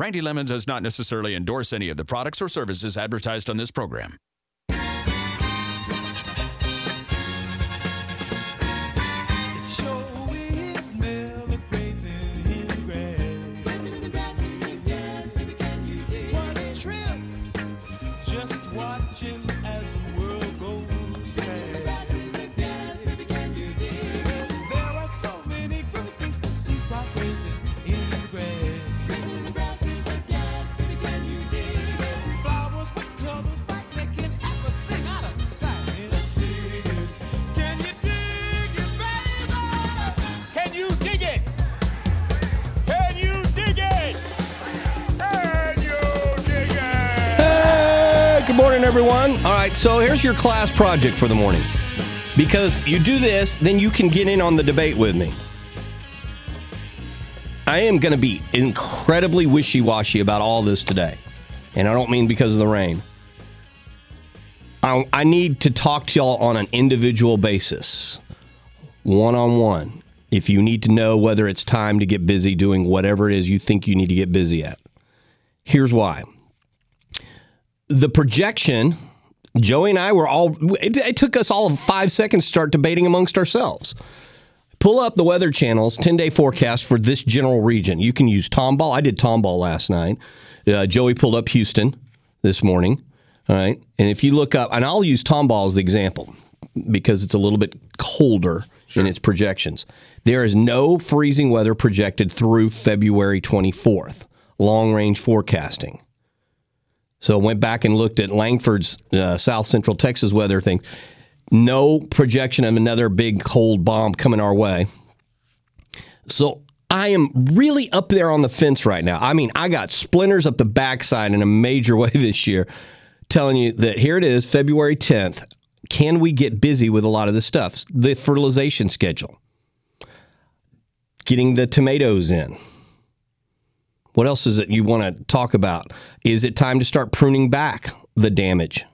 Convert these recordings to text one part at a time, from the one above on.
Randy Lemmons does not necessarily endorse any of the products or services advertised on this program. Everyone. All right, so here's your class project for the morning. Because you do this, then you can get in on the debate with me. I am going to be incredibly wishy washy about all this today. And I don't mean because of the rain. I, I need to talk to y'all on an individual basis, one on one. If you need to know whether it's time to get busy doing whatever it is you think you need to get busy at. Here's why the projection joey and i were all it, it took us all five seconds to start debating amongst ourselves. Pull up the weather channel's 10 day forecast for this general region. You can use tomball. I did tomball last night. Uh, joey pulled up houston this morning all right? And if you look up and i'll use tomball as the example because it's a little bit colder in its projections. There is no freezing weather projected through february 24th long range forecasting so I went back and looked at Langford's uh, South Central Texas weather thing. No projection of another big cold bomb coming our way. So I am really up there on the fence right now. I mean, I got splinters up the backside in a major way this year, telling you that here it is, February 10th. Can we get busy with a lot of this stuff? The fertilization schedule, getting the tomatoes in. What else is it you want to talk about? Is it time to start pruning back the damage?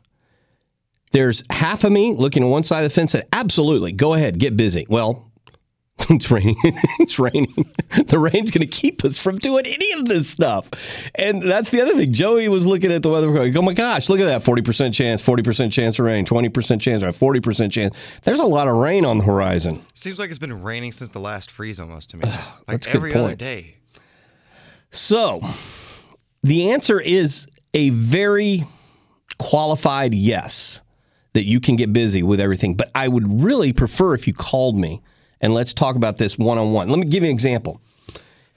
There's half of me looking on one side of the fence that absolutely go ahead, get busy. Well, it's raining. it's raining. The rain's going to keep us from doing any of this stuff. And that's the other thing. Joey was looking at the weather going, oh my gosh, look at that 40% chance, 40% chance of rain, 20% chance, or 40% chance. There's a lot of rain on the horizon. Seems like it's been raining since the last freeze almost to me. Like every other day. So, the answer is a very qualified yes that you can get busy with everything. But I would really prefer if you called me and let's talk about this one on one. Let me give you an example.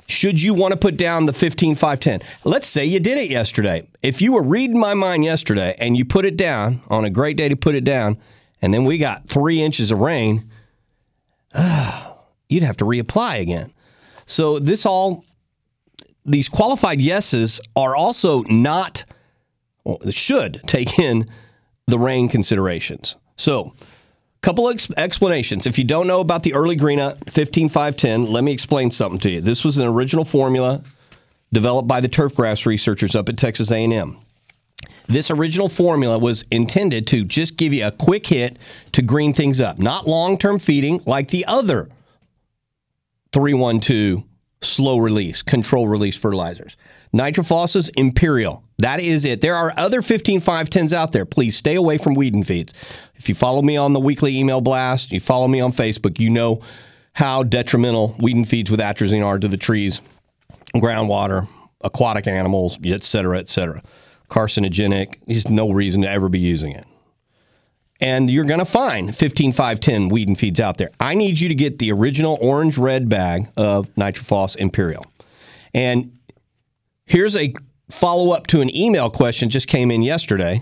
Should you want to put down the 15 5 10? Let's say you did it yesterday. If you were reading my mind yesterday and you put it down on a great day to put it down, and then we got three inches of rain, you'd have to reapply again. So this all these qualified yeses are also not well, should take in the rain considerations. So, a couple of ex- explanations. If you don't know about the early green up 15 5 10, let me explain something to you. This was an original formula developed by the turfgrass researchers up at Texas A&M. This original formula was intended to just give you a quick hit to green things up, not long-term feeding like the other 312 slow release, control release fertilizers. Nitrophosphorus Imperial. That is it. There are other 15510s out there. Please stay away from weed and feeds. If you follow me on the weekly email blast, you follow me on Facebook, you know how detrimental weed and feeds with atrazine are to the trees, groundwater, aquatic animals, et cetera, et cetera. Carcinogenic. There's no reason to ever be using it and you're going to find 15 5 10 weed and feeds out there. I need you to get the original orange red bag of Nitrophos Imperial. And here's a follow up to an email question just came in yesterday.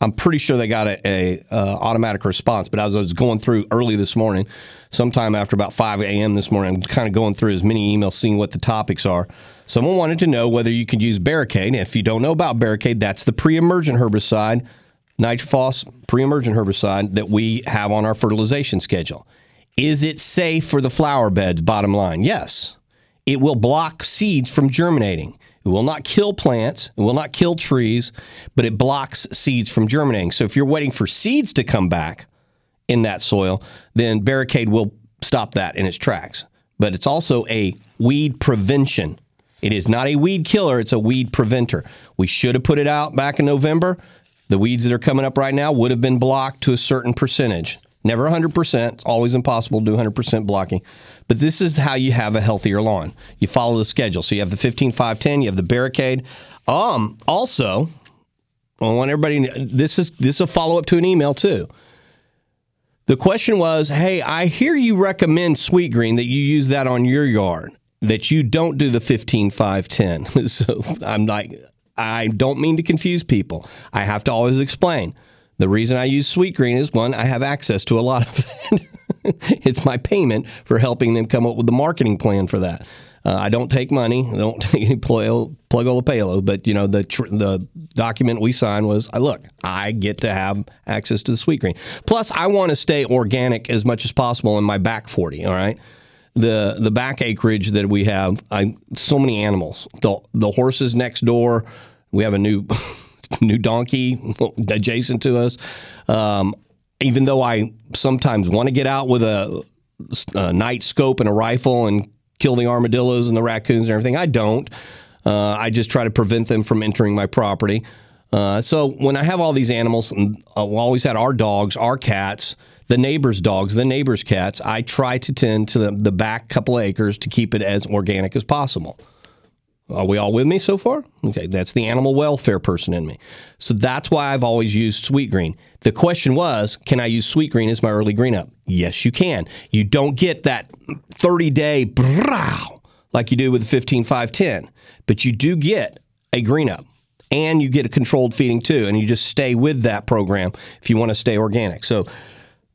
I'm pretty sure they got a, a uh, automatic response. But as I was going through early this morning, sometime after about 5 a.m. this morning, I'm kind of going through as many emails, seeing what the topics are. Someone wanted to know whether you could use Barricade. If you don't know about Barricade, that's the pre-emergent herbicide, nitrophos pre-emergent herbicide that we have on our fertilization schedule. Is it safe for the flower beds? Bottom line, yes. It will block seeds from germinating. It will not kill plants. It will not kill trees, but it blocks seeds from germinating. So if you're waiting for seeds to come back in that soil, then Barricade will stop that in its tracks. But it's also a weed prevention. It is not a weed killer, it's a weed preventer. We should have put it out back in November. The weeds that are coming up right now would have been blocked to a certain percentage. Never 100%. It's always impossible to do 100% blocking. But this is how you have a healthier lawn. You follow the schedule. So you have the 15 5 10, you have the barricade. Um, also, I want everybody this is this is a follow up to an email too. The question was, "Hey, I hear you recommend Sweet Green that you use that on your yard, that you don't do the 15 5 10." so I'm like I don't mean to confuse people. I have to always explain. The reason I use Sweet Green is one, I have access to a lot of it. it's my payment for helping them come up with the marketing plan for that. Uh, I don't take money. I don't take any plug, all the payload. But you know the tr- the document we signed was, I look, I get to have access to the Sweet Green. Plus, I want to stay organic as much as possible in my back forty. All right, the the back acreage that we have, I so many animals. The the horses next door. We have a new new donkey adjacent to us. Um, even though I sometimes want to get out with a, a night scope and a rifle and kill the armadillos and the raccoons and everything, I don't. Uh, I just try to prevent them from entering my property. Uh, so when I have all these animals, and uh, we always had our dogs, our cats, the neighbors' dogs, the neighbors' cats, I try to tend to the, the back couple acres to keep it as organic as possible. Are we all with me so far? Okay, that's the animal welfare person in me. So that's why I've always used Sweet Green. The question was, can I use Sweet Green as my early green up? Yes, you can. You don't get that 30 day like you do with the 15 5 10, but you do get a green up and you get a controlled feeding too. And you just stay with that program if you want to stay organic. So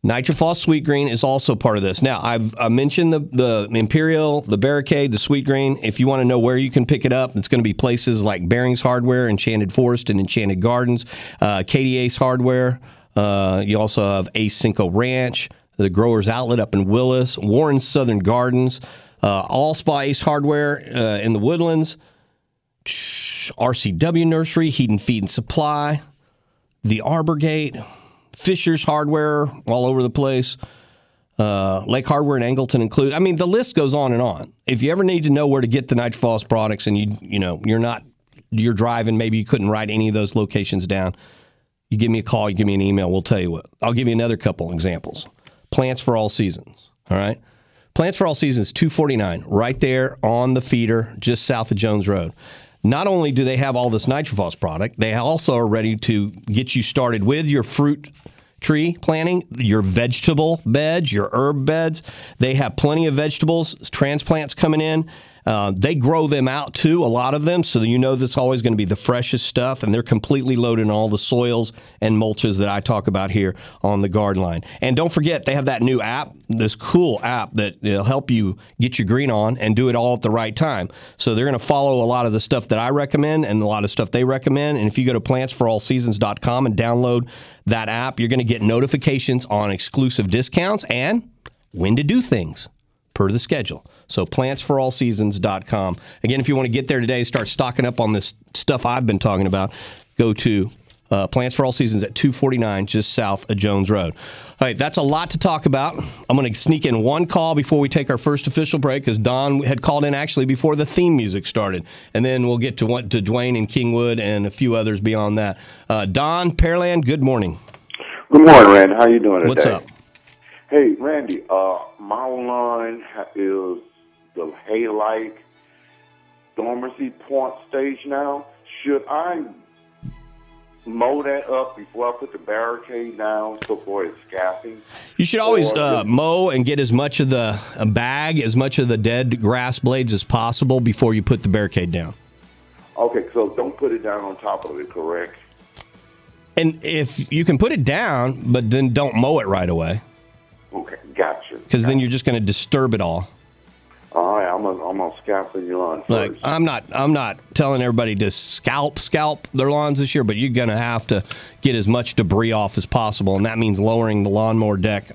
Nitrophos Sweet Green is also part of this. Now, I've I mentioned the, the Imperial, the Barricade, the Sweet Green. If you want to know where you can pick it up, it's going to be places like Bearings Hardware, Enchanted Forest, and Enchanted Gardens, uh, Ace Hardware. Uh, you also have Ace Cinco Ranch, the Growers Outlet up in Willis, Warren Southern Gardens, uh, Hardware uh, in the Woodlands, RCW Nursery, Heat and Feed and Supply, the Arbor Gate. Fisher's Hardware all over the place. Uh, Lake Hardware and Angleton include. I mean, the list goes on and on. If you ever need to know where to get the Nitrophos products, and you you know you're not you're driving, maybe you couldn't write any of those locations down. You give me a call, you give me an email. We'll tell you what. I'll give you another couple examples. Plants for all seasons. All right. Plants for all seasons, two forty nine, right there on the feeder, just south of Jones Road. Not only do they have all this Nitrophos product, they also are ready to get you started with your fruit tree planting, your vegetable beds, your herb beds. They have plenty of vegetables, transplants coming in. Uh, they grow them out too, a lot of them, so you know that's always going to be the freshest stuff, and they're completely loaded in all the soils and mulches that I talk about here on the garden line. And don't forget, they have that new app, this cool app that will help you get your green on and do it all at the right time. So they're going to follow a lot of the stuff that I recommend and a lot of stuff they recommend. And if you go to plantsforallseasons.com and download that app, you're going to get notifications on exclusive discounts and when to do things per the schedule. So plantsforallseasons.com. Again, if you want to get there today, start stocking up on this stuff I've been talking about, go to uh, Plants for All Seasons at 249 just south of Jones Road. All right, that's a lot to talk about. I'm going to sneak in one call before we take our first official break because Don had called in actually before the theme music started. And then we'll get to, one- to Dwayne and Kingwood and a few others beyond that. Uh, Don, Pearland, good morning. Good morning, Rand. How are you doing today? What's up? Hey, Randy. Uh, my line is the hay-like dormancy point stage now. Should I mow that up before I put the barricade down before it's scapping? You should always Or uh, mow and get as much of the a bag, as much of the dead grass blades as possible before you put the barricade down. Okay, so don't put it down on top of it, correct? And if you can put it down, but then don't mow it right away, Okay, gotcha. because then you're just going to disturb it all. All right, I'm gonna I'm gonna scalp your lawn Like. I'm not I'm not telling everybody to scalp scalp their lawns this year, but you're gonna have to get as much debris off as possible, and that means lowering the lawnmower deck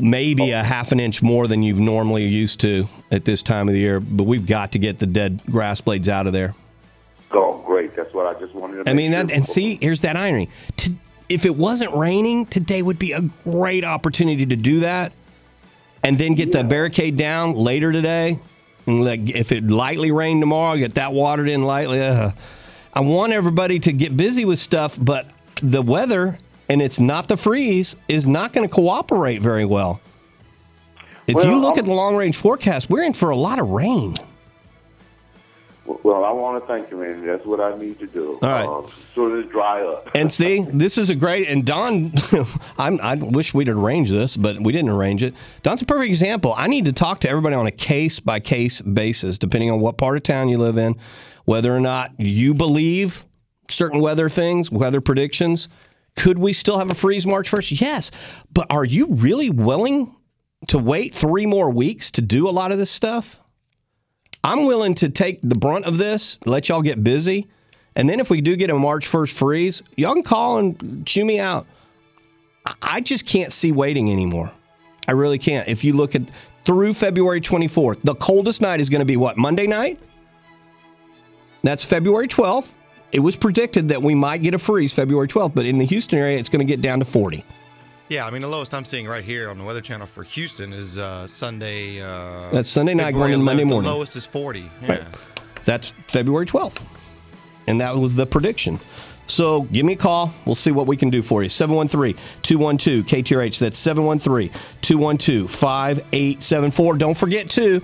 maybe a oh. half an inch more than you've normally used to at this time of the year. But we've got to get the dead grass blades out of there. Oh, great. That's what I just wanted to. I make mean that, and see, here's that irony. To, if it wasn't raining, today would be a great opportunity to do that, and then get the barricade down later today. And like, if it lightly rained tomorrow, get that watered in lightly. Uh, I want everybody to get busy with stuff, but the weather and it's not the freeze is not going to cooperate very well. If Well, you look I'm- at the long range forecast, we're in for a lot of rain. Well, I want to thank you, man. That's what I need to do. All right. Uh, so it dry up. And see, this is a great. And Don, I'm, I wish we'd arranged this, but we didn't arrange it. Don's a perfect example. I need to talk to everybody on a case by case basis, depending on what part of town you live in, whether or not you believe certain weather things, weather predictions. Could we still have a freeze March 1st? Yes. But are you really willing to wait three more weeks to do a lot of this stuff? I'm willing to take the brunt of this, let y'all get busy. And then if we do get a March 1st freeze, y'all can call and chew me out. I- just can't see waiting anymore. I really can't. If you look at through February 24th, the coldest night is going to be what? Monday night? That's February 12th. It was predicted that we might get a freeze February 12th, but in the Houston area, it's going to get down to 40. Yeah, I mean the lowest I'm seeing right here on the Weather Channel for Houston is uh, Sunday. Uh, That's Sunday night February going into Monday morning. The lowest is 40. Yeah. Right. That's February 12th. And that was the prediction. So give me a call. We'll see what we can do for you. 713 212 KTRH. That's 713 212 5874. Don't forget, too,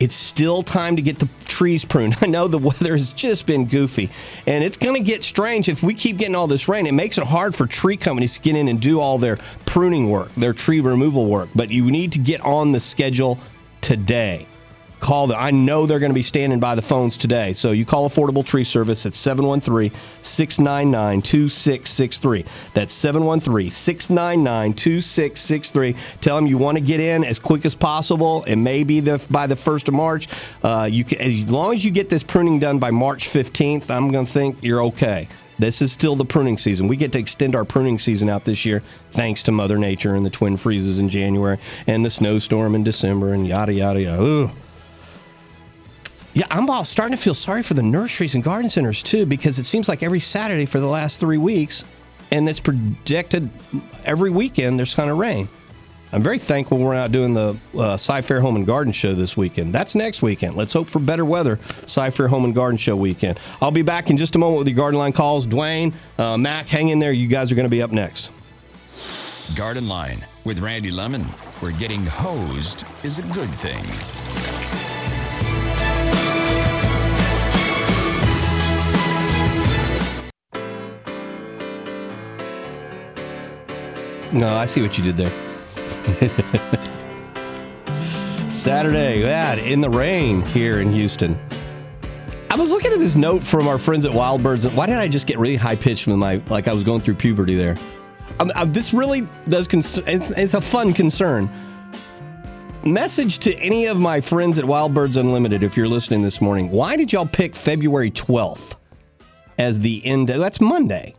it's still time to get the trees pruned. I know the weather has just been goofy, and it's going to get strange if we keep getting all this rain. It makes it hard for tree companies to get in and do all their pruning work, their tree removal work. But you need to get on the schedule today. Call them. I know they're going to be standing by the phones today. So you call Affordable Tree Service at 713 699 2663. That's 713 699 2663. Tell them you want to get in as quick as possible and maybe the, by the 1st of March. Uh, you can, As long as you get this pruning done by March 15th, I'm going to think you're okay. This is still the pruning season. We get to extend our pruning season out this year thanks to Mother Nature and the twin freezes in January and the snowstorm in December and yada, yada, yada. Ugh. Yeah, I'm all starting to feel sorry for the nurseries and garden centers too, because it seems like every Saturday for the last three weeks, and it's projected every weekend there's kind of rain. I'm very thankful we're not doing the uh, Cy-Fair Home and Garden Show this weekend. That's next weekend. Let's hope for better weather. Cy-Fair Home and Garden Show weekend. I'll be back in just a moment with your garden line calls. Dwayne, uh, Mac, hang in there. You guys are going to be up next. Garden Line with Randy Lemmon, where getting hosed is a good thing. No, I see what you did there. Saturday, yeah, in the rain here in Houston. I was looking at this note from our friends at Wild Birds. Why did I just get really high pitched with my like I was going through puberty there? Um, uh, this really does. Cons- it's, it's a fun concern. Message to any of my friends at Wild Birds Unlimited, if you're listening this morning, why did y'all pick February 12th as the end? Of, That's Monday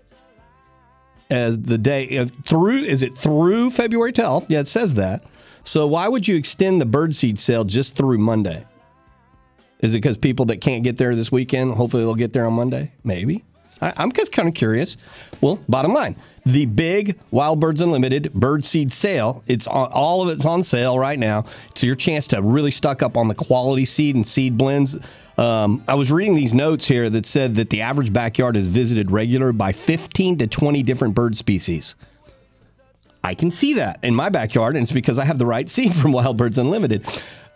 as the day uh, through is it through February 12th? Yeah, it says that. So why would you extend the birdseed sale just through Monday? Is it because people that can't get there this weekend, hopefully they'll get there on Monday? Maybe. I, I'm just kind of curious. Well, bottom line, the big Wild Birds Unlimited birdseed sale, it's on, all of it's on sale right now. It's your chance to really stock up on the quality seed and seed blends. Um, I was reading these notes here that said that the average backyard is visited regular by 15 to 20 different bird species. I can see that in my backyard, and it's because I have the right seed from Wild Birds Unlimited.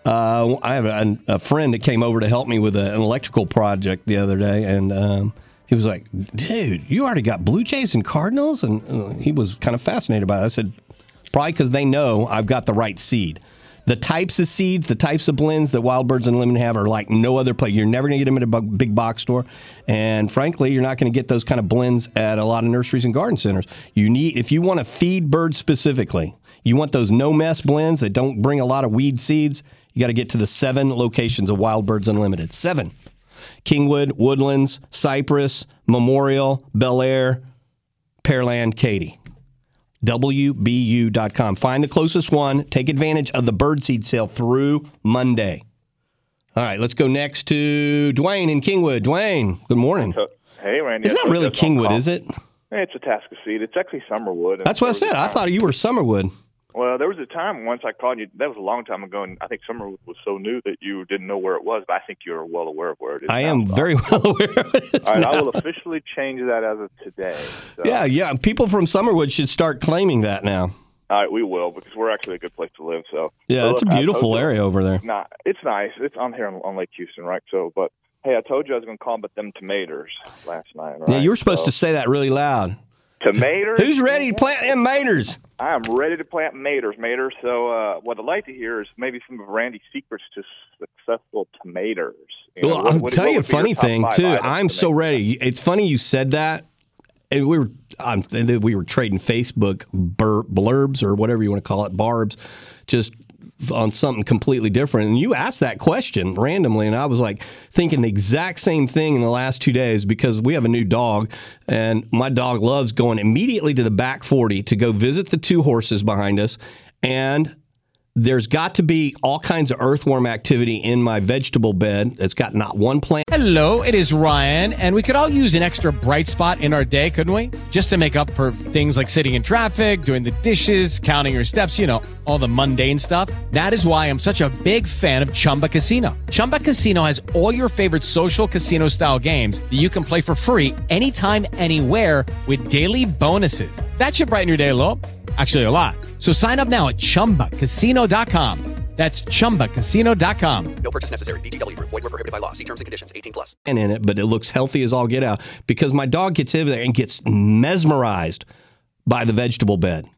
Uh, I have a, a friend that came over to help me with a, an electrical project the other day, and um, he was like, "Dude, you already got blue jays and cardinals," and uh, he was kind of fascinated by it. I said, "Probably because they know I've got the right seed." The types of seeds, the types of blends that Wild Birds Unlimited have are like no other place. You're never going to get them at a big box store, and frankly, you're not going to get those kind of blends at a lot of nurseries and garden centers. You need if you want to feed birds specifically, you want those no mess blends that don't bring a lot of weed seeds. You got to get to the seven locations of Wild Birds Unlimited. Seven. Kingwood, Woodlands, Cypress, Memorial, Bellaire, Pearland, Katy. WBU.com. Find the closest one. Take advantage of the birdseed sale through Monday. All right, let's go next to Dwayne in Kingwood. Dwayne, good morning. Hey, Randy. It's not really you that's on Kingwood, is it? It's a Tascasseed. It's actually Summerwood. That's what I said. I thought you were Summerwood. Well, there was a time once I called you. That was a long time ago, and I think Summerwood was so new that you didn't know where it was. But I think you're well aware of where it is. I now. am very well aware of it. All right, I will officially change that as of today. So, Yeah, yeah. People from Summerwood should start claiming that now. All right, we will because we're actually a good place to live. So Yeah, But it's a look, I beautiful area over there. Nah, it's nice. It's on here on, on Lake Houston, right? So, but hey, I told you I was going to call about them tomatoes last night. Right? Yeah, you were supposed So- to say that really loud. Tomatoes. Who's ready to plant them maters? I am ready to plant maters, maters. So, uh, what I'd like to hear is maybe some of Randy's secrets to successful tomatoes. You know, Well, what- I'll what- tell what you a would be your funny thing too. I'm so ready. It's funny you said that, and we were um, we were trading Facebook bur- blurbs or whatever you want to call it, barbs, just on something completely different. And you asked that question randomly, and I was like thinking the exact same thing in the last two days because we have a new dog, and my dog loves going immediately to the back forty to go visit the two horses behind us, and there's got to be all kinds of earthworm activity in my vegetable bed. It's got not one plant. Hello, it is Ryan, and we could all use an extra bright spot in our day, couldn't we? Just to make up for things like sitting in traffic, doing the dishes, counting your steps, you know, all the mundane stuff. That is why I'm such a big fan of Chumba Casino. Chumba Casino has all your favorite social casino style games that you can play for free anytime, anywhere with daily bonuses. That should brighten your day a little. Actually, a lot. So sign up now at chumbacasino.com. That's chumbacasino.com. No purchase necessary. VGW Group. Void were prohibited by law. See terms and conditions. 18 plus. And in it, but it looks healthy as all get out because my dog gets in there and gets mesmerized by the vegetable bed,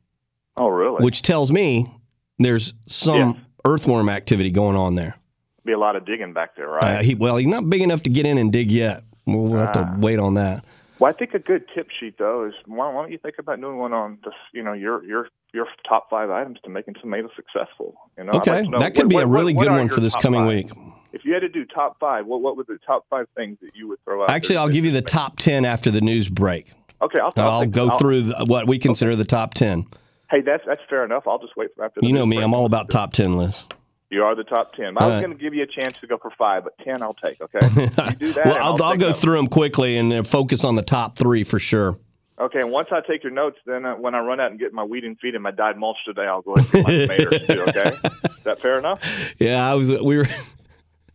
Oh, really? which tells me there's some earthworm activity going on there. Be a lot of digging back there, Uh, right? he, well, he's not big enough to get in and dig yet. We'll, we'll have Ah. to wait on that. Well, I think a good tip sheet though is why, why don't you think about doing one on this? You know, your your your top five items to making tomatoes successful. You know, Okay, like know that could what- be a what- really what good one for this coming five? week. If you had to do top five, what what would the top five things that you would throw out? Actually. I'll give you the top 10 after the news break. Okay, I'll, I'll, I'll go I'll- through the, what we consider the top 10. Hey, that's that's fair enough. I'll just wait for after. The You know me, break. I'm all about top 10 lists. You are the top ten. I was right. going to give you a chance to go for five, but ten I'll take. Okay, you do that. well, and I'll, I'll go through them quickly and then focus on the top three for sure. Okay, and once I take your notes, then uh, when I run out and get my weed and feed and my dyed mulch today, I'll go ahead and get my tomatoes too. Okay, is that fair enough? Yeah, I was. We were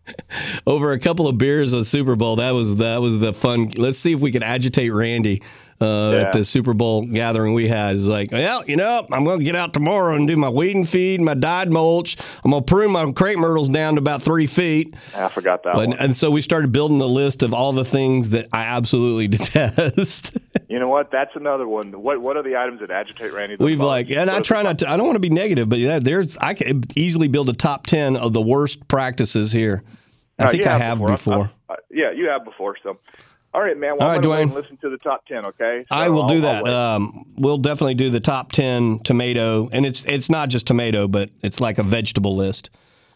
over a couple of beers at Super Bowl. That was that was the fun. Let's see if we can agitate Randy uh, Yeah. at the Super Bowl gathering we had. It's like, well, you know, I'm going to get out tomorrow and do my weed and feed, my dyed mulch. I'm going to prune my crepe myrtles down to about three feet. I forgot that one. and so we started building the list of all the things that I absolutely detest. You know what? That's another one. What What are the items that agitate Randy? the We've most? like, and I What are try not to. I don't want to be negative, but yeah, there's. I could easily build a top ten of the worst practices here. I Uh, think I have before. I- I- yeah, you have before. So, all right, man. Well, All I'm right, Dwayne. listen to the top ten. Okay. I So will do I'll- that. I'll wait. Um, we'll definitely do the top ten tomato, and it's it's not just tomato, but it's like a vegetable list.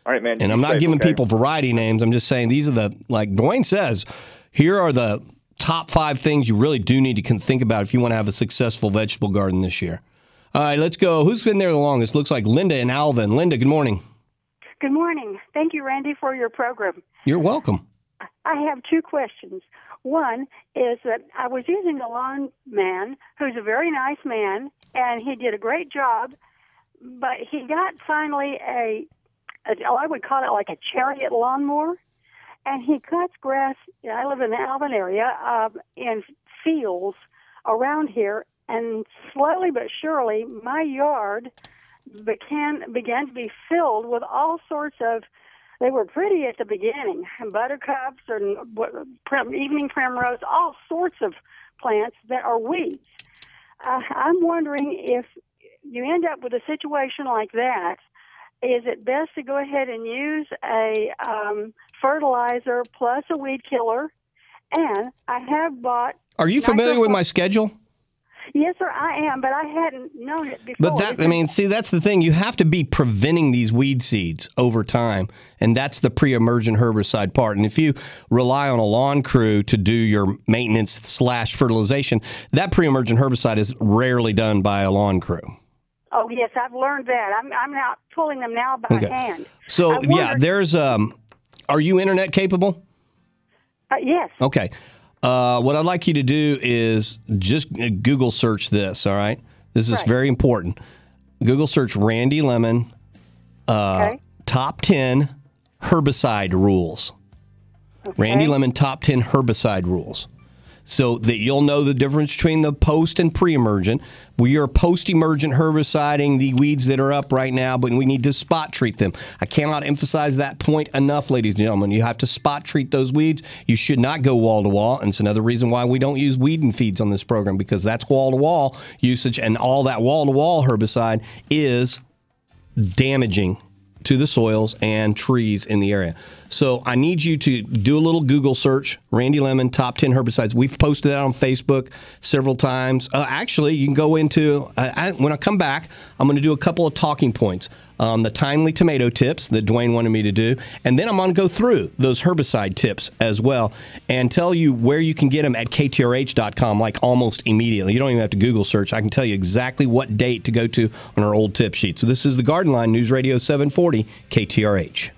all right, man. And I'm not safe, giving okay? people variety names. I'm just saying these are the like Dwayne says. Here are the top five things you really do need to con- think about if you want to have a successful vegetable garden this year. All right, let's go. Who's been there the longest? Looks like Linda and Alvin. Linda, good morning. Good morning. Thank you, Randy, for your program. You're welcome. I have two questions. One is that I was using a lawn man who's a very nice man, and he did a great job, but he got finally a, a oh, I would call it like a chariot lawnmower, and he cuts grass. I live in the Alvin area um, in fields around here, and slowly but surely, my yard began began to be filled with all sorts of they were pretty at the beginning buttercups and evening primrose all sorts of plants that are weeds uh, i'm wondering if you end up with a situation like that is it best to go ahead and use a um, fertilizer plus a weed killer? And I have bought. Are you familiar with my schedule? Yes, sir, I am, but I hadn't known it before. But that, I mean, see, that's the thing. You have to be preventing these weed seeds over time. And that's the pre emergent herbicide part. And if you rely on a lawn crew to do your maintenance slash fertilization, that pre emergent herbicide is rarely done by a lawn crew. Oh yes, I've learned that. I'm I'm now pulling them now by Okay. hand. So, yeah, there's, um, are you internet capable? Uh, yes. Okay. Uh, what I'd like you to do is just Google search this. All right. This is Right. very important. Google search Randy Lemmon uh, top 10 herbicide rules. Randy Lemmon top 10 herbicide rules. So that you'll know the difference between the post and pre emergent. We are post emergent herbiciding the weeds that are up right now, but we need to spot treat them. I cannot emphasize that point enough, ladies and gentlemen. You have to spot treat those weeds. You should not go wall to wall. And it's another reason why we don't use weed and feeds on this program because that's wall to wall usage. And all that wall to wall herbicide is damaging to the soils and trees in the area. So I need you to do a little Google search, Randy Lemmon top 10 herbicides. We've posted that on Facebook several times. Uh, actually, you can go into, uh, I, when I come back, I'm going to do a couple of talking points. Um, the timely tomato tips that Dwayne wanted me to do. And then I'm going to go through those herbicide tips as well and tell you where you can get them at ktrh.com, like almost immediately. You don't even have to Google search. I can tell you exactly what date to go to on our old tip sheet. So this is the Garden Line News Radio 740 KTRH.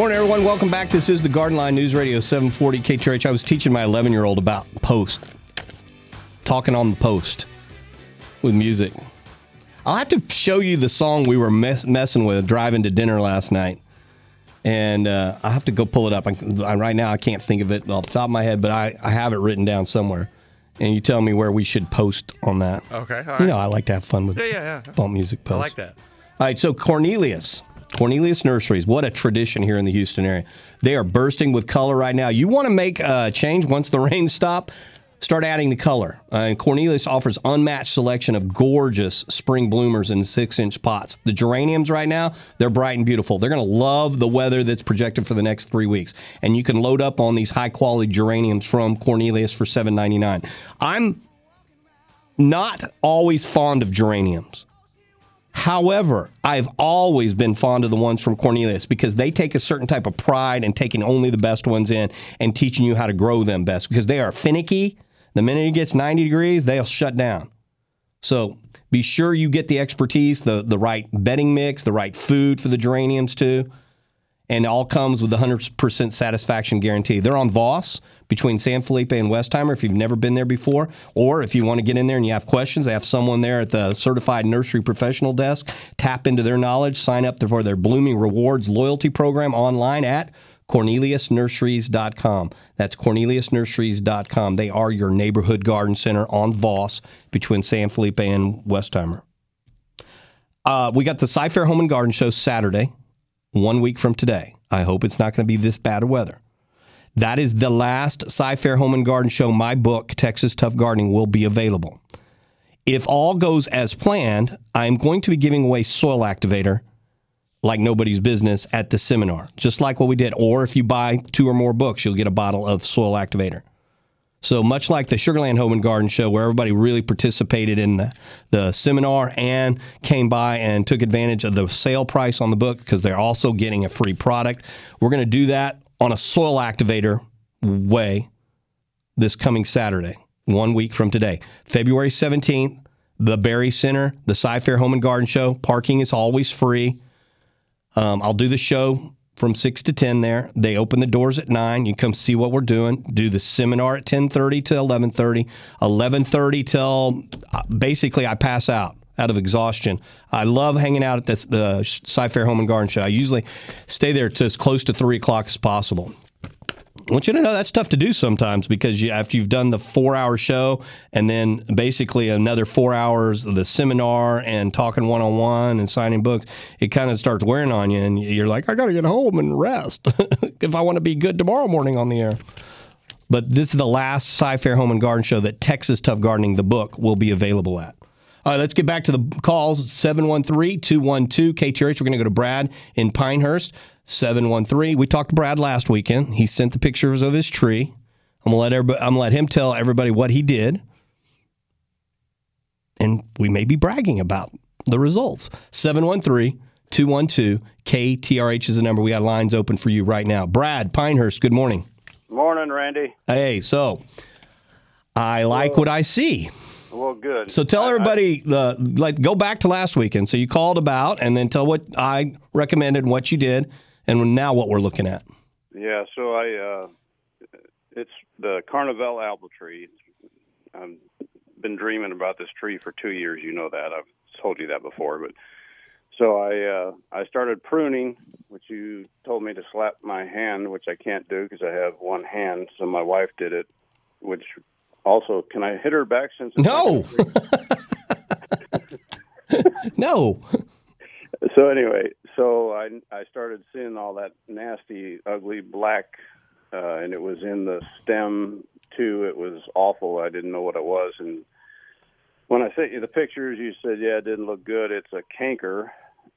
Morning, everyone. Welcome back. This is the Garden Line News Radio 740 KTRH. I was teaching my 11 year old about post, talking on the post with music. I'll have to show you the song we were mess- messing with driving to dinner last night. And uh, I have to go pull it up. I, I, right now, I can't think of it off the top of my head, but I, I have it written down somewhere. And you tell me where we should post on that. Okay, all You know, I like to have fun with Yeah, yeah, yeah. bump music posts. I like that. All right, so Cornelius, Cornelius Nurseries, what a tradition here in the Houston area. They are bursting with color right now. You want to make a change once the rains stop? Start adding the color. Uh, and Cornelius offers unmatched selection of gorgeous spring bloomers in six-inch pots. The geraniums right now, they're bright and beautiful. They're going to love the weather that's projected for the next three weeks. And you can load up on these high-quality geraniums from Cornelius for $7.99. I'm not always fond of geraniums. However, I've always been fond of the ones from Cornelius because they take a certain type of pride in taking only the best ones in and teaching you how to grow them best because they are finicky. The minute it gets 90 degrees, they'll shut down. So be sure you get the expertise, the, the right bedding mix, the right food for the geraniums too. And all comes with the 100% satisfaction guarantee. They're on Voss between San Felipe and Westheimer if you've never been there before. Or if you want to get in there and you have questions, they have someone there at the certified nursery professional desk. Tap into their knowledge, sign up for their Blooming Rewards loyalty program online at corneliusnurseries.com. That's corneliusnurseries.com. They are your neighborhood garden center on Voss between San Felipe and Westheimer. Uh, we got the Cy-Fair Home and Garden Show Saturday, one week from today. I hope it's not going to be this bad of weather. That is the last Cy-Fair Home and Garden Show. My book, Texas Tough Gardening, will be available. If all goes as planned, I'm going to be giving away Soil Activator like nobody's business at the seminar, just like what we did. Or if you buy two or more books, you'll get a bottle of Soil Activator. So much like the Sugarland Home and Garden Show, where everybody really participated in the, the seminar and came by and took advantage of the sale price on the book because they're also getting a free product. We're going to do that on a soil activator way this coming Saturday, one week from today, February 17th, the Berry Center, the Cy-Fair Home and Garden Show. Parking is always free. Um, I'll do the show from six to ten there. They open the doors at nine. You come see what we're doing. Do the seminar at ten thirty to eleven thirty. Eleven thirty till uh, basically I pass out out of exhaustion. I love hanging out at this, the Cy-Fair Home and Garden Show. I usually stay there to as close to three o'clock as possible. I want you to know that's tough to do sometimes because you, after you've done the four hour show and then basically another four hours of the seminar and talking one on one and signing books, it kind of starts wearing on you. And you're like, I got to get home and rest if I want to be good tomorrow morning on the air. But this is the last Cy-Fair Home and Garden show that Texas Tough Gardening, the book, will be available at. All right, let's get back to the calls 713 212 KTRH. We're going to go to Brad in Pinehurst. 713. We talked to Brad last weekend. He sent the pictures of his tree. I'm gonna let everybody, I'm gonna let him tell everybody what he did. And we may be bragging about the results. 713 212 KTRH is the number. We got lines open for you right now. Brad Pinehurst, good morning. Morning, Randy. Hey, so I like what I see. Well, good. So tell everybody the like go back to last weekend. So you called about and then tell what I recommended and what you did and now what we're looking at. Yeah, so I, uh, it's the Carnival apple tree. I've been dreaming about this tree for two years. You know that. I've told you that before. But so I, uh, I started pruning, which you told me to slap my hand, which I can't do because I have one hand. So my wife did it, which also, can I hit her back since? It's No. no. so anyway, so I I started seeing all that nasty, ugly black, uh, and it was in the stem too. It was awful. I didn't know what it was, and when I sent you the pictures, you said, "Yeah, it didn't look good. It's a canker."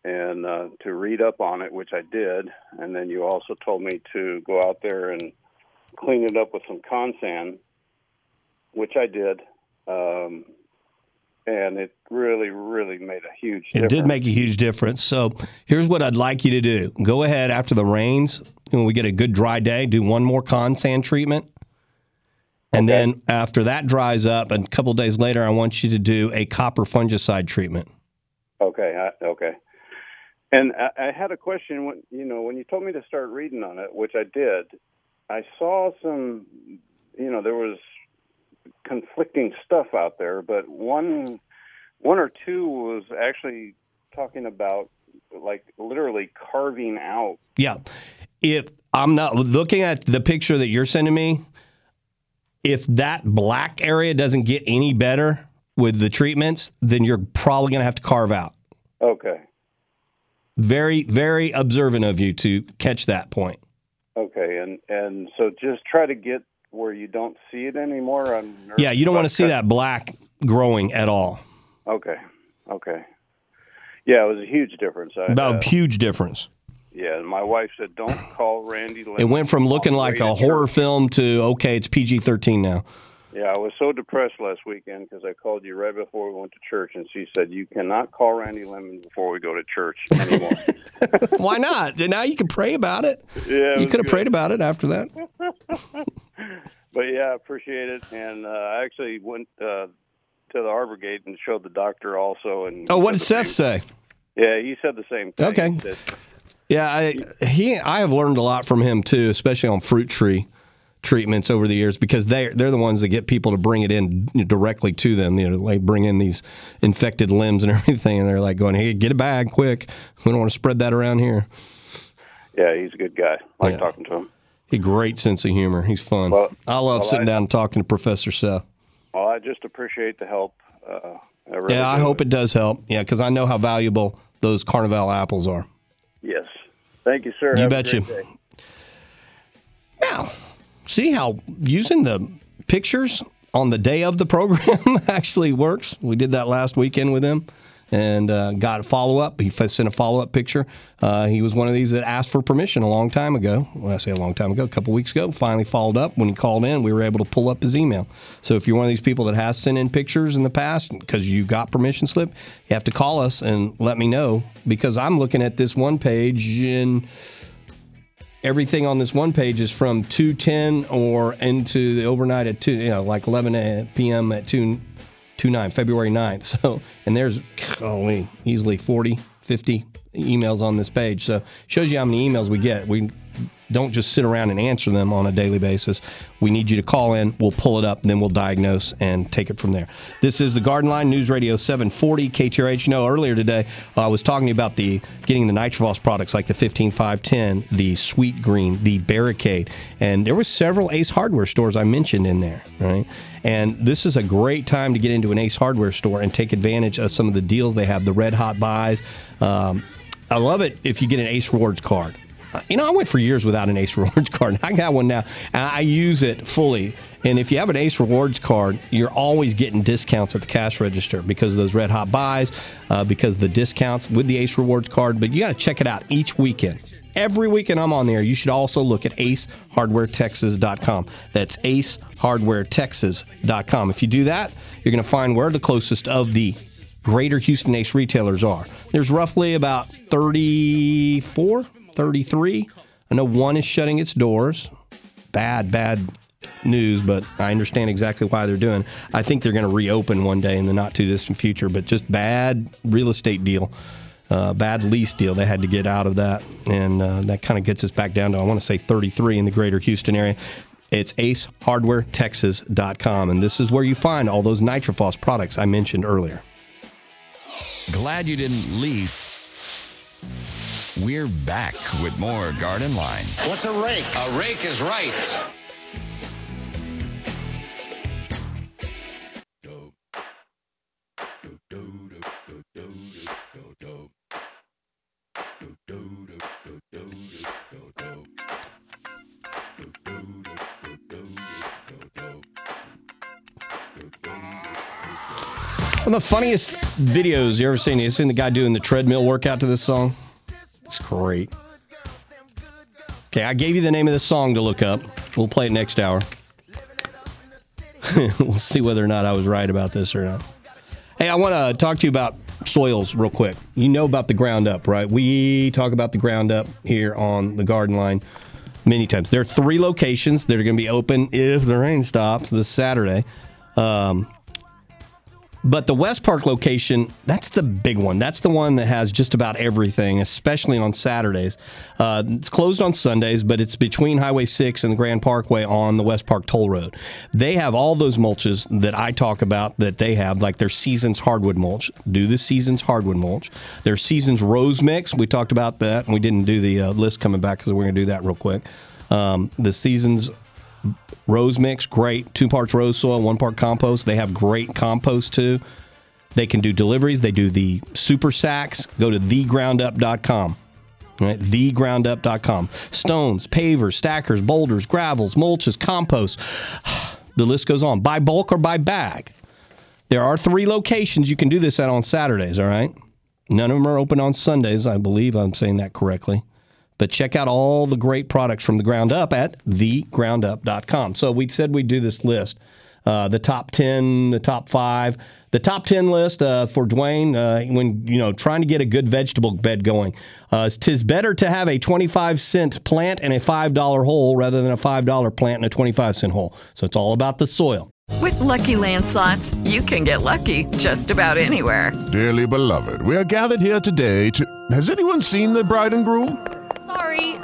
And uh, to read up on it, which I did, and then you also told me to go out there and clean it up with some consan, which I did. Um, and it really, really made a huge It did make a huge difference. So here's what I'd like you to do. Go ahead after the rains, when we get a good dry day, do one more Consan treatment. And then after that dries up, and a couple of days later, I want you to do a copper fungicide treatment. Okay, I, okay. And I, I had a question. When you know, when you told me to start reading on it, which I did, I saw some. You know, there was conflicting stuff out there, but one, one or two was actually talking about like literally carving out. Yeah. If I'm not looking at the picture that you're sending me, if that black area doesn't get any better with the treatments, then you're probably going to have to carve out. Okay, Very, very observant of you to catch that point. okay, and and so just try to get where you don't see it anymore. Yeah, you don't want to see that black growing at all. Okay, okay. Yeah, it was a huge difference. I, About uh, a huge difference. Yeah, and my wife said, "Don't call Randy." Lemmon It went from looking like a horror film to okay, it's PG thirteen now. Yeah, I was so depressed last weekend because I called you right before we went to church, and she said, "You cannot call Randy Lemmon before we go to church anymore." Why not? Now you can pray about it. Yeah, it you could have prayed about it after that. but yeah, I appreciate it, and uh, I actually went uh, to the Arbor Gate and showed the doctor also. And Oh, what did Seth say? yeah, he said the same thing. Okay. Yeah, I he I have learned a lot from him too, especially on fruit tree treatments over the years because they they're the ones that get people to bring it in directly to them. You know, like bring in these infected limbs and everything, and they're like going, "Hey, get a bag quick! We don't want to spread that around here." yeah, he's a good guy. I like Yeah. talking to him. He great sense of humor. He's fun. Well- I love well, sitting I- down and talking to Professor Seth. Well, I just appreciate the help. Uh, I really yeah, I hope it does help. Yeah, because I know how valuable those Carnival apples are. Yes. Thank you, sir. You Have betcha. great day. See how using the pictures on the day of the program actually works. We did that last weekend with him and uh, got a follow up. He sent a follow up picture. Uh, he was one of these that asked for permission a long time ago. When I say a long time ago, a couple weeks ago, finally followed up. When he called in, we were able to pull up his email. So if you're one of these people that has sent in pictures in the past because you got permission slip, you have to call us and let me know because I'm looking at this one page and everything on this one page is from 210 or into the overnight at 2 you know like 11 p.m at 2 2 9 february 9th so and there's golly, easily 40 50 emails on this page. So shows you how many emails we get. We don't just sit around and answer them on a daily basis. We need you to call in. We'll pull it up, then we'll diagnose and take it from there. This is the Garden Line News Radio 740 KTRH. You know, earlier today uh, I was talking about the getting the Nitrophos products like the 15510, the Sweet Green, the Barricade, and there was several Ace Hardware stores I mentioned in there, right? And this is a great time to get into an Ace Hardware store and take advantage of some of the deals they have, the red hot buys. Um, I love it if you get an Ace Rewards card. Uh, You know, I went for years without an Ace Rewards card. I got one now. I use it fully. And if you have an Ace Rewards card, you're always getting discounts at the cash register because of those red hot buys, uh, because the discounts with the Ace Rewards card. But you got to check it out each weekend. Every weekend I'm on there. You should also look at acehardwaretexas.com. That's acehardwaretexas.com. If you do that, you're going to find where the closest of the greater Houston Ace retailers are. There's roughly about 34, 33. I know one is shutting its doors. Bad, bad news, but I understand exactly why they're doing. I think they're going to reopen one day in the not too distant future, but just bad real estate deal. Uh, bad lease deal. They had to get out of that, and uh, that kind of gets us back down to I want to say 33 in the greater Houston area. It's acehardwaretexas.com, and this is where you find all those Nitrophos products I mentioned earlier. Glad you didn't leave. We're back with more Garden Line. What's a rake? A rake is right. One of the funniest videos you ever seen. You seen the guy doing the treadmill workout to this song? Great. Okay, I gave you the name of the song to look up. We'll play it next hour. we'll see whether or not I was right about this or not. Hey, I want to talk to you about soils real quick. You know about the ground up, right? We talk about the ground up here on the garden line many times. There are three locations that are going to be open if the rain stops this Saturday. Um, but the West Park location, that's the big one. That's the one that has just about everything, especially on Saturdays. Uh, it's closed on Sundays, but it's between Highway 6 and the Grand Parkway on the West Park Toll Road. They have all those mulches that I talk about that they have, like their Seasons Hardwood mulch. Do the Seasons Hardwood mulch. Their Seasons Rose Mix. We talked about that, and we didn't do the uh, list coming back because we're going to do that real quick. Um, the Seasons Rose mix, great. Two parts rose soil, one part compost. They have great compost too. They can do deliveries. They do the super sacks. Go to thegroundup.com. Right, thegroundup.com. Stones, pavers, stackers, boulders, gravels, mulches, compost. The list goes on. By bulk or by bag. There are three locations you can do this at on Saturdays, all right? None of them are open on Sundays. I believe I'm saying that correctly. But check out all the great products from the ground up at thegroundup.com. So we said we'd do this list. Uh, the top 10, the top five. The top 10 list uh, for Dwayne, uh, when, you know, trying to get a good vegetable bed going. Uh, tis better to have a 25 cent plant and a $5 hole rather than a $5 plant and a 25 cent hole. So it's all about the soil. With Lucky Land slots, you can get lucky just about anywhere. Dearly beloved, we are gathered here today to. Has anyone seen the bride and groom?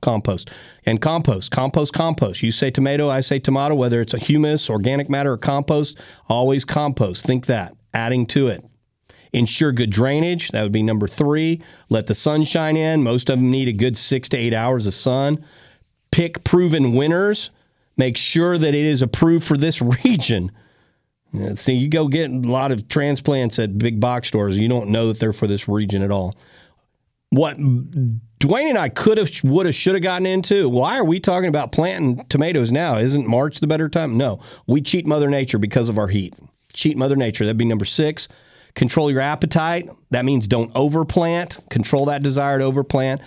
compost. And compost, compost, compost. You say tomato, I say tomato, whether it's a humus, organic matter, or compost, always compost. Think that. Adding to it. Ensure good drainage. That would be number three. Let the sun shine in. Most of them need a good six to eight hours of sun. Pick proven winners. Make sure that it is approved for this region. See, you go get a lot of transplants at big box stores. You don't know that they're for this region at all. What Dwayne and I could have, would have, should have gotten into. Why are we talking about planting tomatoes now? Isn't March the better time? No, we cheat Mother Nature because of our heat. Cheat Mother Nature. That'd be number six. Control your appetite. That means don't overplant. Control that desire to overplant.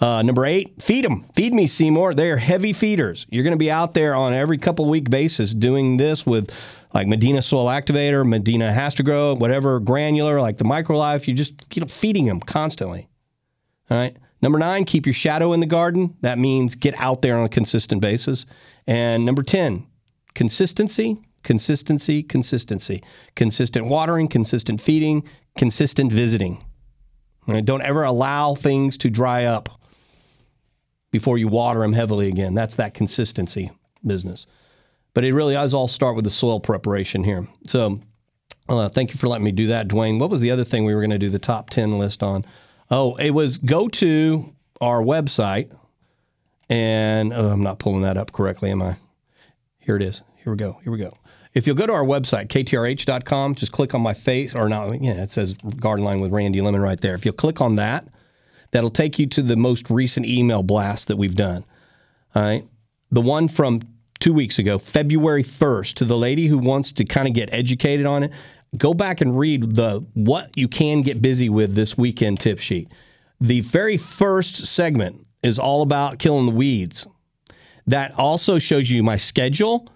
Uh, number eight, feed them. Feed me, Seymour. They are heavy feeders. You're going to be out there on every couple week basis doing this with like Medina Soil Activator, Medina HastaGro, whatever granular, like the Microlife. You just keep feeding them constantly. All right. Number nine, keep your shadow in the garden. That means get out there on a consistent basis. And number 10, consistency, consistency, consistency. Consistent watering, consistent feeding, consistent visiting. Right, Don't ever allow things to dry up before you water them heavily again. That's that consistency business. But it really does all start with the soil preparation here. So uh, thank you for letting me do that, Dwayne. What was the other thing we were going to do the top 10 list on? Oh, it was go to our website and oh, I'm not pulling that up correctly, am I? Here it is. Here we go. Here we go. If you'll go to our website, ktrh.com, just click on my face, or not, yeah, it says Garden Line with Randy Lemmon right there. If you'll click on that, that'll take you to the most recent email blast that we've done. All right. The one from two weeks ago, February 1st, to the lady who wants to kind of get educated on it, go back and read the what you can get busy with this weekend tip sheet. The very first segment is all about killing the weeds. That also shows you my schedule,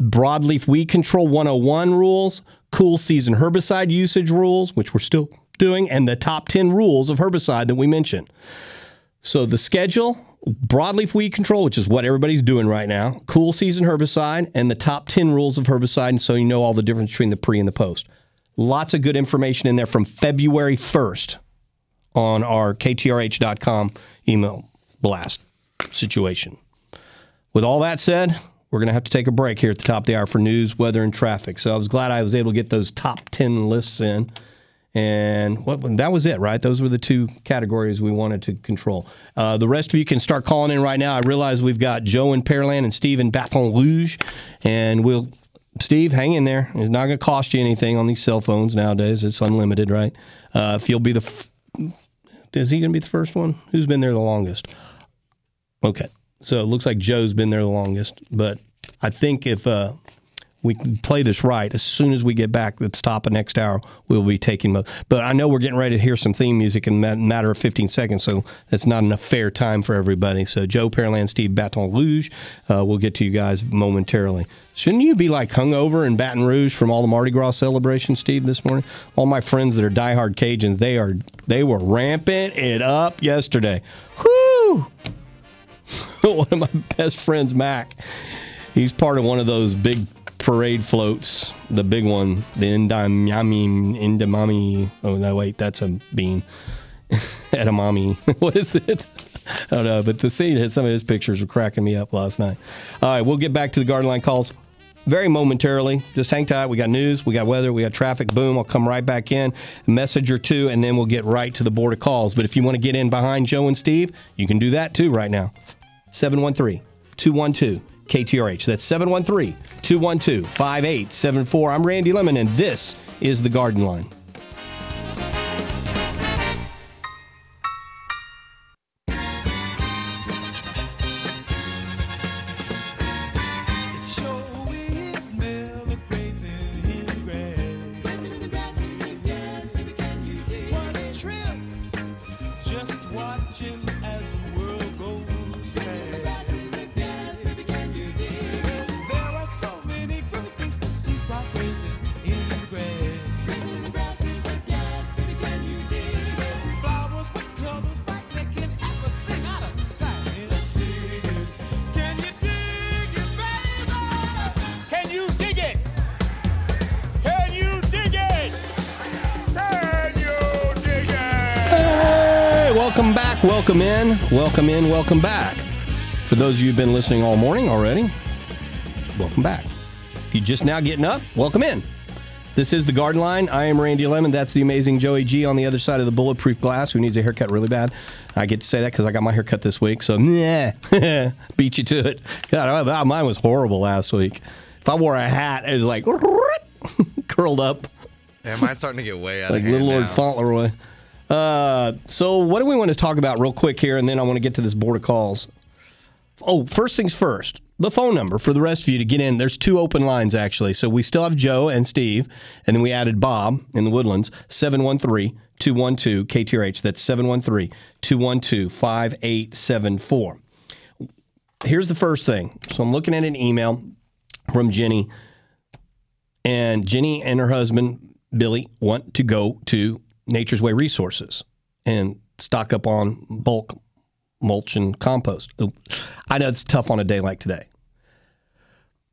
broadleaf weed control 101 rules, cool season herbicide usage rules, which we're still doing, and the top 10 rules of herbicide that we mentioned. So the schedule, broadleaf weed control, which is what everybody's doing right now, cool season herbicide, and the top 10 rules of herbicide, and so you know all the difference between the pre and the post. Lots of good information in there from February 1st on our ktrh.com email blast situation. With all that said, we're going to have to take a break here at the top of the hour for news, weather, and traffic. So I was glad I was able to get those top 10 lists in. And what that was it, right? Those were the two categories we wanted to control. Uh, the rest of you can start calling in right now. I realize we've got Joe in Pearland and Steve in Baton Rouge, and we'll Steve, hang in there. It's not going to cost you anything on these cell phones nowadays. It's unlimited, right? Uh, if you'll be the, f- is he going to be the first one? Who's been there the longest? Okay, so it looks like Joe's been there the longest, but I think if uh, we can play this right, as soon as we get back the top of next hour, we'll be taking. Mo- but I know we're getting ready to hear some theme music in a matter of 15 seconds, so that's not enough fair time for everybody. So Joe Pearland, Steve Baton Rouge, uh, we'll get to you guys momentarily. Shouldn't you be like hungover in Baton Rouge from all the Mardi Gras celebrations, Steve, this morning? All my friends that are diehard Cajuns, they are they were ramping it up yesterday. Whoo! one of my best friends, Mac, he's part of one of those big parade floats, the big one, the Indamami, Indamami. Oh, no, wait, that's a bean. Edamame. what is it? I don't know, but the scene, some of his pictures were cracking me up last night. All right, we'll get back to the Garden Line calls very momentarily. Just hang tight. We got news, we got weather, we got traffic. Boom, I'll come right back in, message or two, and then we'll get right to the board of calls. But if you want to get in behind Joe and Steve, you can do that too right now. 713 212 KTRH. That's 713 212 5874. I'm Randy Lemmon, and this is the Garden Line. Welcome back. For those of you who've been listening all morning already, welcome back. If you're just now getting up, welcome in. This is the Garden Line. I am Randy Lemmon. That's the amazing Joey G on the other side of the bulletproof glass who needs a haircut really bad. I get to say that because I got my haircut this week. So, yeah, beat you to it. God, mine was horrible last week. If I wore a hat, it was like curled up Yeah, mine's starting to get way out like of hand Like Little Lord now. Fauntleroy. Uh, so, what do we want to talk about real quick here, and then I want to get to this board of calls. Oh, first things first. The phone number for the rest of you to get in. There's two open lines actually. So we still have Joe and Steve, and then we added Bob in the Woodlands. 713 212 KTRH. That's 713 212 5874. Here's the first thing. So I'm looking at an email from Jenny. And Jenny and her husband, Billy, want to go to Nature's Way Resources and stock up on bulk mulch and compost. I know it's tough on a day like today.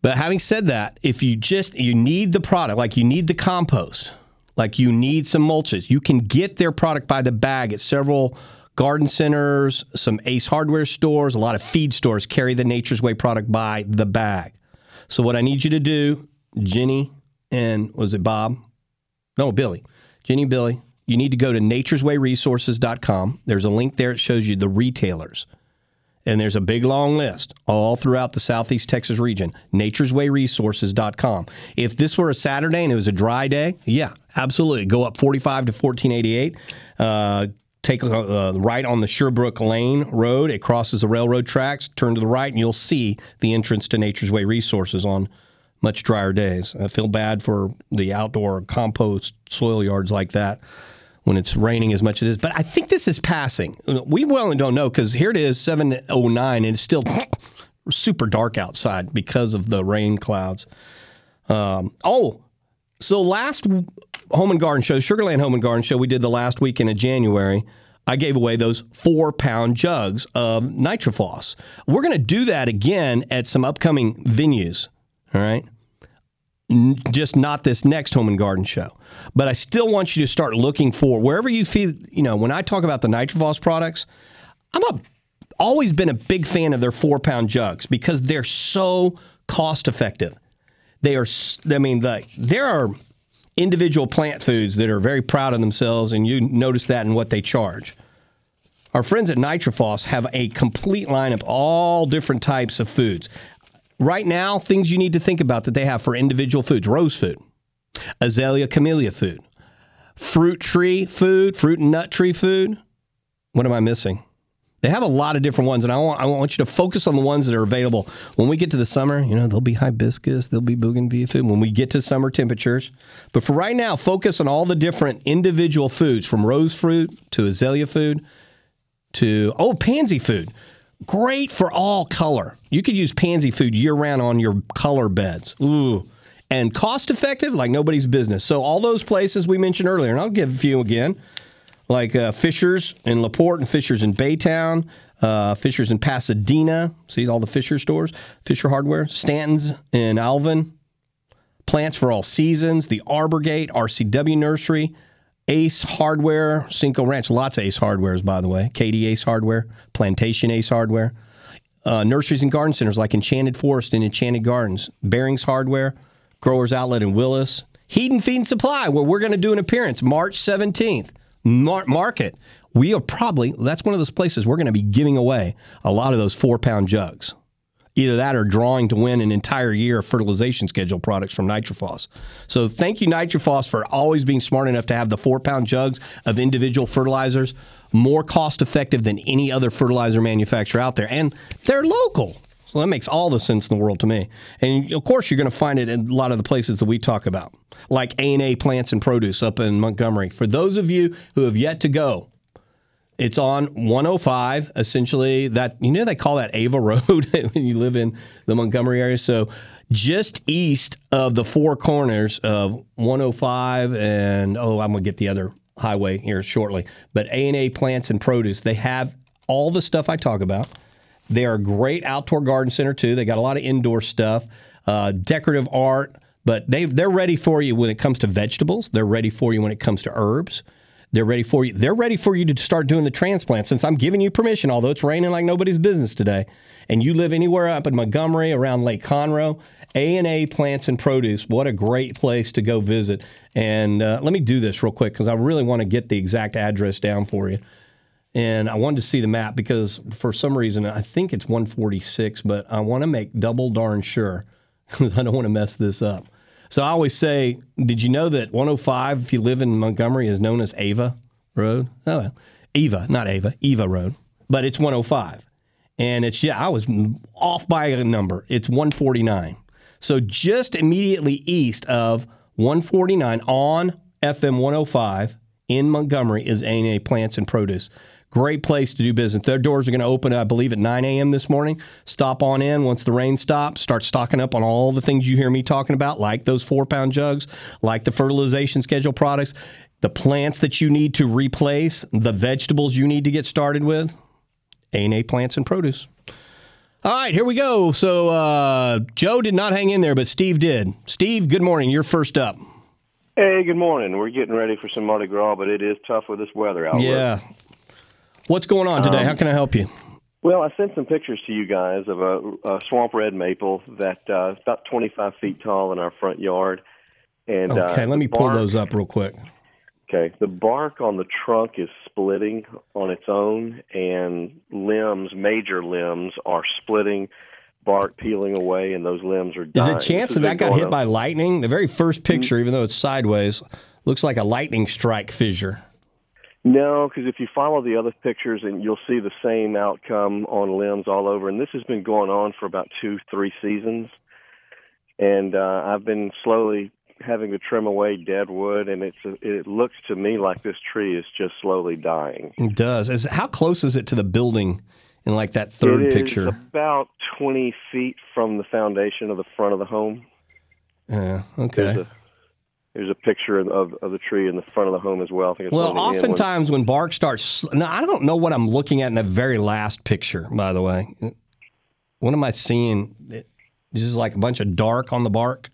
But having said that, if you just you need the product, like you need the compost, like you need some mulches, you can get their product by the bag at several garden centers, some Ace Hardware stores, a lot of feed stores carry the Nature's Way product by the bag. So what I need you to do, Jenny and was it Bob? No, Billy. Jenny Billy, you need to go to nature'swayresources.com. There's a link there that shows you the retailers. And there's a big long list all throughout the Southeast Texas region. Nature'swayresources.com. If this were a Saturday and it was a dry day, yeah, absolutely. Go up 45 to 1488. Uh, take a uh, right on the Sherbrooke Lane Road. It crosses the railroad tracks. Turn to the right, and you'll see the entrance to Nature's Way Resources on much drier days. I feel bad for the outdoor compost soil yards like that when it's raining as much as it is. But I think this is passing. We well and don't know because here it is, 709, and it's still super dark outside because of the rain clouds. Um, oh, so last Home and Garden Show, Sugarland Home and Garden Show, we did the last weekend of January. I gave away those four pound jugs of Nitrophos. We're going to do that again at some upcoming venues. All right. Just not this next home and garden show. But I still want you to start looking for wherever you feel, you know, when I talk about the Nitrophos products, I'm a, always been a big fan of their four pound jugs because they're so cost effective. They are, I mean, the, there are individual plant foods that are very proud of themselves, and you notice that in what they charge. Our friends at Nitrophos have a complete line of all different types of foods. Right now, things you need to think about that they have for individual foods rose food, azalea camellia food, fruit tree food, fruit and nut tree food. What am I missing? They have a lot of different ones, and I want, I want you to focus on the ones that are available. When we get to the summer, you know, there'll be hibiscus, there'll be bougainvillea food when we get to summer temperatures. But for right now, focus on all the different individual foods from rose fruit to azalea food to, oh, pansy food. Great for all color. You could use pansy food year round on your color beds. Ooh. And cost effective like nobody's business. So, all those places we mentioned earlier, and I'll give a few again like uh, Fishers in LaPorte and Fishers in Baytown, uh, Fishers in Pasadena. See all the Fisher stores, Fisher Hardware, Stanton's in Alvin, Plants for All Seasons, the Arbor Gate, RCW Nursery, Ace Hardware, Cinco Ranch. Lots of Ace Hardwares, by the way. Katy Ace Hardware, Plantation Ace Hardware. Uh, nurseries and garden centers like Enchanted Forest and Enchanted Gardens, Bering's Hardware, Growers Outlet in Willis, Heat and Feed and Supply, where we're going to do an appearance March 17th. Mar- market. We are probably, that's one of those places we're going to be giving away a lot of those four pound jugs. Either that or drawing to win an entire year of fertilization schedule products from Nitrophos. So thank you, Nitrophos, for always being smart enough to have the four pound jugs of individual fertilizers more cost effective than any other fertilizer manufacturer out there. And they're local. So that makes all the sense in the world to me. And of course, you're going to find it in a lot of the places that we talk about, like A&A Plants and Produce up in Montgomery. For those of you who have yet to go, it's on 105, essentially. That you know they call that Ava Road when you live in the Montgomery area. So just east of the four corners of 105 and oh, I'm gonna get the other highway here shortly. But A&A Plants and Produce, they have all the stuff I talk about. They are a great outdoor garden center too. They got a lot of indoor stuff, uh, decorative art, but they they're ready for you when it comes to vegetables. They're ready for you when it comes to herbs. They're ready for you. They're ready for you to start doing the transplant. Since I'm giving you permission, although it's raining like nobody's business today, and you live anywhere up in Montgomery around Lake Conroe, A and A Plants and Produce. What a great place to go visit. And uh, let me do this real quick because I really want to get the exact address down for you. And I wanted to see the map because for some reason I think it's 146, but I want to make double darn sure because I don't want to mess this up. So I always say, did you know that 105, if you live in Montgomery, is known as Ava Road? Oh, Eva, not Ava, Eva Road, but it's 105. And it's, yeah, I was off by a number. It's 149. So just immediately east of 149 on FM 105 in Montgomery is A&A Plants and Produce. Great place to do business. Their doors are going to open, I believe, at 9 a.m. this morning. Stop on in once the rain stops. Start stocking up on all the things you hear me talking about, like those four pound jugs, like the fertilization schedule products, the plants that you need to replace, the vegetables you need to get started with. A&A Plants and Produce. All right, here we go. So uh, Joe did not hang in there, but Steve did. Steve, good morning. You're first up. Hey, good morning. We're getting ready for some Mardi Gras, but it is tough with this weather out there. Yeah. What's going on today? Um, How can I help you? Well, I sent some pictures to you guys of a, a swamp red maple that uh, is about 25 feet tall in our front yard. And uh, Okay, let me the pull those up real quick. Okay, the bark on the trunk is splitting on its own, and limbs, major limbs, are splitting, bark peeling away, and those limbs are Is dying. there a chance that that got hit on- by lightning? The very first picture, even though it's sideways, looks like a lightning strike fissure. No, because if you follow the other pictures, and you'll see the same outcome on limbs all over. And this has been going on for about two, three seasons. And uh, I've been slowly having to trim away dead wood, and it's it looks to me like this tree is just slowly dying. It does. Is, how close is it to the building in like that third It picture? about twenty feet from the foundation of the front of the home. Yeah, okay. There's a, picture of, of the tree in the front of the home as well. I think it's Well, one of the end ones. oftentimes when bark starts, now I don't know what I'm looking at in the very last picture. By the way, what am I seeing? This is like a bunch of dark on the bark.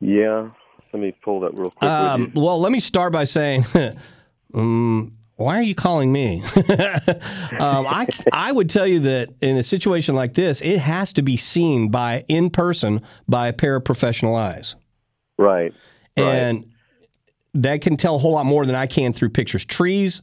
Yeah, let me pull that real quick. Um, well, let me start by saying, um, why are you calling me? um, I I would tell you that in a situation like this, it has to be seen by in person by a pair of professional eyes. Right. And that can tell a whole lot more than I can through pictures. Trees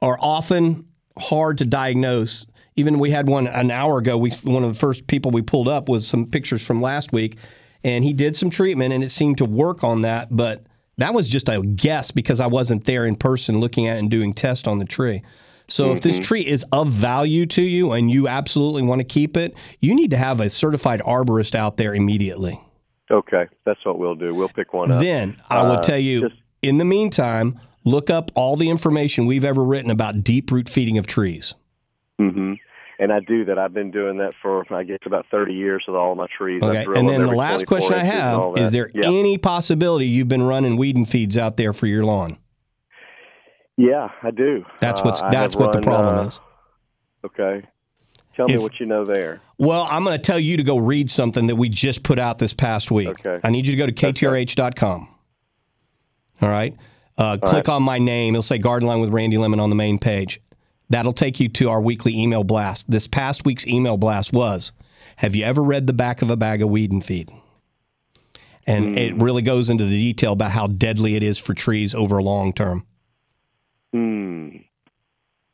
are often hard to diagnose. Even we had one an hour ago. We one of the first people we pulled up was some pictures from last week, and he did some treatment, and it seemed to work on that. But that was just a guess because I wasn't there in person looking at and doing tests on the tree. So if this Mhm. tree is of value to you and you absolutely want to keep it, you need to have a certified arborist out there immediately. Okay, that's what we'll do. We'll pick one up. Then I will Uh, tell you, just- in the meantime, look up all the information we've ever written about deep root feeding of trees. hmm And I do that. I've been doing that for I guess about thirty years with all my trees. Okay. And then the last question I have is there Yeah. any possibility you've been running weed and feeds out there for your lawn? Yeah, I do. That's Uh, what's I that's what the problem uh, is. Okay. Tell me what you know there. Well, I'm going to tell you to go read something that we just put out this past week. Okay. I need you to go to ktrh.com. All right. Uh, click on my name. It'll say Garden Line with Randy Lemmon on the main page. That'll take you to our weekly email blast. This past week's email blast was Have you ever read the back of a bag of weed and feed? And it really goes into the detail about how deadly it is for trees over long term. Hmm.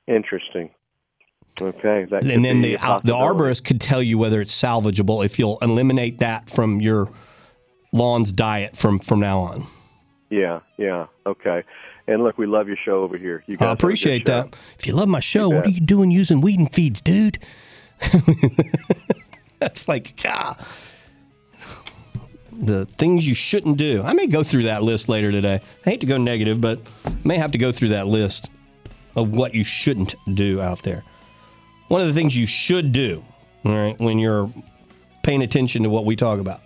Interesting. Okay. And then the uh, the arborist could tell you whether it's salvageable if you'll eliminate that from your lawn's diet from from now on. Yeah. Yeah. Okay. And look, we love your show over here. You guys I have a good appreciate that. If you love my show, what are you doing using weed and feeds, dude? That's like, God. The things you shouldn't do. I may go through that list later today. I hate to go negative, but may have to go through that list of what you shouldn't do out there. One of the things you should do, all right, when you're paying attention to what we talk about,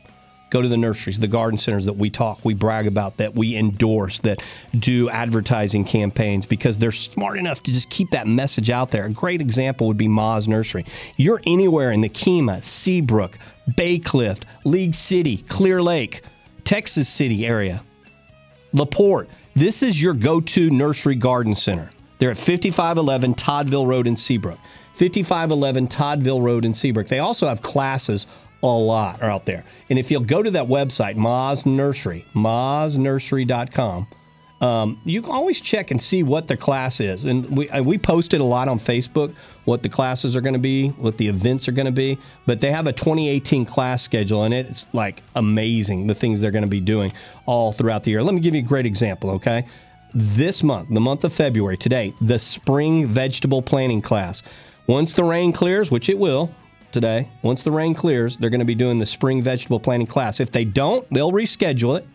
go to the nurseries, the garden centers that we talk, we brag about, that we endorse, that do advertising campaigns because they're smart enough to just keep that message out there. A great example would be Maas Nursery. You're anywhere in the Kemah, Seabrook, Baycliff, League City, Clear Lake, Texas City area, LaPorte. This is your go to nursery garden center. They're at 5511 Toddville Road in Seabrook. 5511 Toddville Road in Seabrook. They also have classes a lot out there. And if you'll go to that website, Maas Nursery, maasnursery.com, um, you can always check and see what the class is. And we, uh, we posted a lot on Facebook what the classes are going to be, what the events are going to be. But they have a 2018 class schedule, and it's like amazing the things they're going to be doing all throughout the year. Let me give you a great example, okay? This month, the month of February, today, the spring vegetable planting class. Once the rain clears, which it will, today. Once the rain clears, they're going to be doing the spring vegetable planting class. If they don't, they'll reschedule it.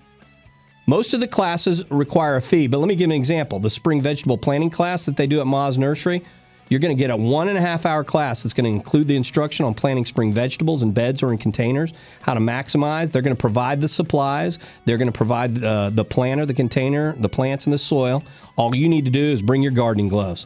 Most of the classes require a fee, but let me give an example. The spring vegetable planting class that they do at Maas Nursery, you're going to get a one and a half hour class that's going to include the instruction on planting spring vegetables in beds or in containers, how to maximize. They're going to provide the supplies. They're going to provide uh, the planter, the container, the plants, and the soil. All you need to do is bring your gardening gloves.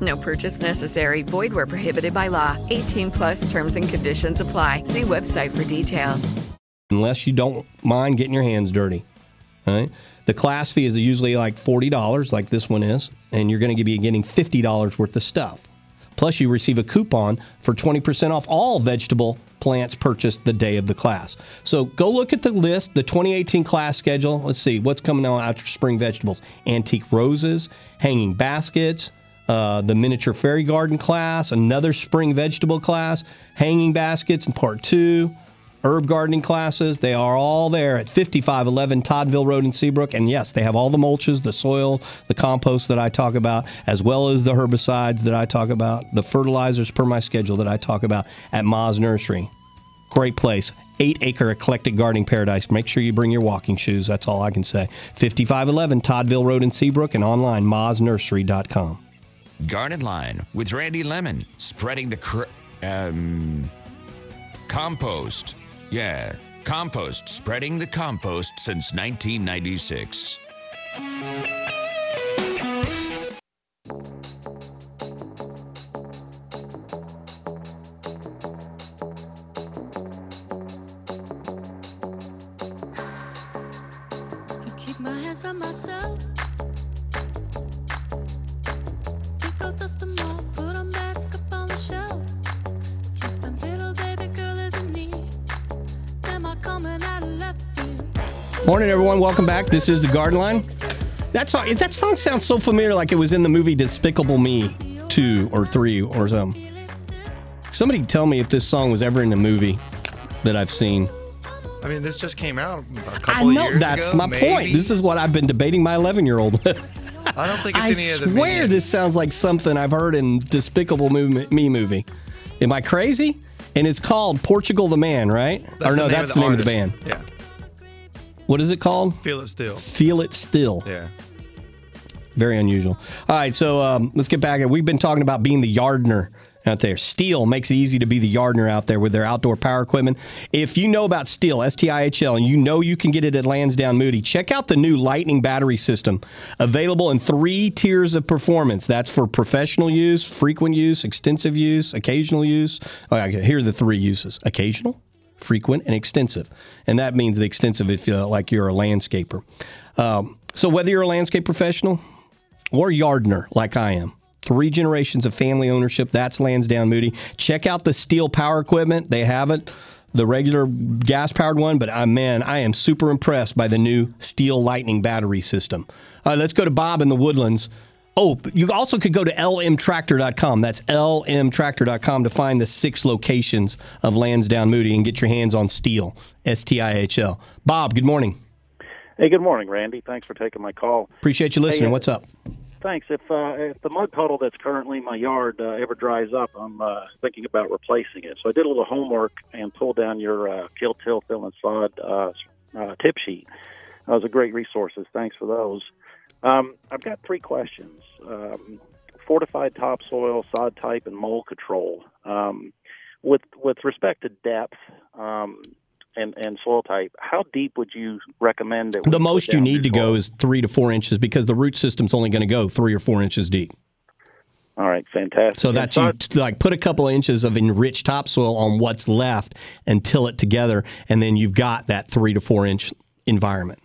No purchase necessary. Void where prohibited by law. 18 plus terms and conditions apply. See website for details. Unless you don't mind getting your hands dirty. Right? The class fee is usually like $40, like this one is, and you're going to be getting $50 worth of stuff. Plus, you receive a coupon for 20% off all vegetable plants purchased the day of the class. So go look at the list, the 2018 class schedule. Let's see what's coming out after spring vegetables antique roses, hanging baskets, uh, the miniature fairy garden class, another spring vegetable class, hanging baskets in part two, herb gardening classes. They are all there at 5511 Toddville Road in Seabrook. And yes, they have all the mulches, the soil, the compost that I talk about, as well as the herbicides that I talk about, the fertilizers per my schedule that I talk about at Maas Nursery. Great place. Eight acre eclectic gardening paradise. Make sure you bring your walking shoes. That's all I can say. 5511 Toddville Road in Seabrook and online maasnursery.com. Garden Line with Randy Lemmon, spreading the cr- um, compost. Yeah, compost, spreading the compost since 1996. Keep my hands on myself. Dust them off, put 'em back up on the shelf. Just a little baby girl is in need. Am I coming out of left field? Morning, everyone. Welcome back. This is the Garden Line. That song, that song sounds so familiar, like it was in the movie Despicable Me two or three or something. Somebody tell me if this song was ever in a movie that I've seen. I mean, this just came out a couple I of know years that's ago, my maybe. point. This is what I've been debating my 11 year old with. I don't think it's I any of the swear Minions. this sounds like something I've heard in Despicable Me movie. Am I crazy? And it's called Portugal the Man, right? That's or no, the that's the the name of the band. Yeah. What is it called? Feel it still. Feel It Still. Yeah. Very unusual. All right, so um, let's get back. We've been talking about being the yardner out there. Stihl makes it easy to be the yardner out there with their outdoor power equipment. If you know about Stihl, S T I H L, and you know you can get it at Lansdowne Moody, check out the new Lightning battery system available in three tiers of performance. That's for professional use, frequent use, extensive use, occasional use. Oh, okay, here are the three uses occasional, frequent, and extensive. And that means the extensive if you like you're a landscaper. Um, so whether you're a landscape professional, or Yardner, like I am. Three generations of family ownership. That's Lansdowne Moody. Check out the Stihl power equipment. They have it, the regular gas powered one, but uh, man, I am super impressed by the new Stihl lightning battery system. All right, let's go to Bob in the Woodlands. Oh, you also could go to lmtractor.com. That's lmtractor.com to find the six locations of Lansdowne Moody and get your hands on Stihl. S T I H L. Bob, good morning. Hey, good morning, Randy. Thanks for taking my call. Appreciate you listening. Hey, uh, What's up? Thanks. If uh, if the mud puddle that's currently in my yard uh, ever dries up, I'm uh, thinking about replacing it. So I did a little homework and pulled down your uh, kill, till, fill, and sod uh, uh, tip sheet. Those are great resources. Thanks for those. Um, I've got three questions: um, fortified topsoil, sod type, and mold control. Um, with with respect to depth um, and and soil type, how deep would you recommend that? The most you need to soil? go is three to four inches because the root system's only going to go three or four inches deep. All right, fantastic. So that you like put a couple of inches of enriched topsoil on what's left and till it together, and then you've got that three to four inch environment.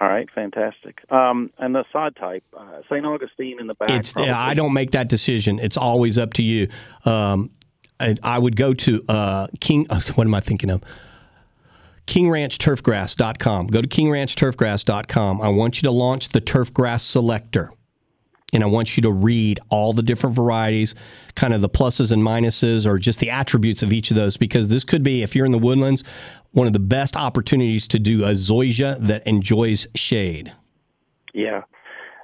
All right, fantastic. Um, and the sod type, uh, St. Augustine in the back. It's probably. I don't make that decision. It's always up to you. Um, I, I would go to uh, King. Uh, what am I thinking of? KingRanchTurfGrass.com. Go to KingRanchTurfGrass.com. I want you to launch the Turfgrass Selector. and I want you to read all the different varieties, kind of the pluses and minuses, or just the attributes of each of those, because this could be, if you're in the woodlands, one of the best opportunities to do a zoysia that enjoys shade. Yeah.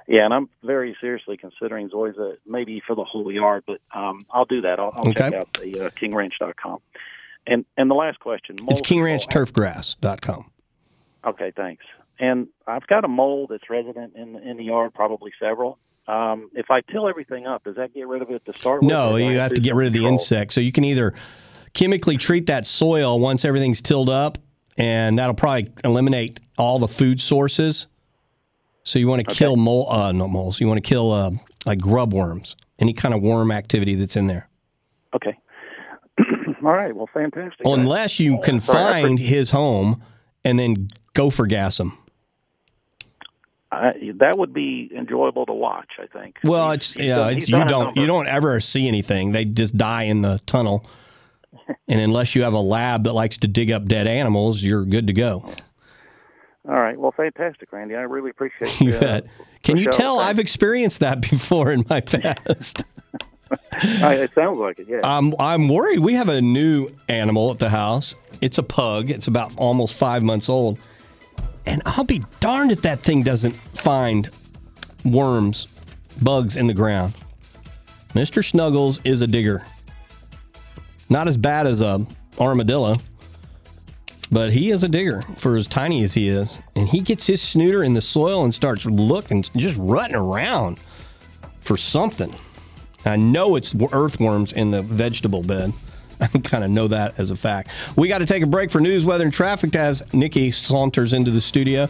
Yeah, and I'm very seriously considering Zoysia maybe for the whole yard, but um, I'll do that. I'll, I'll check out the uh, KingRanch.com. And and the last question, It's kingranchturfgrass.com. Okay, thanks. And I've got a mole that's resident in in the yard, probably several. Um, if I till everything up, does that get rid of it to start with? No, do I you have to get rid of the insect. So you can either chemically treat that soil once everything's tilled up, and that'll probably eliminate all the food sources. So you want to kill mole, uh, not moles. You want to kill uh, like grub worms, any kind of worm activity that's in there. Okay. All right. Well, fantastic. Unless you can find his home and then gopher gas him. I, that would be enjoyable to watch. I think. Well, it's he's yeah, done- it's, you don't you don't ever see anything. They just die in the tunnel. and unless you have a lab that likes to dig up dead animals, you're good to go. All right. Well, fantastic, Randy. I really appreciate You uh. Can you tell. I've experienced that before in my past? It sounds like it. Yeah. I'm I'm worried. We have a new animal at the house. It's a pug. It's about almost five months old, and I'll be darned if that thing doesn't find worms, bugs in the ground. Mister Snuggles is a digger. Not as bad as a armadillo, but he is a digger for as tiny as he is, and he gets his snooter in the soil and starts looking, just rutting around for something. I know it's earthworms in the vegetable bed. I kind of know that as a fact. We got to take a break for news, weather, and traffic as Nikki saunters into the studio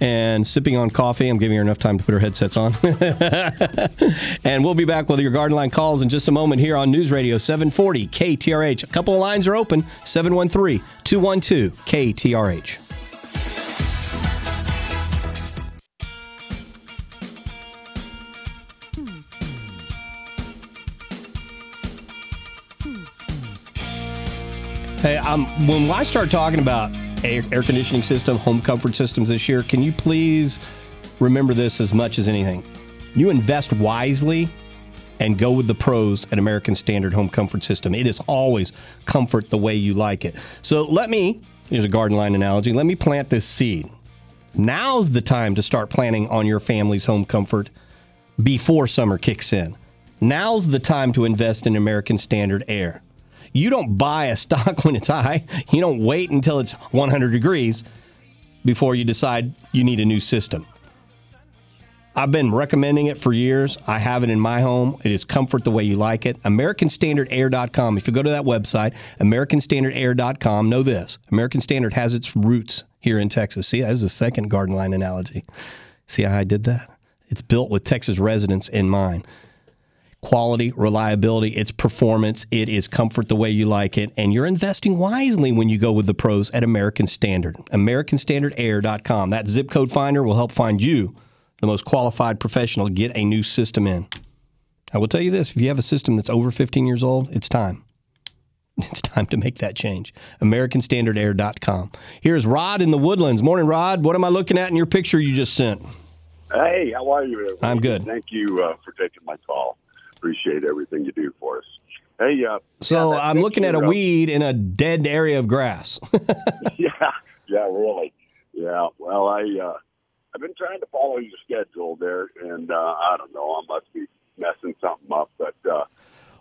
and sipping on coffee. I'm giving her enough time to put her headsets on. and we'll be back with your garden line calls in just a moment here on News Radio 740 KTRH. A couple of lines are open 713 212 KTRH. Hey, um, when I start talking about air, air conditioning system, home comfort systems this year, can you please remember this as much as anything? You invest wisely and go with the pros at American Standard Home Comfort System. It is always comfort the way you like it. So let me, here's a garden line analogy, let me plant this seed. Now's the time to start planning on your family's home comfort before summer kicks in. Now's the time to invest in American Standard Air. You don't buy a stock when it's high. You don't wait until it's 100 degrees before you decide you need a new system. I've been recommending it for years. I have it in my home. It is comfort the way you like it. AmericanStandardAir.com. If you go to that website, AmericanStandardAir.com, know this American Standard has its roots here in Texas. See, that is a second garden line analogy. See how I did that? It's built with Texas residents in mind quality, reliability, it's performance, it is comfort the way you like it, and you're investing wisely when you go with the pros at American Standard. AmericanStandardAir.com. That zip code finder will help find you the most qualified professional to get a new system in. I will tell you this if you have a system that's over 15 years old, it's time. It's time to make that change. AmericanStandardAir.com. Here's Rod in the Woodlands. Morning, Rod. What am I looking at in your picture you just sent? Hey, how are you? I'm good. Thank you uh, for taking my call. Appreciate everything you do for us. Hey, uh, So yeah, I'm looking at a picture of- weed in a dead area of grass. yeah, yeah, really. Yeah. Well, I uh, I've been trying to follow your schedule there, and uh, I don't know, I must be messing something up, but uh,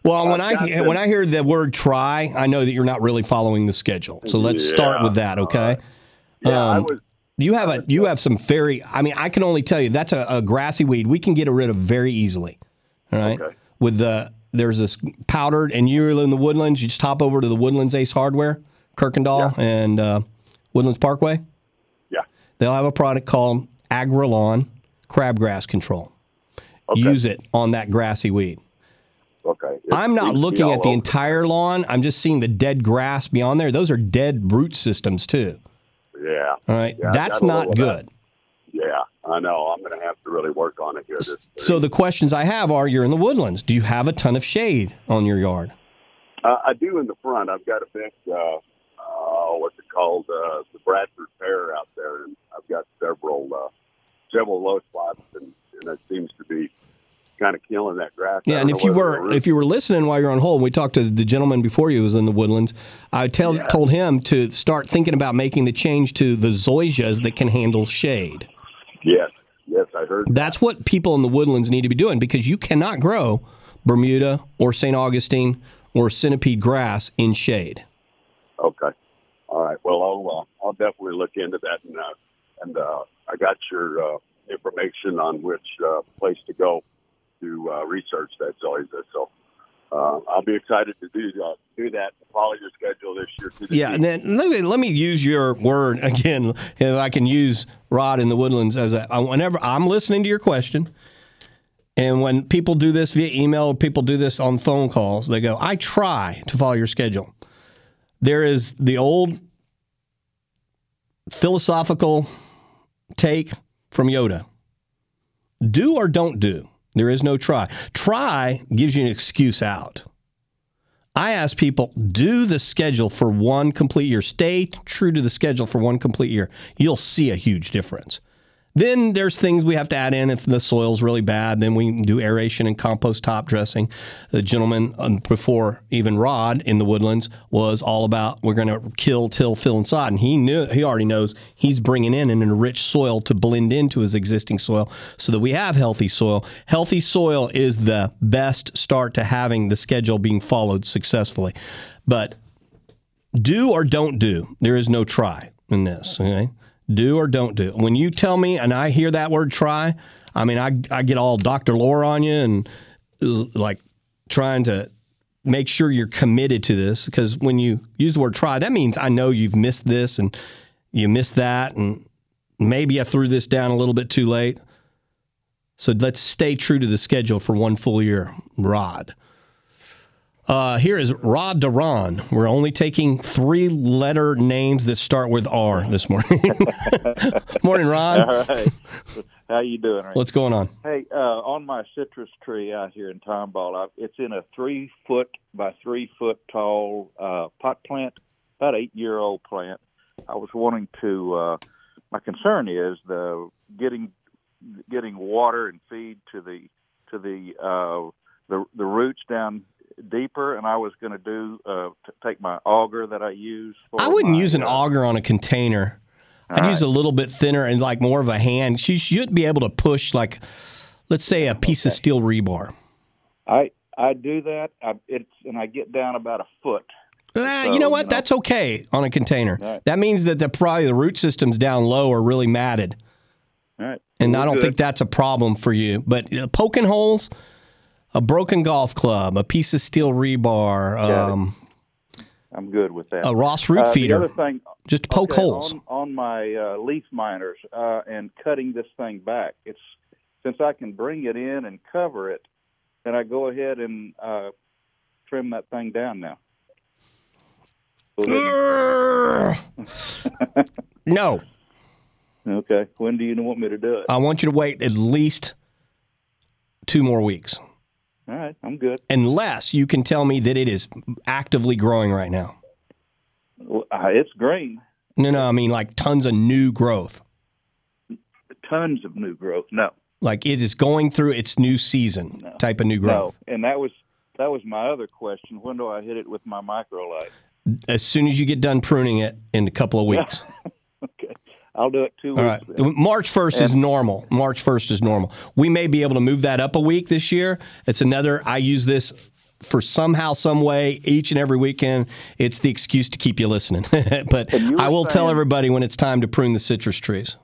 Well, when I've when I hear the word try, I know that you're not really following the schedule. So let's start with that, okay? Yeah, I Um, was- You have a you have some very. I mean, I can only tell you that's a, a grassy weed we can get rid of very easily. All right. With the there's this powdered, and you're in the woodlands. You just hop over to the Woodlands Ace Hardware, Kuykendahl, and uh, Woodlands Parkway. Yeah. They'll have a product called Agrilon Crabgrass Control. Okay. Use it on that grassy weed. okay. I'm not looking at the over. entire lawn. I'm just seeing the dead grass beyond there. Those are dead root systems too. Yeah. All right, Yeah, that's not good. that. Yeah, I know. To really work on it here. So the questions I have are: You're in the woodlands. Do you have a ton of shade on your yard? Uh, I do in the front. I've got a big, uh, uh, what's it called, uh, the Bradford pear out there, and I've got several, uh, several low spots, and, and it seems to be kind of killing that grass. Yeah, and if you were if you were listening while you're on hold, we talked to the gentleman before you who was in the woodlands. I tell, told him to start thinking about making the change to the zoysias that can handle shade. Yes, yes, I heard. That's what people in the woodlands need to be doing because you cannot grow Bermuda or St. Augustine or centipede grass in shade. Okay. All right. Well, I'll uh, I'll definitely look into that, and uh, and uh, I got your uh, information on which uh, place to go to uh, research that zoysia. So uh, I'll be excited to do uh, do that. Follow your schedule this year. Yeah, and then let me let me use your word again. If I can use Rod in the woodlands as a whenever I'm listening to your question, and when people do this via email, or people do this on phone calls, they go, "I try to follow your schedule." There is the old philosophical take from Yoda: do or don't do. There is no try. Try gives you an excuse out. I ask people, do the schedule for one complete year. Stay true to the schedule for one complete year. You'll see a huge difference. Then there's things we have to add in if the soil's really bad. Then we do aeration and compost top dressing. The gentleman um, before even Rod in the woodlands was all about we're going to kill, till, fill, and sod. And he knew he already knows he's bringing in an enriched soil to blend into his existing soil so that we have healthy soil. Healthy soil is the best start to having the schedule being followed successfully. But do or don't do. There is no try in this. Okay, do or don't do. When you tell me, and I hear that word try, I mean, I I get all Doctor Laura on you and like trying to make sure you're committed to this because when you use the word try, that means I know you've missed this and you missed that, and maybe I threw this down a little bit too late. So let's stay true to the schedule for one full year, Rod. Uh, here is Rod Duran. We're only taking three letter names that start with R this morning. morning, Rod. All right. How you doing? Ray? What's going on? Hey, uh, on my citrus tree out here in Tomball, I, it's in a three foot by three foot tall uh, pot plant, about eight year old plant. I was wanting to. Uh, my concern is the getting getting water and feed to the to the uh, the the roots down deeper, and I was going to do uh, t- take my auger that I use. For I wouldn't my, use an uh, auger on a container. I'd use a little bit thinner and like more of a hand. She should be able to push like, let's say, a piece of steel rebar. I I do that. I, it's and I get down about a foot. Ah, So, you know what? That's okay on a container. Right. That means that the probably the root system's down low are really matted. All right. And We're I don't good. think that's a problem for you. But uh, poking holes, a broken golf club, a piece of steel rebar, um, I'm good with that. a Ross root Uh, feeder. Thing, just poke okay, holes. on, on my uh, leaf miners uh, and cutting this thing back. It's since I can bring it in and cover it, then I go ahead and uh, trim that thing down now. no. Okay. When do you want me to do it? I want you to wait at least two more weeks, All right, I'm good. unless you can tell me that it is actively growing right now. Well, uh, it's green, No, no, I mean like tons of new growth. tons of new growth. No, Like it is going through its new season type of new growth. no, and that was that was my other question. When do I hit it with my microlife? As soon as you get done pruning it in a couple of weeks. I'll do it two All weeks. right. March 1st is normal. March 1st is normal. We may be able to move that up a week this year. It's another, I use this for somehow, some way, each and every weekend. It's the excuse to keep you listening. but you I will tell everybody when it's time to prune the citrus trees.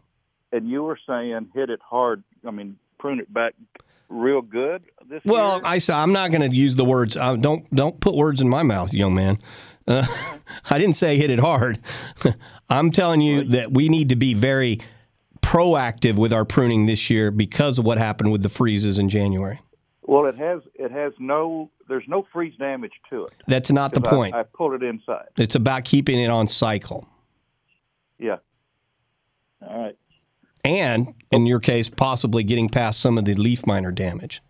And you were saying hit it hard. I mean, prune it back real good this Well, year. I said I'm not going to use the words. Uh, don't don't put words in my mouth, young man. Uh, I didn't say hit it hard. I'm telling you that we need to be very proactive with our pruning this year because of what happened with the freezes in January. Well, it has it has no there's no freeze damage to it. That's not the 'Cause I- point. I, pulled it inside. It's about keeping it on cycle. Yeah. All right. and in your case, possibly getting past some of the leaf miner damage.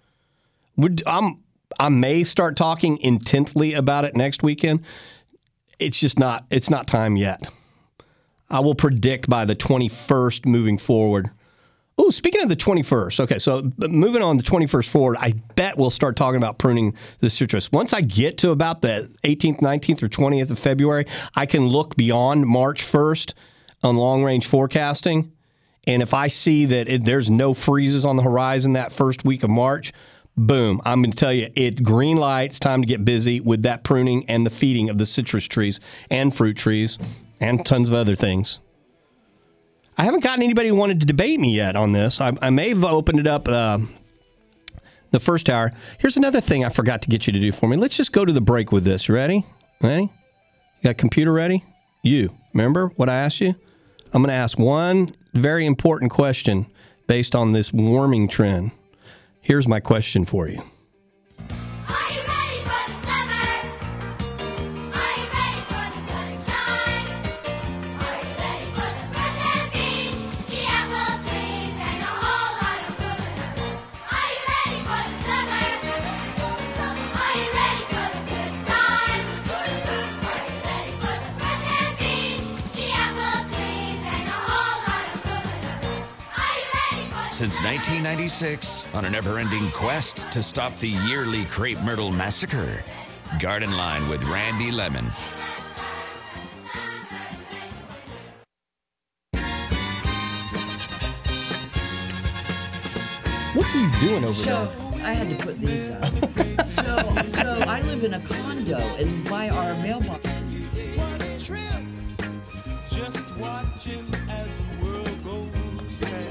Would I'm I may start talking intently about it next weekend. It's just not it's not time yet. I will predict by the 21st moving forward. Oh, speaking of the 21st, okay, so moving on the 21st forward, I bet we'll start talking about pruning the citrus. Once I get to about the 18th, 19th, or 20th of February, I can look beyond March 1st on long range forecasting. And if I see that it, there's no freezes on the horizon that first week of March, boom, I'm going to tell you, it green lights, time to get busy with that pruning and the feeding of the citrus trees and fruit trees and tons of other things. I haven't gotten anybody who wanted to debate me yet on this. I, I may have opened it up uh, the first hour. Here's another thing I forgot to get you to do for me. Let's just go to the break with this. You ready? Ready? You got computer ready? You remember what I asked you? I'm going to ask one very important question based on this warming trend. Here's my question for you. Since 1996, on a never ending quest to stop the yearly crepe myrtle massacre, Garden Line with Randy Lemmon. What are you doing over So there? I had to put these up. so, so I live in a condo, and by our mailbox. Just watching as the world goes past.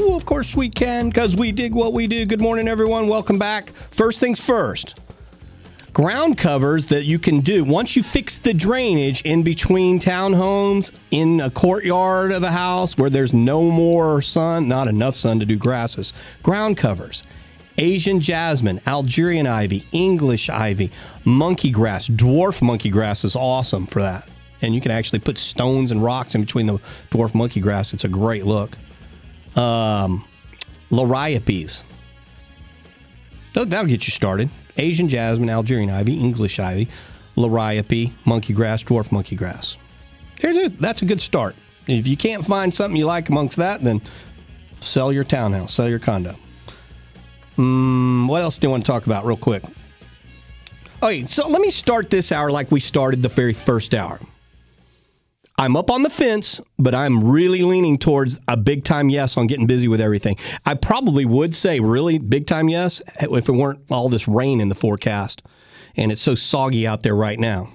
Oh, of course we can, because we dig what we do. Good morning, everyone. Welcome back. First things first ground covers that you can do once you fix the drainage in between townhomes in a courtyard of a house where there's no more sun, not enough sun to do grasses. Ground covers. Asian jasmine, Algerian ivy, English ivy, monkey grass, dwarf monkey grass is awesome for that. And you can actually put stones and rocks in between the dwarf monkey grass. It's a great look. Um, Liriopes. That'll that'll get you started. Asian jasmine, Algerian ivy, English ivy, Liriope, monkey grass, dwarf monkey grass. That's a good start. If you can't find something you like amongst that, then sell your townhouse, sell your condo. Mm, what else do you want to talk about, real quick? Okay, so let me start this hour like we started the very first hour. I'm up on the fence, but I'm really leaning towards a big time yes on getting busy with everything. I probably would say really big time yes if it weren't all this rain in the forecast and it's so soggy out there right now.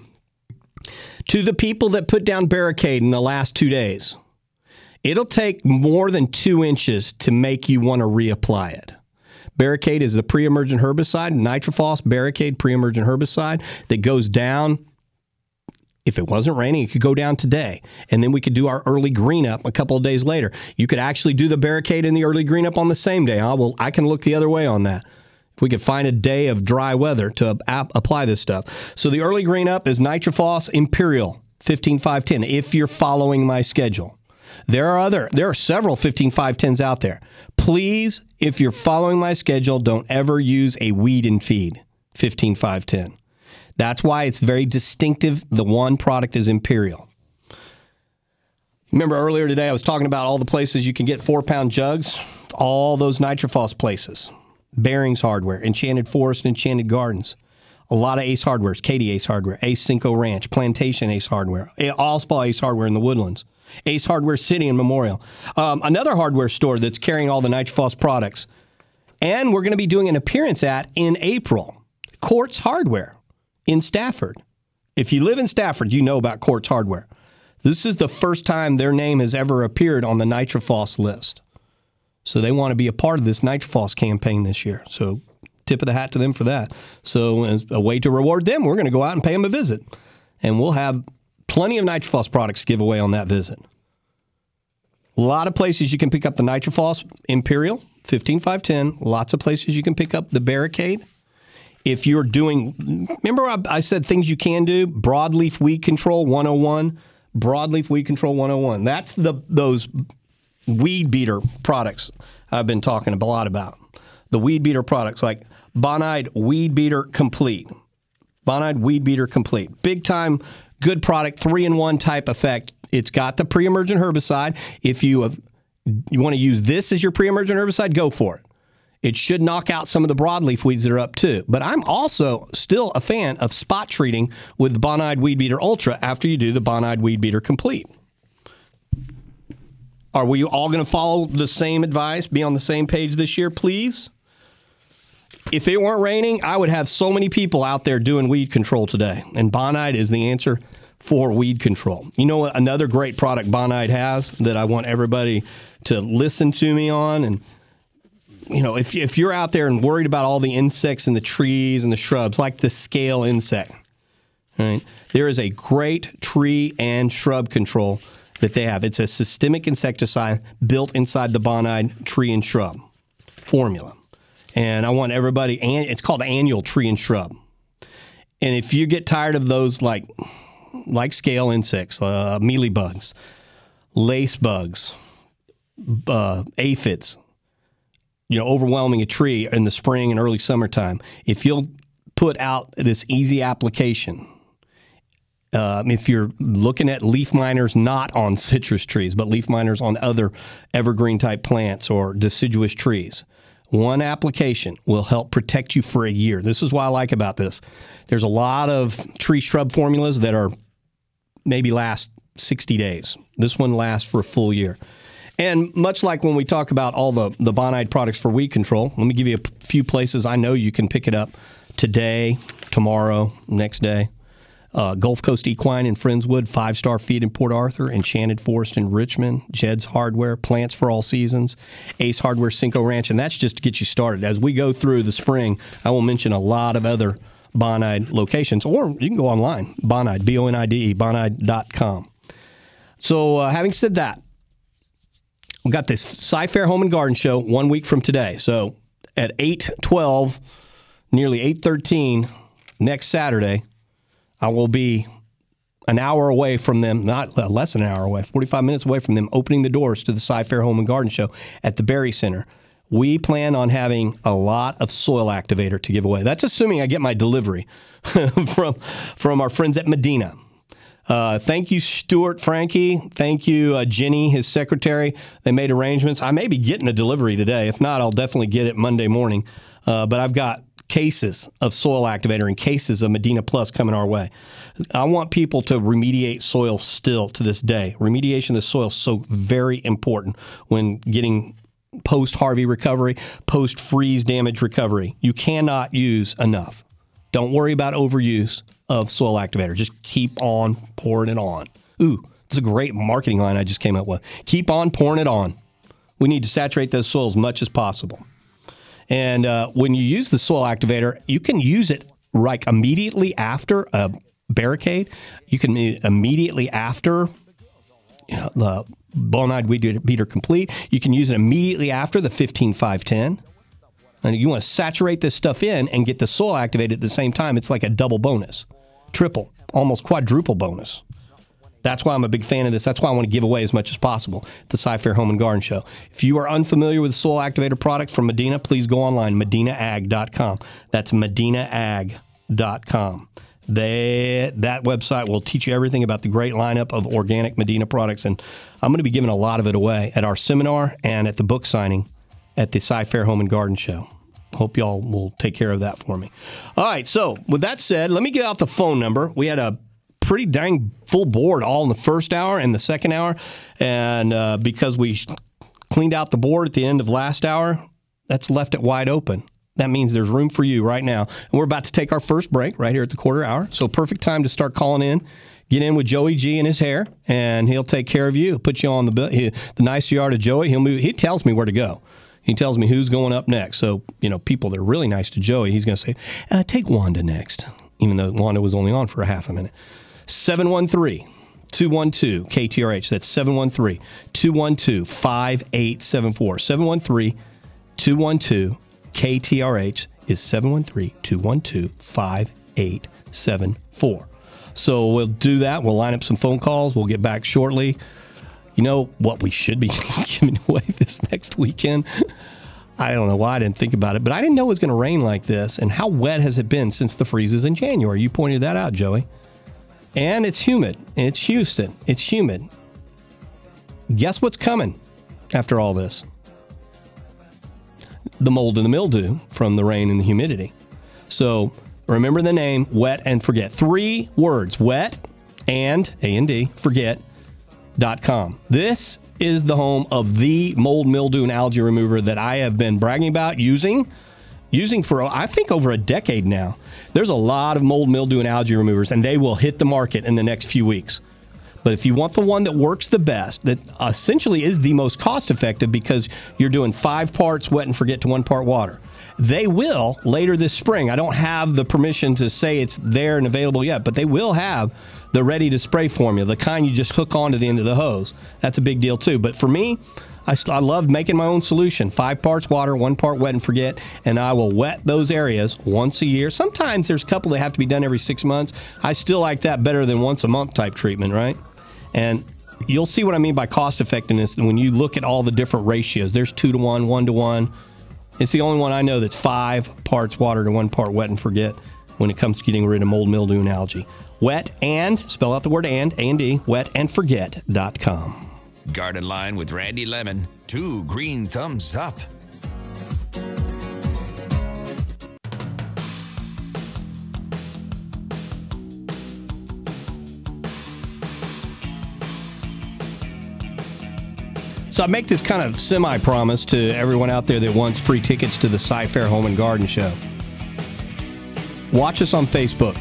To the people that put down barricade in the last two days, it'll take more than two inches to make you want to reapply it. Barricade is the pre emergent herbicide, nitrophos barricade pre emergent herbicide that goes down if it wasn't raining, it could go down today. And then we could do our early green up a couple of days later. You could actually do the barricade and the early green up on the same day. I will I can look the other way on that. If we could find a day of dry weather to ap- apply this stuff. So the early green up is Nitrophos Imperial 15510 if you're following my schedule. There are other there are several 15510s out there. Please, if you're following my schedule, don't ever use a weed and feed 15510. That's why it's very distinctive. The one product is Imperial. Remember earlier today, I was talking about all the places you can get four pound jugs, all those Nitrophos places. Bering's Hardware, Enchanted Forest, Enchanted Gardens. A lot of Ace Hardwares, Katy Ace Hardware, Ace Cinco Ranch, Plantation Ace Hardware, Alspaugh Ace Hardware in the Woodlands, Ace Hardware City and Memorial. Um, another hardware store that's carrying all the Nitrophos products. And we're going to be doing an appearance at in April, Quartz Hardware in Stafford. If you live in Stafford, you know about Quartz Hardware. This is the first time their name has ever appeared on the Nitrophos list. So they want to be a part of this Nitrophos campaign this year. So tip of the hat to them for that. So as a way to reward them, we're going to go out and pay them a visit. And we'll have plenty of Nitrophos products to give away on that visit. A lot of places you can pick up the Nitrophos Imperial 15510. Lots of places you can pick up the Barricade. If you're doing, remember I, I said things you can do? Broadleaf weed control 101. Broadleaf weed control 101. That's the those weed beater products I've been talking a lot about. The weed beater products like Bonide Weed Beater Complete. Bonide Weed Beater Complete. Big time, good product, three in one type effect. It's got the pre emergent herbicide. If you have, you want to use this as your pre emergent herbicide, go for it. It should knock out some of the broadleaf weeds that are up too. But I'm also still a fan of spot treating with Bonide Weed Beater Ultra after you do the Bonide Weed Beater Complete. Are we all going to follow the same advice, be on the same page this year, please? If it weren't raining, I would have so many people out there doing weed control today. And Bonide is the answer for weed control. You know what? Another great product Bonide has that I want everybody to listen to me on. And, you know, if, if you're out there and worried about all the insects in the trees and the shrubs, like the scale insect, right? There is a great tree and shrub control that they have. It's a systemic insecticide built inside the Bonide tree and shrub formula. And I want everybody, and it's called annual tree and shrub. And if you get tired of those like like scale insects, uh, mealy bugs, lace bugs, uh, aphids, you know, overwhelming a tree in the spring and early summertime, if you'll put out this easy application, um, if you're looking at leaf miners not on citrus trees, but leaf miners on other evergreen type plants or deciduous trees, one application will help protect you for a year. This is what I like about this. There's a lot of tree shrub formulas that are maybe last 60 days. This one lasts for a full year. And much like when we talk about all the, the Bonide products for weed control, let me give you a few places I know you can pick it up today, tomorrow, next day. Uh, Gulf Coast Equine in Friendswood, Five Star Feed in Port Arthur, Enchanted Forest in Richmond, Jed's Hardware, Plants for All Seasons, Ace Hardware, Cinco Ranch, and that's just to get you started. As we go through the spring, I will mention a lot of other Bonide locations, or you can go online, Bonide, B O N I D E, bonide.com. So, uh, having said that, we got this Cy-Fair Home and Garden Show one week from today. So, at eight twelve, nearly eight thirteen next Saturday, I will be an hour away from them, not less than an hour away, 45 minutes away from them opening the doors to the Cy-Fair Home and Garden Show at the Berry Center. We plan on having a lot of soil activator to give away. That's assuming I get my delivery from from our friends at Medina. Uh, thank you, Stuart Frankie. Thank you, uh, Jenny, his secretary. They made arrangements. I may be getting a delivery today. If not, I'll definitely get it Monday morning. Uh, but I've got cases of soil activator and cases of Medina Plus coming our way. I want people to remediate soil still to this day. Remediation of the soil is so very important when getting post Harvey recovery, post freeze damage recovery. You cannot use enough. Don't worry about overuse of soil activator. Just keep on pouring it on. Ooh, it's a great marketing line I just came up with. Keep on pouring it on. We need to saturate those soils as much as possible. And uh, when you use the soil activator, you can use it like immediately after a barricade. You can immediately after the Bonide Weed Beater Complete. You can use it immediately after the 15510. And you want to saturate this stuff in and get the soil activated at the same time. It's like a double bonus, triple, almost quadruple bonus. That's why I'm a big fan of this. That's why I want to give away as much as possible at the Cy-Fair Home and Garden Show. If you are unfamiliar with soil activator products from Medina, please go online, medinaag.com. That's medinaag.com. They, that website will teach you everything about the great lineup of organic Medina products. And I'm going to be giving a lot of it away at our seminar and at the book signing at the Cy-Fair Home and Garden Show. Hope y'all will take care of that for me. All right, so with that said, let me get out the phone number. We had a pretty dang full board all in the first hour and the second hour. And uh, because we cleaned out the board at the end of last hour, that's left it wide open. That means there's room for you right now. And we're about to take our first break right here at the quarter hour. So, perfect time to start calling in, Get in with Joey G and his hair, and he'll take care of you. Put you on the the nicer you are to Joey, he'll move. He tells me where to go. He tells me who's going up next. So you know, people that are really nice to Joey, he's going to say, uh, "Take Wanda next," even though Wanda was only on for a half a minute. 713 212 KTRH. That's 713 212 5874. 713 212 KTRH is 713 212 5874. So we'll do that. We'll line up some phone calls. We'll get back shortly. You know what we should be giving away this next weekend? I don't know why I didn't think about it, but I didn't know it was going to rain like this. And how wet has it been since the freezes in January? You pointed that out, Joey. And it's humid. It's Houston. It's humid. Guess what's coming after all this? The mold and the mildew from the rain and the humidity. So remember the name wet and forget. Three words wet and A and D forget dot com. This is the home of the mold, mildew, and algae remover that I have been bragging about using, using for I think over a decade now. There's a lot of mold, mildew, and algae removers, and they will hit the market in the next few weeks. But if you want the one that works the best, that essentially is the most cost effective because you're doing five parts wet and forget to one part water. They will later this spring. I don't have the permission to say it's there and available yet, but they will have the ready to spray formula, the kind you just hook onto the end of the hose. That's a big deal too. But for me, I, I love making my own solution. Five parts water, one part wet and forget, and I will wet those areas once a year. Sometimes there's a couple that have to be done every six months. I still like that better than once a month type treatment, right? And you'll see what I mean by cost effectiveness when you look at all the different ratios. There's two to one, one to one. It's the only one I know that's five parts water to one part wet and forget when it comes to getting rid of mold, mildew, and algae. Wet and, spell out the word and, A and D, wet and forget.com. Garden Line with Randy Lemmon. Two green thumbs up. So I make this kind of semi promise to everyone out there that wants free tickets to the Cy-Fair Home and Garden Show. Watch us on Facebook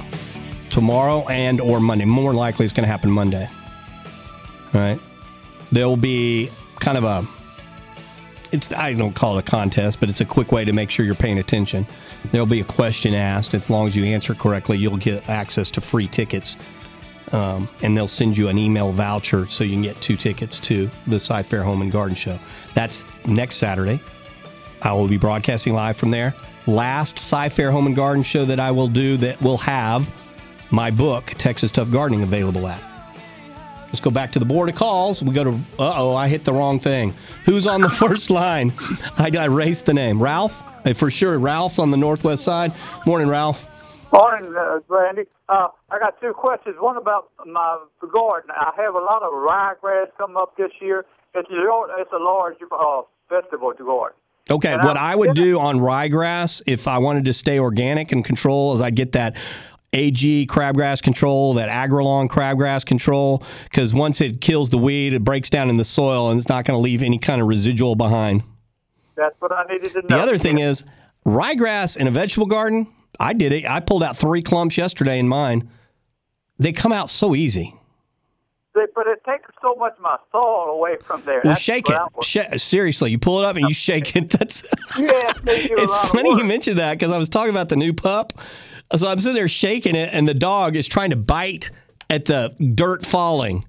tomorrow and or Monday. More likely it's going to happen Monday. Right. There will be kind of a it's I don't call it a contest, but it's a quick way to make sure you're paying attention. There'll be a question asked. As long as you answer correctly, you'll get access to free tickets. Um, and they'll send you an email voucher so you can get two tickets to the Cy-Fair Home and Garden Show. That's next Saturday. I will be broadcasting live from there. Last Cy-Fair Home and Garden Show that I will do that will have my book, Texas Tough Gardening, available at. Let's go back to the board of calls. We go to, uh oh, I hit the wrong thing. Who's on the first line? I, I erased the name. Ralph? Uh, For sure, Ralph's on the northwest side. Morning, Ralph. Morning, uh, Randy. Uh, I got two questions. One about my garden. I have a lot of ryegrass coming up this year. It's a, it's a large uh, vegetable garden. Okay, what I would do on ryegrass if I wanted to stay organic and control is I'd get that AG crabgrass control, that Agrolong crabgrass control, because once it kills the weed, it breaks down in the soil and it's not going to leave any kind of residual behind. That's what I needed to know. The other thing is ryegrass in a vegetable garden. I did it. I pulled out three clumps yesterday in mine. They come out so easy. They- but it takes so much of my soil away from there. Well, That's shake it. Sh- seriously, you pull it up and you shake it. That's yeah, they it's funny you mentioned that because I was talking about the new pup. So I'm sitting there shaking it, and the dog is trying to bite at the dirt falling.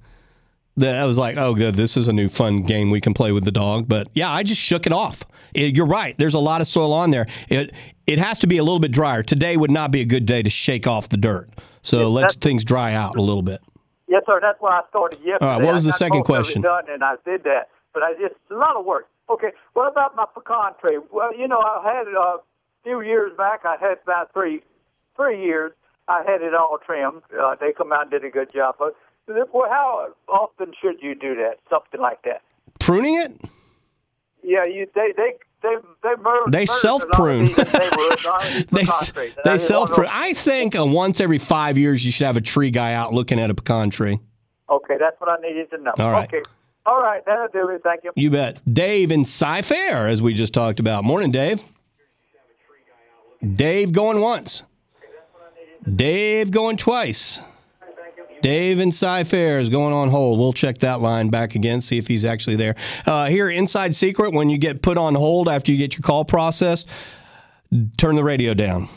That I was like, oh, good, this is a new fun game we can play with the dog. But yeah, I just shook it off. It- you're right. There's a lot of soil on there. It it has to be a little bit drier. Today would not be a good day to shake off the dirt. So let that's- things dry out a little bit. Yes, sir. That's why I started yesterday. All right, what was I the got second most of it question? Done, and I did that, but I just a lot of work. Okay, what about my pecan tree? Well, you know, I had it uh, a few years back. I had about three, three years. I had it all trimmed. Uh, they come out and did a good job. But well, how often should you do that? Something like that. Pruning it? Yeah, you they they they they murder. They self prune. they they self prune. I think uh, once every five years you should have a tree guy out looking at a pecan tree. Okay, that's what I needed to know. All right. Okay. All right, that'll do it. Thank you. You bet. Dave in Cy-Fair, as we just talked about. Morning, Dave. Dave going once. Dave going twice. Dave and Cy Fair is going on hold. We'll check that line back again, see if he's actually there. Uh, here, inside secret: when you get put on hold after you get your call processed, turn the radio down.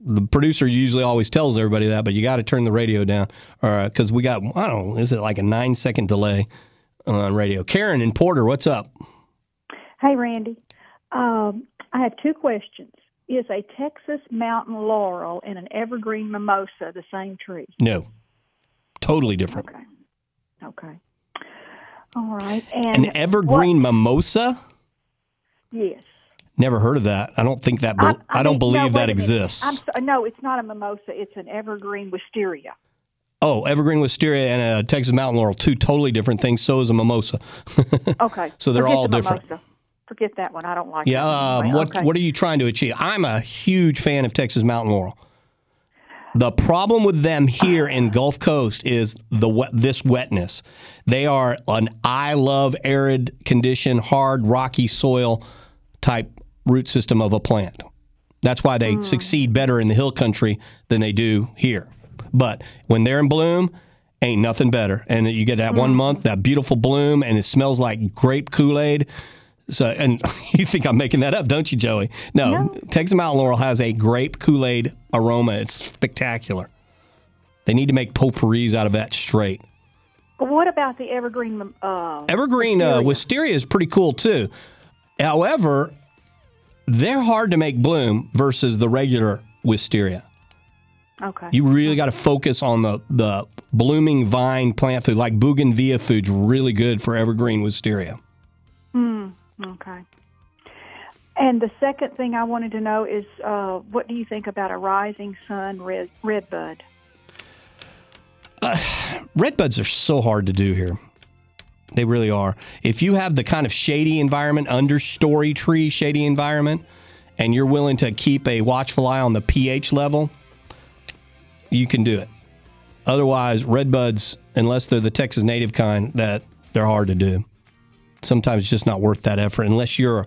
The producer usually always tells everybody that, but you got to turn the radio down, because we got I don't know, is it like a nine second delay on radio? Karen and Porter, what's up? Hey, Randy. Um, I have two questions. Is a Texas mountain laurel and an evergreen mimosa the same tree? No, totally different. Okay. Okay. All right. And An evergreen mimosa? Yes. Never heard of that. I don't think that. Be- I, don't mean, believe no, that wait a minute. exists. I'm so, no, it's not a mimosa. It's an evergreen wisteria. Oh, evergreen wisteria and a Texas mountain laurel, two totally different things. So is a mimosa. Okay. So they're all different. Mimosa. Forget that one. I don't like Yeah. Um, what Okay. What are you trying to achieve? I'm a huge fan of Texas mountain laurel. The problem with them here in Gulf Coast is the wet, this wetness. They are an I love arid condition, hard, rocky soil type root system of a plant. That's why they succeed better in the hill country than they do here. But when they're in bloom, ain't nothing better. And you get that one month, that beautiful bloom, and it smells like grape Kool Aid. So, and you think I'm making that up, don't you, Joey? No, Texas Mountain Laurel has a grape Kool Aid aroma. It's spectacular. They need to make potpourris out of that straight. But what about the evergreen? Uh, Evergreen uh, wisteria is pretty cool too. However, they're hard to make bloom versus the regular wisteria. Okay. You really got to focus on the the blooming vine plant food, like bougainvillea food's really good for evergreen wisteria. Hmm. Okay. And the second thing I wanted to know is, uh, what do you think about a rising sun red redbud? Redbuds are so hard to do here. They really are. If you have the kind of shady environment, understory tree shady environment, and you're willing to keep a watchful eye on the pH level, you can do it. Otherwise, redbuds, unless they're the Texas native kind, that they're hard to do. Sometimes it's just not worth that effort unless you're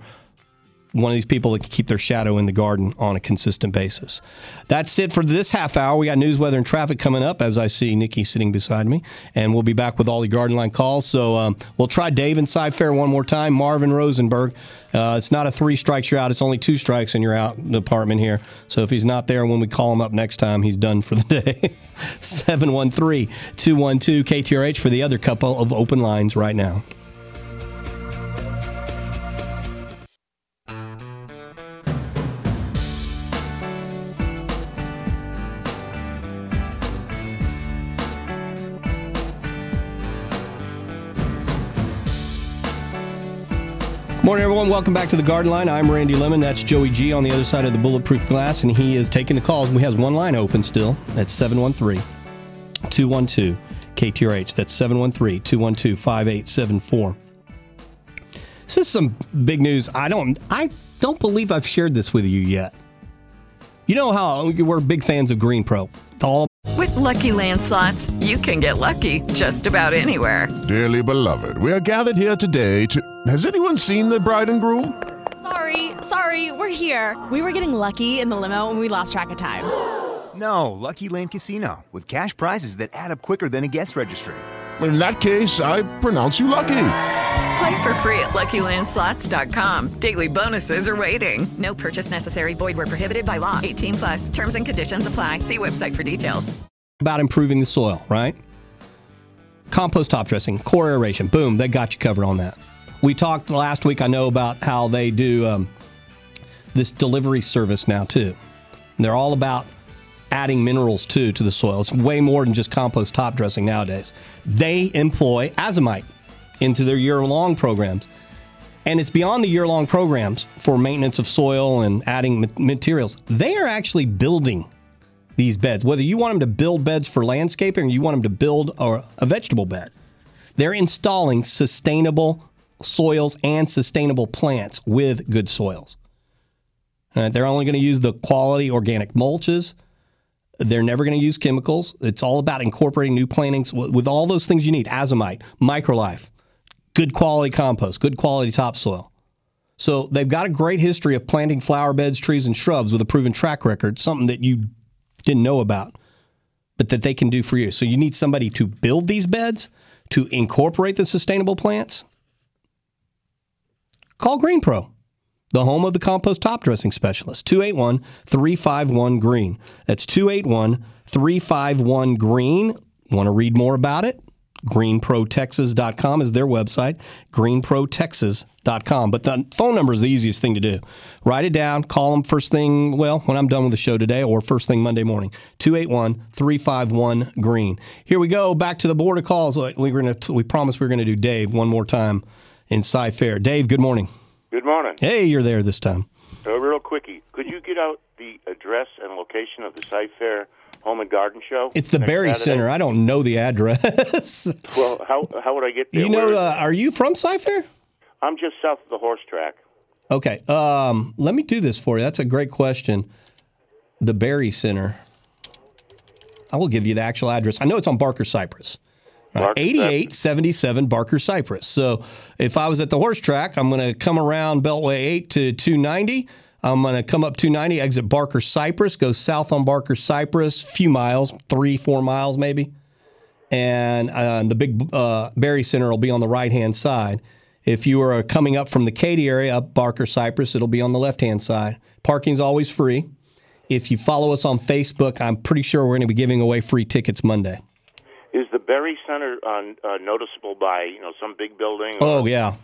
one of these people that can keep their shadow in the garden on a consistent basis. That's it for this half hour. We got news, weather, and traffic coming up as I see Nikki sitting beside me. And we'll be back with all the garden line calls. So um, we'll try Dave and Cy Fair one more time. Marvin Rosenberg. Uh, it's not a three strikes you're out, it's only two strikes and you're out apartment here. So if he's not there when we call him up next time, he's done for the day. 713 212 KTRH for the other couple of open lines right now. Morning, everyone. Welcome back to the Garden Line. I'm Randy Lemmon. That's Joey G on the other side of the bulletproof glass, and he is taking the calls. We has one line open still. That's 713 212 KTRH. That's 713 212 5874. This is some big news. I don't I don't believe I've shared this with you yet. You know how we're big fans of Green Pro. It's all With Lucky Land slots, you can get lucky just about anywhere. Dearly beloved, we are gathered here today to. Has anyone seen the bride and groom? Sorry, sorry, we're here. We were getting lucky in the limo and we lost track of time. No, Lucky Land Casino, with cash prizes that add up quicker than a guest registry. In that case, I pronounce you lucky. Play for free at LuckyLandSlots.com. Daily bonuses are waiting. No purchase necessary. Void where prohibited by law. 18 plus. Terms and conditions apply. See website for details. about improving the soil, right? Compost top dressing, core aeration, boom, they got you covered on that. We talked last week, I know, about how they do um, this delivery service now, too. They're all about adding minerals, too, to the soil. It's way more than just compost top dressing nowadays. They employ azomite into their year long programs. And it's beyond the year long programs for maintenance of soil and adding materials. They are actually building these beds, whether you want them to build beds for landscaping or you want them to build a, a vegetable bed. They're installing sustainable soils and sustainable plants with good soils. They're only going to use the quality organic mulches. They're never going to use chemicals. It's all about incorporating new plantings with, with all those things you need azomite, microlife, good quality compost, good quality topsoil. So they've got a great history of planting flower beds, trees, and shrubs with a proven track record, something that you didn't know about. but that they can do for you. So you need somebody to build these beds, to incorporate the sustainable plants. Call Green Pro, the home of the compost top dressing specialist. 281 351 Green. That's 281 351 Green. Want to read more about it? greenprotexas.com is their website greenprotexas.com but the phone number is the easiest thing to do. Write it down call them first thing well when i'm done with the show today or first thing monday morning 281-351 green. Here we go back to the board of calls. We were gonna we promised we were going to do dave one more time in Cy-Fair. Dave good morning. Good morning. hey you're there this time. Uh, real quickie, could you get out the address and location of the Sci Fair Home and Garden Show? it's the Berry Saturday? center i don't know the address Well, how how would I get there? you know uh, are you from fair? I'm just south of the horse track. Okay. Um, let me do this for you. That's a great question. The Berry Center. I will give you the actual address. I know it's on Barker Cypress. All right, 8877 Barker Cypress. So if I was at the horse track, I'm going to come around Beltway 8 to 290. I'm going to come up 290, exit Barker Cypress, go south on Barker Cypress, few miles, three, four miles maybe. And uh, the big uh, Berry Center will be on the right hand side. If you are coming up from the Katy area, up Barker Cypress, it'll be on the left hand side. Parking's always free. If you follow us on Facebook, I'm pretty sure we're going to be giving away free tickets Monday. Is the Berry Center uh, uh, noticeable by you know some big building? Oh, yeah.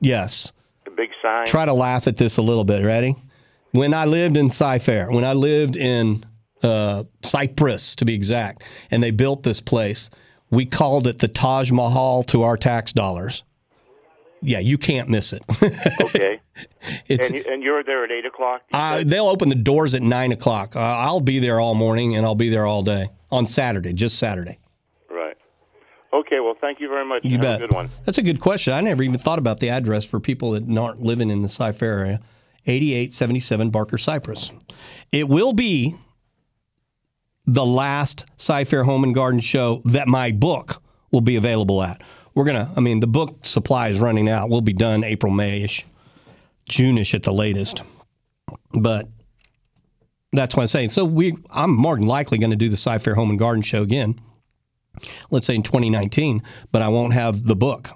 Yes. A big sign. Try to laugh at this a little bit. Ready? When I lived in Cy-Fair, when I lived in uh, Cypress, to be exact, and they built this place, we called it the Taj Mahal to our tax dollars. Yeah, you can't miss it. okay. It's- and, you, and you're there at eight o'clock. Uh, they'll open the doors at nine o'clock. Uh, I'll be there all morning and I'll be there all day on Saturday, just Saturday. Right. Okay. Well, thank you very much. You Have bet. a good one. That's a good question. I never even thought about the address for people that aren't living in the Fair area. 8877 Barker Cypress. It will be the last Cy-Fair Home and Garden show that my book will be available at. We're going to, I mean, the book supply is running out. We'll be done April, May ish, June ish at the latest. But that's what I'm saying. So we, I'm more than likely going to do the Cy-Fair Home and Garden show again let's say in 2019, but I won't have the book,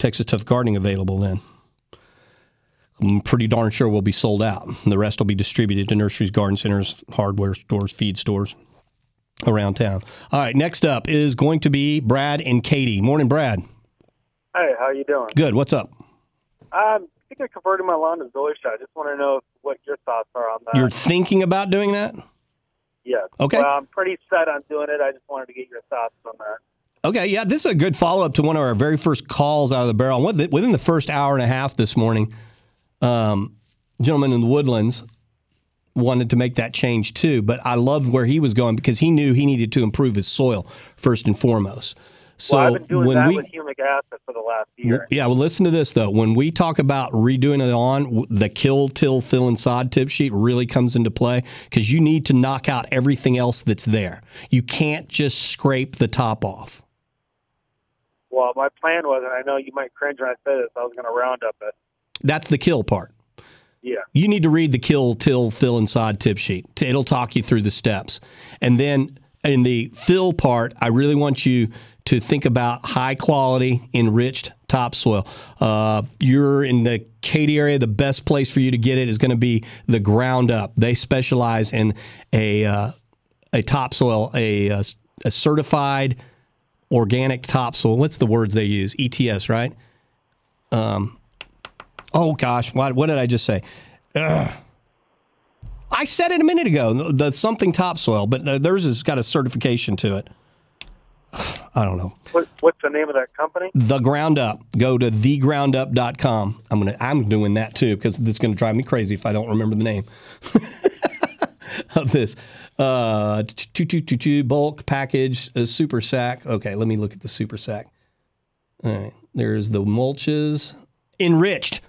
Texas Tough Gardening, available then. I'm pretty darn sure we'll be sold out. The rest will be distributed to nurseries, garden centers, hardware stores, feed stores around town. All right, next up is going to be Brad and Katy. Morning, Brad. Hey, how you doing? Good. What's up? Um, I'm thinking of converting my lawn to zoysia. I just want to know what your thoughts are on that. You're thinking about doing that? yes. Okay. Well, I'm pretty set on doing it. I just wanted to get your thoughts on that. Okay, yeah, this is a good follow up to one of our very first calls out of the barrel. Within the first hour and a half this morning, um, gentleman in the woodlands wanted to make that change too. But I loved where he was going because he knew he needed to improve his soil first and foremost. So well, I've been doing when that we with humic acid for the last year. yeah, well, listen to this though. When we talk about redoing it on, the kill, till, fill, and sod tip sheet really comes into play because you need to knock out everything else that's there. You can't just scrape the top off. Well, my plan was, and I know you might cringe when I say this, I was going to round up it. That's the kill part. Yeah. You need to read the kill, till, fill, and sod tip sheet. It'll talk you through the steps. And then in the fill part, I really want you to think about high quality, enriched topsoil. Uh, you're in the Katy area, the best place for you to get it is going to be the ground up. They specialize in a, uh, a topsoil, a, a, a certified organic topsoil. What's the words they use? ETS, right? Um, oh gosh, what, what did I just say? Ugh. I said it a minute ago. The, the something topsoil, but uh, theirs has got a certification to it. I don't know. What, what's the name of that company? The ground up. Go to thegroundup.com. I'm gonna. I'm doing that too because it's gonna drive me crazy if I don't remember the name of this. Uh, two two two two bulk package uh, super sack. Okay, let me look at the super sack. All right, there's the mulches. Enriched,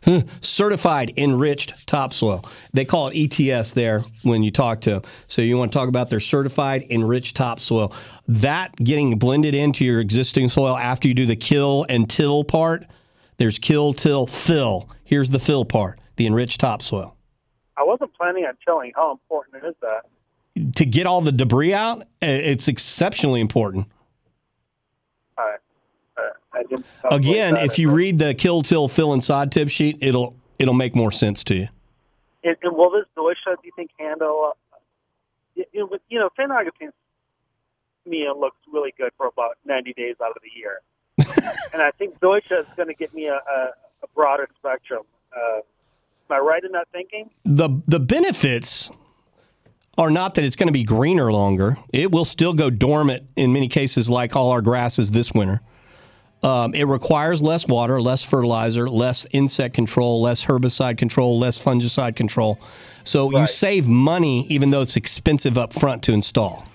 certified enriched topsoil. They call it ETS there when you talk to them. So you want to talk about their certified enriched topsoil. That getting blended into your existing soil after you do the kill and till part. There's kill, till, fill. Here's the fill part, the enriched topsoil. I wasn't planning on tilling. How important is that? to get all the debris out, it's exceptionally important. All right. All right. I didn't calculate Again, if you read the kill till fill and sod tip sheet, it'll it'll make more sense to you. And, and will this zoysia, do you think, handle? Uh, you, know, you know, St. Augustine's meal looks really good for about 90 days out of the year. and I think zoysia is going to get me a, a, a broader spectrum. Uh, am I right in that thinking? the The benefits are not that it's going to be greener longer. It will still go dormant in many cases, like all our grasses this winter. Um, it requires less water, less fertilizer, less insect control, less herbicide control, less fungicide control. So you save money, even though it's expensive up front to install.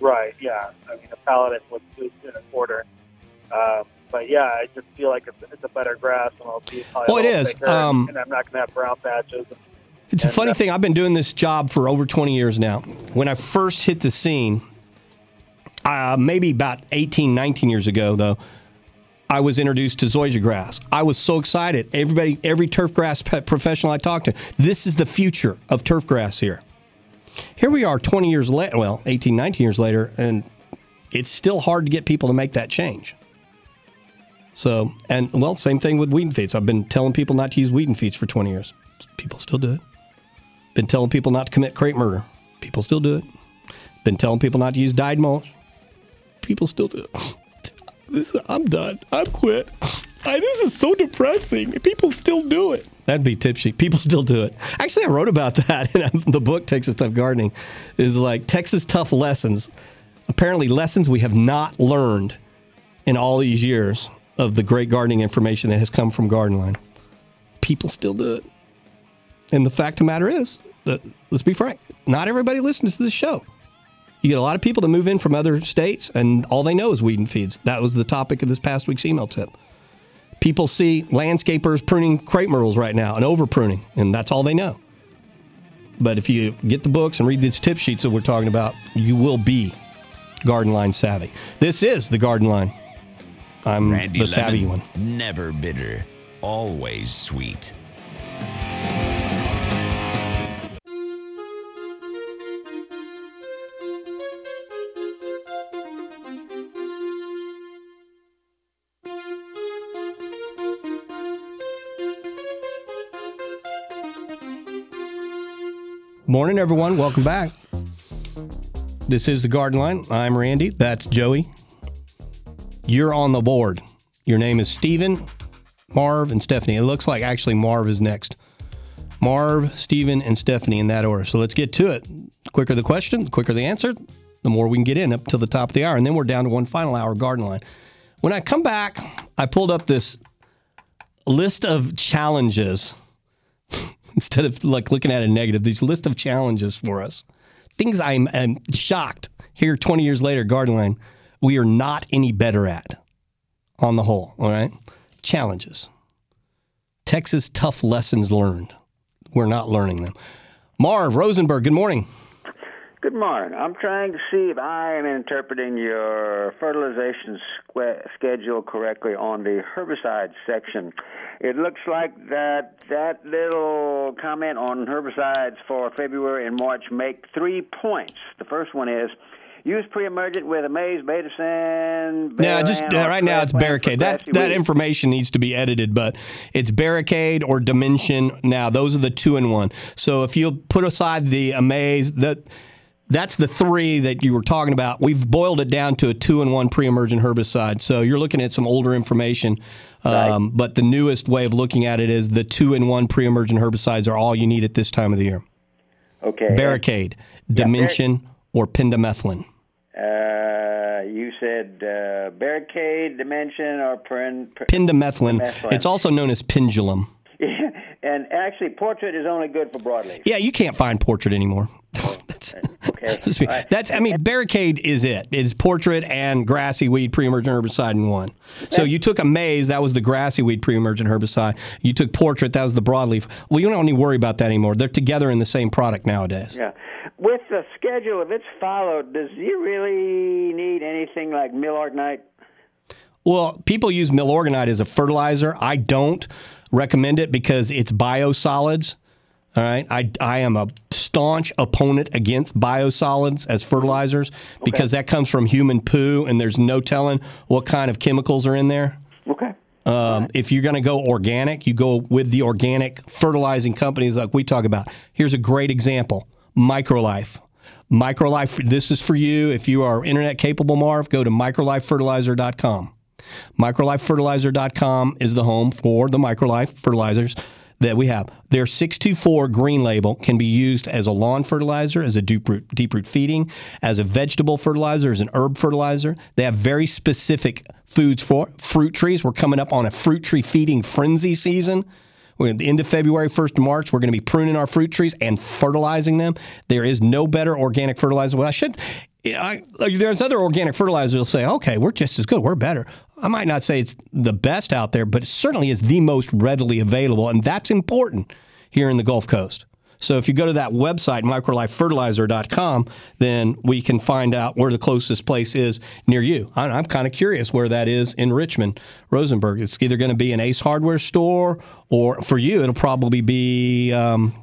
Right. Yeah. I mean, the paladin was was in a quarter. Um, but yeah, I just feel like it's, it's a better grass, and I'll be probably Oh, a it is. Um, and I'm not going to have brown patches. It's a funny uh, thing. I've been doing this job for over 20 years now. When I first hit the scene, uh, maybe about 18, 19 years ago, though, I was introduced to zoysia grass. I was so excited. Everybody, every turf grass professional I talked to, this is the future of turf grass here. Here we are 20 years later, well, 18, 19 years later, and it's still hard to get people to make that change. So, and well, same thing with weed and feeds. I've been telling people not to use weed and feeds for 20 years. People still do it. Been telling people not to commit crepe murder. People still do it. Been telling people not to use dyed mulch. People still do it. This, I'm done. I'm quit. I, this is so depressing. People still do it. That'd be tipsy. People still do it. Actually, I wrote about that in the book Texas Tough Gardening. Is like Texas Tough lessons. Apparently, lessons we have not learned in all these years of the great gardening information that has come from Garden Line. People still do it. And the fact of the matter is, that, let's be frank, not everybody listens to this show. You get a lot of people that move in from other states, and all they know is weed and feeds. That was the topic of this past week's email tip. People see landscapers pruning crepe myrtles right now and over pruning, and that's all they know. But if you get the books and read these tip sheets that we're talking about, you will be garden line savvy. This is the garden line. I'm Randy the savvy Lemmon, one. Never bitter, always sweet. Morning, everyone. Welcome back. This is the Garden Line. I'm Randy. That's Joey. You're on the board. Your name is Steven, Marv, and Stephanie. It looks like actually Marv is next. Marv, Steven, and Stephanie in that order. So let's get to it. Quicker the question, the quicker the answer, the more we can get in up till the top of the hour. And then we're down to one final hour Garden Line. When I come back, I pulled up this list of challenges instead of like looking at a negative, these list of challenges for us. Things I'm, I'm shocked here 20 years later, Garden Line, we are not any better at on the whole. All right. Challenges. Texas tough lessons learned. We're not learning them. Marv Rosenberg, good morning. Good morning. I'm trying to see if I am interpreting your fertilization sque- schedule correctly on the herbicide section. It looks like that that little comment on herbicides for February and March make three points. The first one is use pre-emergent with amaze, betasan, Yeah, just uh, right now it's Clear Plant for barricade. That that weeds. information needs to be edited, but it's barricade or dimension. Now those are the two in one. So if you put aside the amaze, that that's the three that you were talking about. We've boiled it down to a two in one pre-emergent herbicide. So you're looking at some older information. Um, But the newest way of looking at it is the two in one pre-emergent herbicides are all you need at this time of the year. Okay. Barricade, dimension, or pendimethalin. Uh, you said uh, barricade, dimension, or pen, Pendimethalin. Pendimethalin. It's also known as pendulum. and actually, portrait is only good for broadleaf. Yeah, you can't find portrait anymore. That's, that's. That's- I mean, barricade is it. It's portrait and grassy weed pre-emergent herbicide in one. So you took Amaze, that was the grassy weed pre-emergent herbicide. You took portrait, that was the broadleaf. Well, you don't need to worry about that anymore. They're together in the same product nowadays. Yeah. With the schedule, if it's followed, does you really need anything like milorganite? Well, people use milorganite as a fertilizer. I don't recommend it because it's biosolids. All right, I, I am a staunch opponent against biosolids as fertilizers because that comes from human poo, and there's no telling what kind of chemicals are in there. Okay. Um, If you're going to go organic, you go with the organic fertilizing companies like we talk about. Here's a great example Microlife. Microlife, this is for you. If you are internet capable, Marv, go to microlifefertilizer.com. Microlifefertilizer.com is the home for the Microlife fertilizers that we have. Their 624 green label can be used as a lawn fertilizer, as a deep root, deep root feeding, as a vegetable fertilizer, as an herb fertilizer. They have very specific foods for fruit trees. We're coming up on a fruit tree feeding frenzy season. We're at the end of February, 1st of March. We're going to be pruning our fruit trees and fertilizing them. There is no better organic fertilizer. Well, I should. I, there's other organic fertilizers that'll say, okay, we're just as good, we're better. I might not say it's the best out there, but it certainly is the most readily available, and that's important here in the Gulf Coast. So if you go to that website, microlifefertilizer.com, then we can find out where the closest place is near you. I- I'm kind of curious where that is in Richmond, Rosenberg. It's either going to be an Ace Hardware store, or for you, it'll probably be um,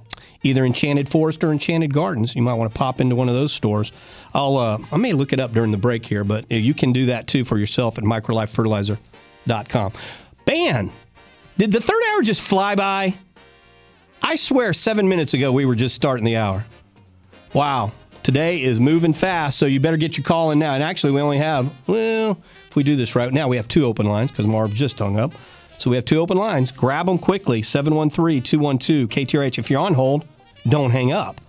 either Enchanted Forest or Enchanted Gardens. You might want to pop into one of those stores. I'll uh, I may look it up during the break here, but you can do that too for yourself at microlifefertilizer.com. Ban, did the third hour just fly by? I swear, seven minutes ago we were just starting the hour. Wow, today is moving fast, so you better get your call in now. And actually, we only have well, if we do this right now, we have two open lines because Marv just hung up. So we have two open lines. Grab them quickly 713 212 KTRH. If you're on hold, don't hang up.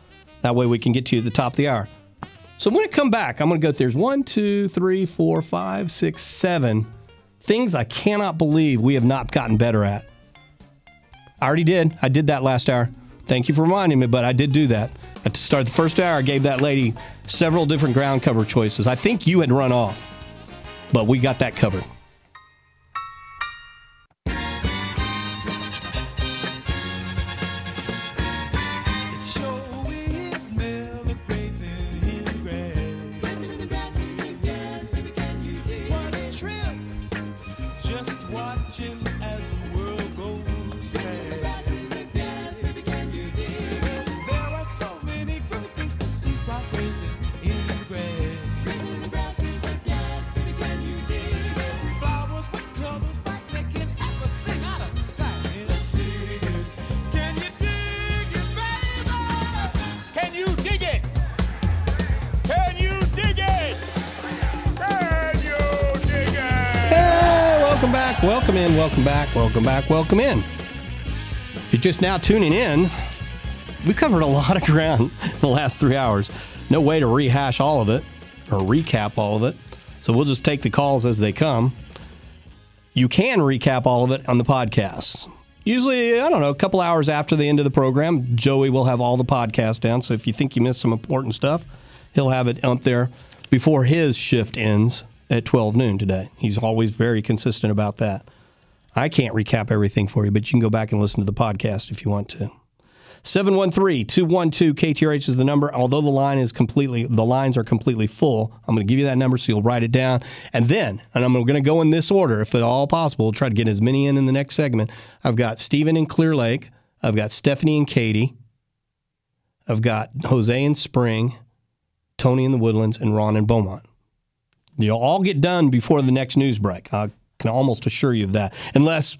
That way we can get to you at the top of the hour. So when I come back, I'm going to go there's one, two, three, four, five, six, seven things I cannot believe we have not gotten better at. I already did. I did that last hour. Thank you for reminding me, but I did do that. At the start of the first hour, I gave that lady several different ground cover choices. I think you had run off, but we got that covered. Welcome back. Welcome in. If you're just now tuning in, we covered a lot of ground in the last three hours. No way to rehash all of it or recap all of it. So we'll just take the calls as they come. You can recap all of it on the podcasts. Usually, I don't know, a couple hours after the end of the program, Joey will have all the podcasts down. So if you think you missed some important stuff, he'll have it up there before his shift ends at 12 noon today. He's always very consistent about that. I can't recap everything for you, but you can go back and listen to the podcast if you want to. 713-212-KTRH is the number. Although the line is completely the lines are completely full, I'm going to give you that number so you'll write it down. And then, and I'm going to go in this order if at all possible, try to get as many in in the next segment. I've got Stephen in Clear Lake, I've got Stephanie and Katy. I've got Jose in Spring, Tony in the Woodlands, and Ron in Beaumont. You'll all get done before the next news break. I can almost assure you of that. Unless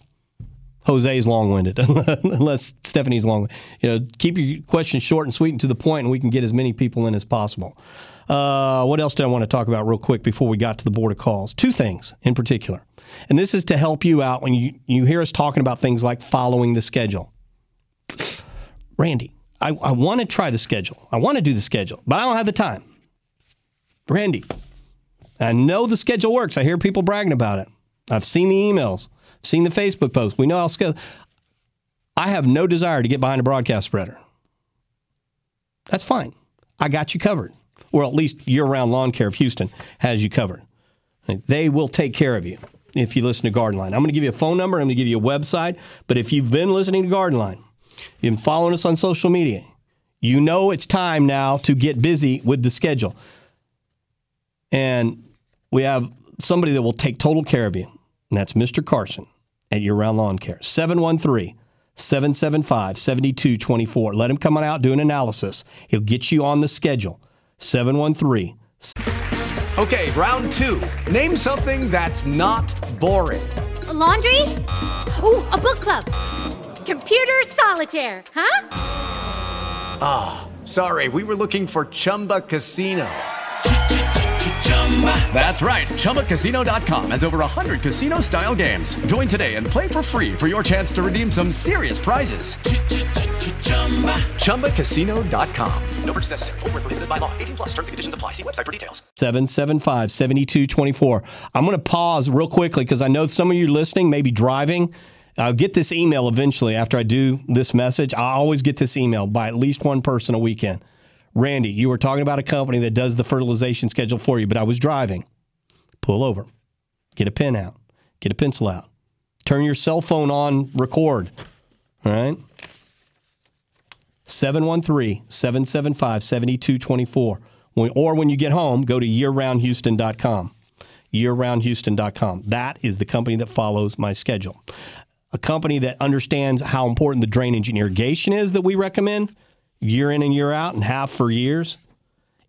Jose's long-winded, unless Stephanie's long. You know, keep your questions short and sweet and to the point, and we can get as many people in as possible. Uh, what else do I want to talk about real quick before we got to the board of calls? Two things in particular, and this is to help you out when you you hear us talking about things like following the schedule. Randy, I, I want to try the schedule. I want to do the schedule, but I don't have the time. Randy, I know the schedule works. I hear people bragging about it. I've seen the emails, seen the Facebook posts. We know how schedule. I have no desire to get behind a broadcast spreader. That's fine. I got you covered. Or at least year round lawn care of Houston has you covered. They will take care of you if you listen to Garden Line. I'm going to give you a phone number, I'm going to give you a website. But if you've been listening to Garden Line, you've been following us on social media, you know it's time now to get busy with the schedule. And we have somebody that will take total care of you, and that's Mr. Carson at Year Round Lawn Care. 713 775 7224. Let him come on out, do an analysis. He'll get you on the schedule. 713 Okay, round two. Name something that's not boring. A laundry? Ooh, a book club. Computer solitaire, huh? Ah, sorry, we were looking for Chumba Casino. That's right. ChumbaCasino.com has over 100 casino style games. Join today and play for free for your chance to redeem some serious prizes. ChumbaCasino.com. No purchase necessary. Void where prohibited by law. 18 plus terms and conditions apply. See website for details. 775 7224. I'm going to pause real quickly because I know some of you listening may be driving. I'll get this email eventually after I do this message. I always get this email by at least one person a weekend. Randy, you were talking about a company that does the fertilization schedule for you, but I was driving. Pull over, get a pen out, get a pencil out, turn your cell phone on, record. All right? 713 775 7224. Or when you get home, go to yearroundhouston.com. Yearroundhouston.com. That is the company that follows my schedule. A company that understands how important the drainage and irrigation is that we recommend year in and year out and have for years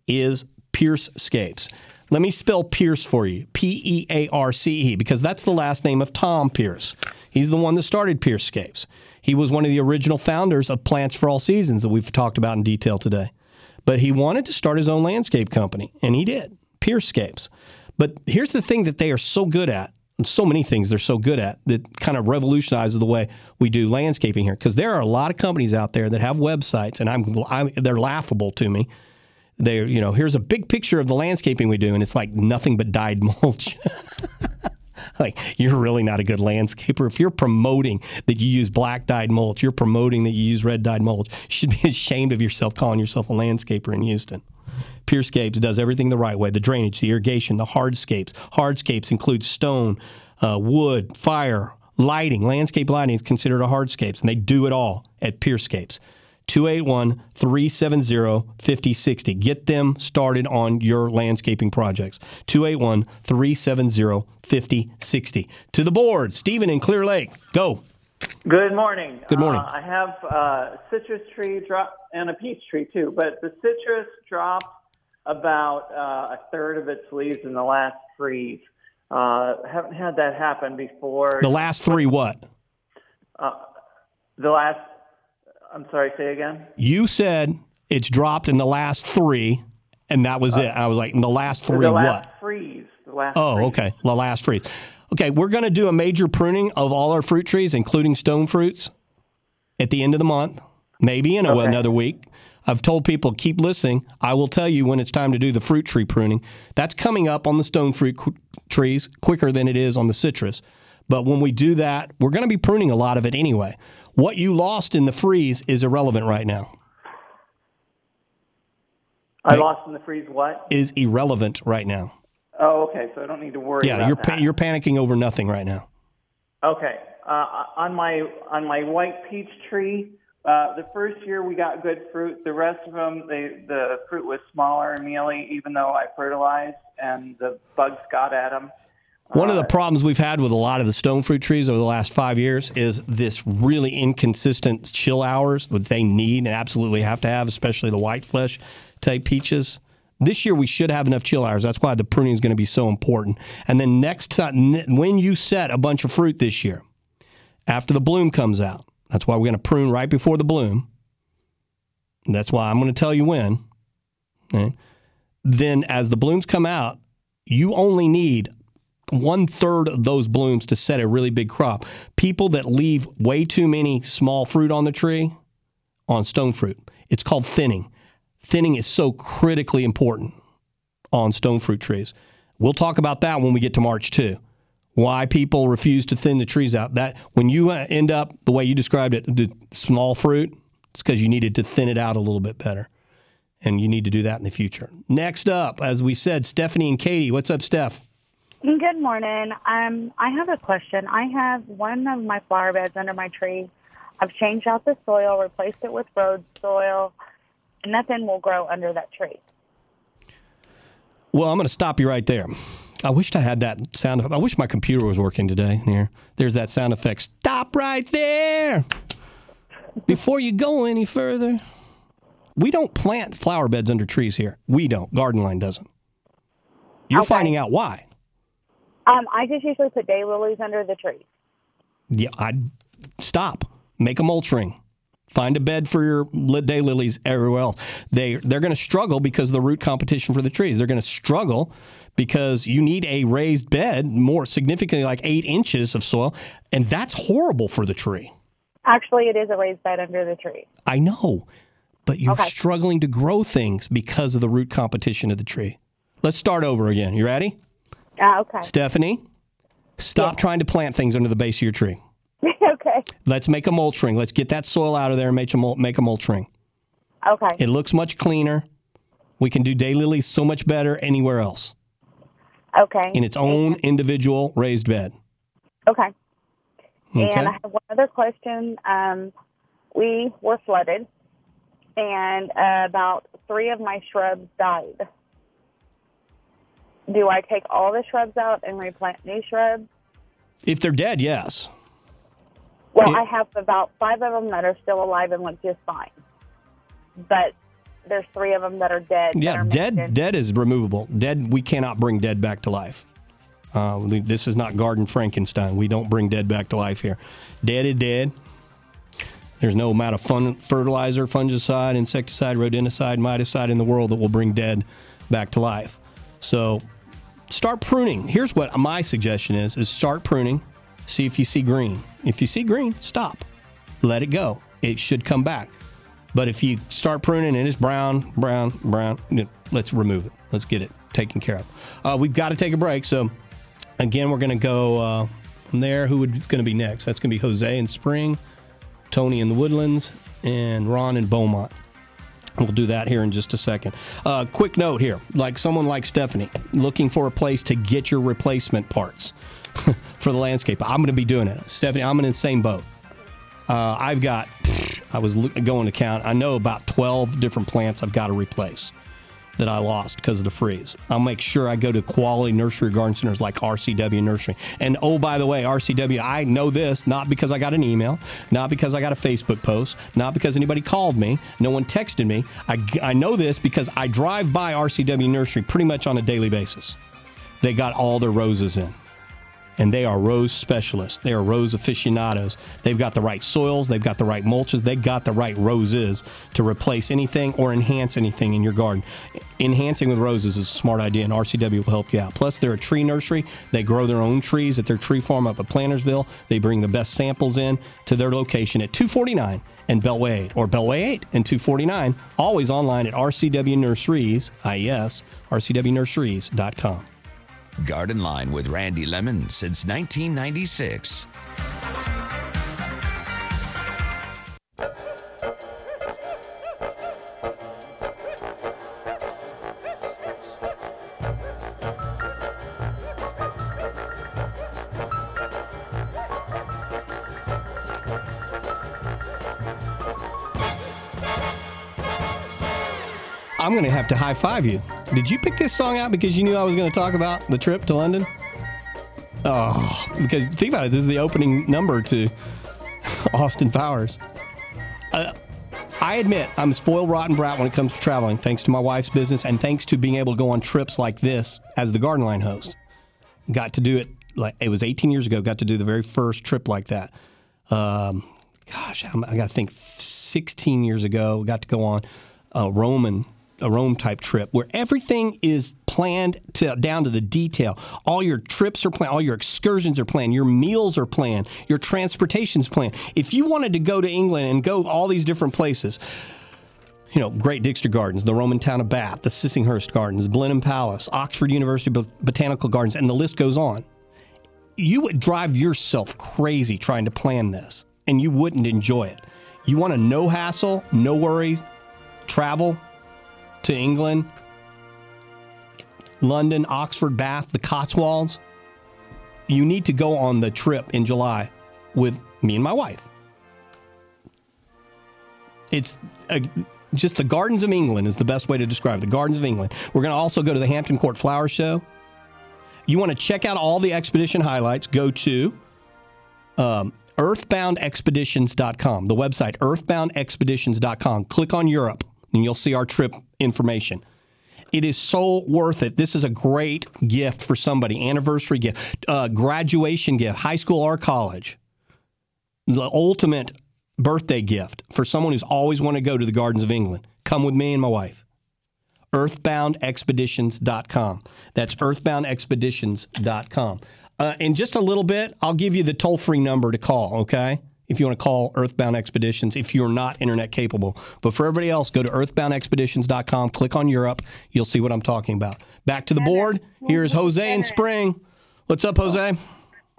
is Pearce Scapes. Let me spell Pearce for you P E A R C E, because that's the last name of Tom Pearce. He's the one that started Pearce Scapes. He was one of the original founders of Plants for All Seasons that we've talked about in detail today. But he wanted to start his own landscape company, and he did, Pearce Scapes. But here's the thing that they are so good at, so many things they're so good at that kind of revolutionizes the way we do landscaping here. Because there are a lot of companies out there that have websites, and I'm, I'm they're laughable to me. They, you know, here's a big picture of the landscaping we do, and it's like nothing but dyed mulch. like you're really not a good landscaper if you're promoting that you use black dyed mulch. You're promoting that you use red dyed mulch. You should be ashamed of yourself calling yourself a landscaper in Houston. Pearcescapes does everything the right way: the drainage, the irrigation, the hardscapes. Hardscapes include stone, uh, wood, fire, lighting. Landscape lighting is considered a hardscapes, and they do it all at Pearcescapes. 281 370 5060. Get them started on your landscaping projects. 281 370 5060. To the board, Stephen in Clear Lake. Go. Good morning. Good morning. Uh, I have a citrus tree drop and a peach tree too, but the citrus dropped about uh, a third of its leaves in the last freeze. Uh, haven't had that happen before. The last three what? Uh, the last. I'm sorry. Say again. You said it's dropped in the last three, and that was it. I was like, in the last three the what? last freeze. The last. Oh, freeze. okay. The last freeze. Okay, we're going to do a major pruning of all our fruit trees, including stone fruits, at the end of the month, maybe in a, Okay. another week. I've told people keep listening. I will tell you when it's time to do the fruit tree pruning. That's coming up on the stone fruit qu- trees quicker than it is on the citrus. But when we do that, we're going to be pruning a lot of it anyway. What you lost in the freeze is irrelevant right now. I lost in the freeze. What? Is irrelevant right now. Oh, okay. So I don't need to worry. Yeah, about you're that. pa- you're panicking over nothing right now. Okay. Uh, on my on my white peach tree, uh, the first year we got good fruit. The rest of them, they, the fruit was smaller and mealy, even though I fertilized, and the bugs got at them. One of the problems we've had with a lot of the stone fruit trees over the last five years is this really inconsistent chill hours that they need and absolutely have to have, especially the white flesh type peaches. This year we should have enough chill hours. That's why the pruning is going to be so important. And then next time, when you set a bunch of fruit this year, after the bloom comes out, that's why we're going to prune right before the bloom. That's why I'm going to tell you when. Okay? Then as the blooms come out, you only need one third of those blooms to set a really big crop. People that leave way too many small fruit on the tree, on stone fruit, it's called thinning. Thinning is so critically important on stone fruit trees. We'll talk about that when we get to March too. Why people refuse to thin the trees out. That when you uh, end up the way you described it, the small fruit, it's because you needed to thin it out a little bit better, and you need to do that in the future. Next up, as we said, Stephanie and Katy. What's up, Steph? Good morning. Um, I have a question. I have one of my flower beds under my tree. I've changed out the soil, replaced it with road soil, nothing will grow under that tree. Well, I'm going to stop you right there. I wished I had that sound. I wish my computer was working today. Here, there's that sound effect. Stop right there. Before you go any further, we don't plant flower beds under trees here. We don't. Garden Line doesn't. You're Okay. finding out why. Um, I just usually put daylilies under the trees. Yeah, I'd stop. Make a mulch ring. Find a bed for your li- daylilies everywhere else. They they're going to struggle because of the root competition for the trees. They're going to struggle because you need a raised bed more significantly like eight inches of soil, and that's horrible for the tree. Actually, it is a raised bed under the tree. I know, but you're Okay. struggling to grow things because of the root competition of the tree. Let's start over again. You ready? Uh, okay. Stephanie, stop trying to plant things under the base of your tree. Okay. Let's make a mulch ring. Let's get that soil out of there and make a, mul- make a mulch ring. Okay. It looks much cleaner. We can do daylilies so much better anywhere else Okay. in its own individual raised bed. Okay. Okay. And I have one other question. Um, we were flooded, and uh, about three of my shrubs died. Do I take all the shrubs out and replant new shrubs? If they're dead, yes. Well, Yeah. I have about five of them that are still alive and look just fine, but there's three of them that are dead. Yeah, are dead dead is removable. Dead, we cannot bring dead back to life. Uh, this is not Garden Frankenstein. We don't bring dead back to life here. Dead is dead. There's no amount of fun, fertilizer, fungicide, insecticide, rodenticide, miticide in the world that will bring dead back to life. So start pruning. Here's what my suggestion is: is start pruning. See if you see green. If you see green, stop. Let it go. It should come back. But if you start pruning and it's brown, brown, brown, let's remove it. Let's get it taken care of. Uh, we've got to take a break. So, again, we're going to go uh, from there. Who is going to be next? That's going to be Jose in Spring, Tony in the Woodlands, and Ron in Beaumont. We'll do that here in just a second. Uh, quick note here like someone like Stephanie looking for a place to get your replacement parts for the landscape. I'm going to be doing it. Stephanie, I'm in the same boat. Uh, I've got, I was going to count, I know about 12 different plants I've got to replace that I lost because of the freeze. I'll make sure I go to quality nursery garden centers like RCW Nursery. And oh, by the way, RCW, I know this not because I got an email, not because I got a Facebook post, not because anybody called me, no one texted me. I, I know this because I drive by RCW Nursery pretty much on a daily basis. They got all their roses in and they are rose specialists. They are rose aficionados. They've got the right soils, they've got the right mulches, they've got the right roses to replace anything or enhance anything in your garden. Enhancing with roses is a smart idea, and RCW will help you out. Plus, they're a tree nursery. They grow their own trees at their tree farm up at Plantersville. They bring the best samples in to their location at 249 and Beltway 8 or Beltway 8 and 249. Always online at RCW Nurseries, IES, rcwnurseries.com. Garden Line with Randy Lemmon since 1996. I'm going to have to high five you. Did you pick this song out because you knew I was going to talk about the trip to London? Oh, because think about it. This is the opening number to Austin Powers. Uh, I admit I'm a spoiled, rotten brat when it comes to traveling, thanks to my wife's business and thanks to being able to go on trips like this as the Garden Line host. Got to do it like it was 18 years ago. Got to do the very first trip like that. Um, gosh, I'm, I got to think 16 years ago. Got to go on a Roman a Rome type trip where everything is planned to down to the detail. All your trips are planned, all your excursions are planned, your meals are planned, your transportation's planned. If you wanted to go to England and go all these different places, you know, Great Dixter Gardens, the Roman town of Bath, the Sissinghurst Gardens, Blenheim Palace, Oxford University Bot- Botanical Gardens, and the list goes on. You would drive yourself crazy trying to plan this, and you wouldn't enjoy it. You want a no hassle, no worries travel to England, London, Oxford, Bath, the Cotswolds. You need to go on the trip in July with me and my wife. It's a, just the Gardens of England is the best way to describe it. The Gardens of England. We're going to also go to the Hampton Court Flower Show. You want to check out all the expedition highlights? Go to um, earthboundexpeditions.com, the website earthboundexpeditions.com. Click on Europe and you'll see our trip information. It is so worth it. This is a great gift for somebody, anniversary gift, uh, graduation gift, high school or college. The ultimate birthday gift for someone who's always wanted to go to the Gardens of England. Come with me and my wife. Earthboundexpeditions.com. That's earthboundexpeditions.com. Uh, in just a little bit, I'll give you the toll free number to call, okay? If you want to call Earthbound Expeditions, if you're not internet capable. But for everybody else, go to earthboundexpeditions.com, click on Europe. You'll see what I'm talking about. Back to the board. Here's Jose in Spring. What's up, Jose?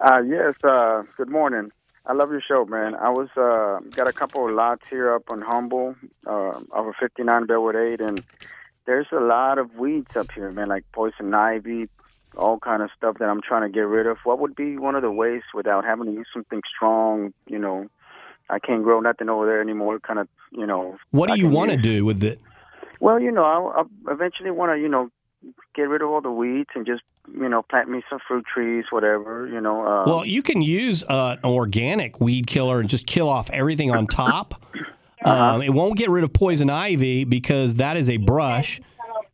Uh, yes, uh, good morning. I love your show, man. I was uh, got a couple of lots here up on Humble, uh, over 59 Beltway 8, and there's a lot of weeds up here, man, like poison ivy, all kind of stuff that I'm trying to get rid of. What would be one of the ways without having to use something strong? You know, I can't grow nothing over there anymore. Kind of, you know. What do I you want to do with it? Well, you know, I, I eventually want to, you know, get rid of all the weeds and just, you know, plant me some fruit trees, whatever. You know. Uh, Well, you can use uh, an organic weed killer and just kill off everything on top. Um, it won't get rid of poison ivy because that is a brush.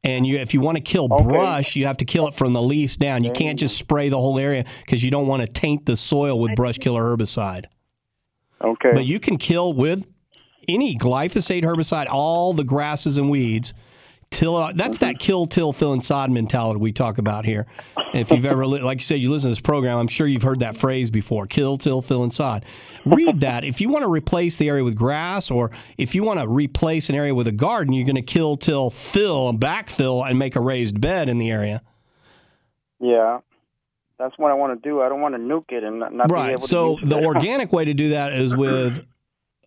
And you, if you want to kill brush, you have to kill it from the leaves down. You can't just mm. spray the whole area because you don't want to taint the soil with brush killer herbicide. Okay. But you can kill with any glyphosate herbicide all the grasses and weeds. Till that's that mm-hmm. kill, till, fill, and sod mentality we talk about here. And if you've ever, li- like you said, you listen to this program, I'm sure you've heard that phrase before: kill, till, fill, and sod. Read that. If you want to replace the area with grass, or if you want to replace an area with a garden, you're going to kill, till, fill, and backfill, and make a raised bed in the area. Yeah, that's what I want to do. I don't want to nuke it and not, not be right. able to So the organic way to do that is with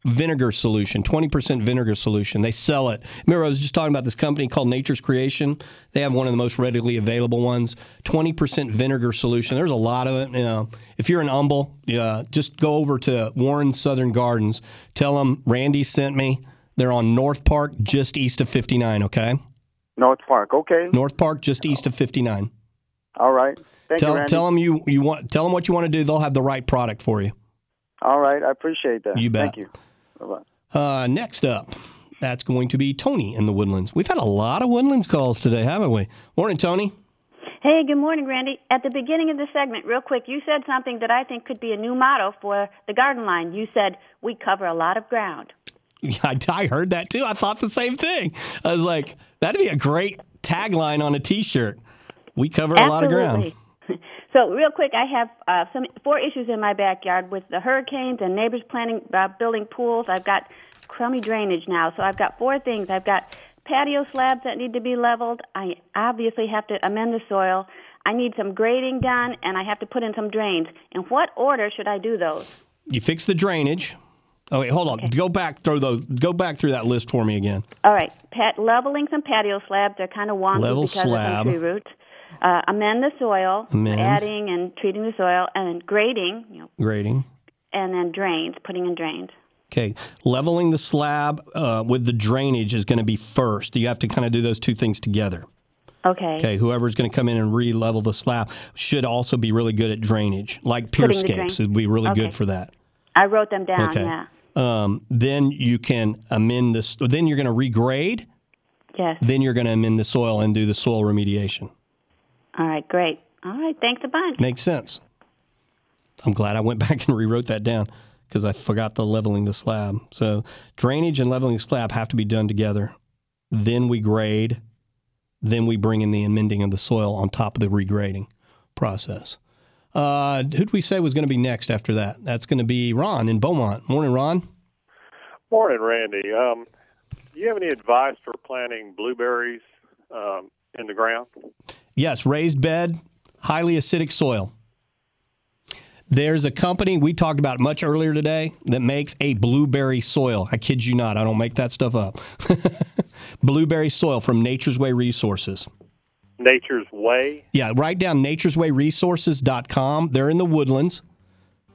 vinegar solution, 20% vinegar solution. They sell it. Remember, I was just talking about this company called Nature's Creation. They have one of the most readily available ones, 20% vinegar solution. There's a lot of it. You know, if you're in Humble, yeah, just go over to Warren Southern Gardens. Tell them Randy sent me. They're on North Park, just east of 59. Okay. North Park. Okay. North Park, just east of 59. All right. Thank tell you, Randy. tell them you you want tell them what you want to do. They'll have the right product for you. All right. I appreciate that. You bet. Thank you. Bye-bye. Uh, next up, that's going to be Tony in the Woodlands. We've had a lot of Woodlands calls today, haven't we? Morning, Tony. Hey, good morning, Randy. At the beginning of the segment, real quick, you said something that I think could be a new motto for the garden line. You said, We cover a lot of ground. I, I heard that too. I thought the same thing. I was like, that'd be a great tagline on a T-shirt. We cover a lot of ground. So, real quick, I have uh, some four issues in my backyard with the hurricanes and neighbors planning uh, building pools. I've got crummy drainage now, so I've got four things. I've got patio slabs that need to be leveled. I obviously have to amend the soil. I need some grading done, and I have to put in some drains. In what order should I do those? You fix the drainage. Oh wait, hold on. Go back through those. Go back through that list for me again. All right, pat, leveling some patio slabs. They're kind of wonky Level because slab. of some tree roots. Uh, amend the soil, Amend. adding and treating the soil, and then grading, you know, Grading. and then drains, putting in drains. Okay, leveling the slab uh, with the drainage is going to be first. You have to kind of do those two things together. Okay. Okay, whoever's going to come in and re-level the slab should also be really good at drainage, like Pearcescapes would be really Okay. good for that. I wrote them down. okay. Yeah. Um, then you can amend this. Then you're going to regrade. Yes. Then you're going to amend the soil and do the soil remediation. All right. Great. All right. Thanks a bunch. Makes sense. I'm glad I went back and rewrote that down because I forgot the leveling the slab. So drainage and leveling the slab have to be done together. Then we grade. Then we bring in the amending of the soil on top of the regrading process. Uh, who'd we say was going to be next after that? That's going to be Ron in Beaumont. Morning, Ron. Morning, Randy. Um, do you have any advice for planting blueberries um, in the ground? Yes, raised bed, highly acidic soil. There's a company we talked about much earlier today that makes a blueberry soil. I kid you not, I don't make that stuff up. blueberry soil from Nature's Way Resources. Nature's Way. Yeah, write down nature'swayresources.com. They're in the woodlands,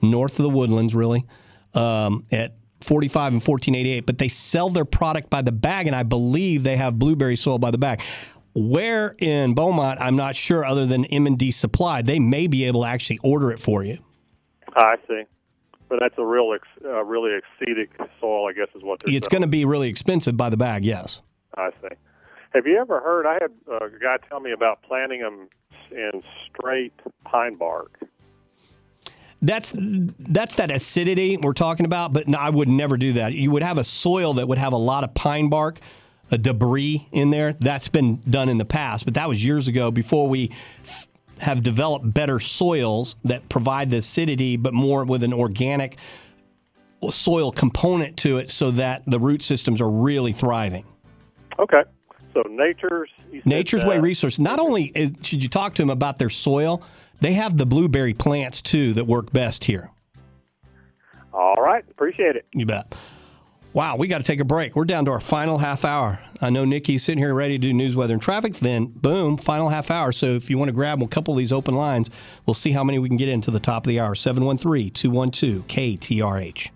north of the woodlands, really, um, at 45 and 1488. But they sell their product by the bag, and I believe they have blueberry soil by the bag. Where in Beaumont, I'm not sure, other than M&D Supply, they may be able to actually order it for you. I see. But that's a real, ex- uh, really acidic soil, I guess, is what they're It's going to be really expensive by the bag, yes. I see. Have you ever heard? I had a guy tell me about planting them in straight pine bark. That's that's that acidity we're talking about, but no, I would never do that. You would have a soil that would have a lot of pine bark, a debris in there. That's been done in the past, but that was years ago before we f- have developed better soils that provide the acidity, but more with an organic soil component to it, so that the root systems are really thriving. Okay. So nature's Nature's Way. Resource. Not only is, should you talk to them about their soil, they have the blueberry plants too that work best here. All right. Appreciate it. You bet. Wow, we got to take a break. We're down to our final half hour. I know Nikki's sitting here ready to do news, weather, and traffic. Then, boom, final half hour. So if you want to grab a couple of these open lines, we'll see how many we can get into the top of the hour. 713 212 KTRH.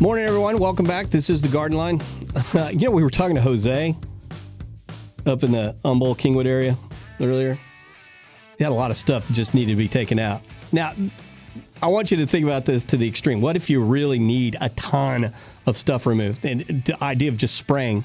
Morning, everyone. Welcome back. This is the Garden Line. you know, we were talking to Jose up in the Humble Kingwood area earlier. He had a lot of stuff that just needed to be taken out. Now, I want you to think about this to the extreme. What if you really need a ton of stuff removed? And the idea of just spraying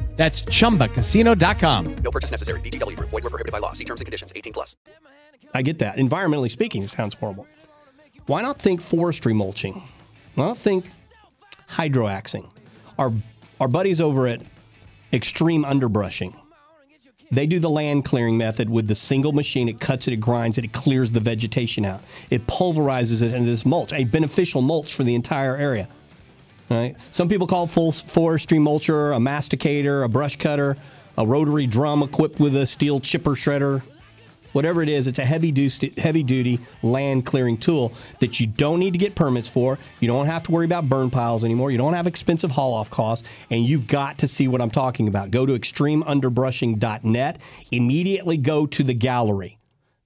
That's chumbacasino.com. No purchase necessary. VGW Group. Void were prohibited by law. See terms and conditions. 18 plus. I get that. Environmentally speaking, it sounds horrible. Why not think forestry mulching? Why not think hydroaxing? Our our buddies over at Extreme Underbrushing, they do the land clearing method with the single machine. It cuts it, it grinds it, it clears the vegetation out. It pulverizes it into this mulch, a beneficial mulch for the entire area. Right? Some people call full forestry mulcher a masticator, a brush cutter, a rotary drum equipped with a steel chipper shredder. Whatever it is, it's a heavy duty, heavy duty land clearing tool that you don't need to get permits for. You don't have to worry about burn piles anymore. You don't have expensive haul off costs, and you've got to see what I'm talking about. Go to extremeunderbrushing.net. Immediately go to the gallery,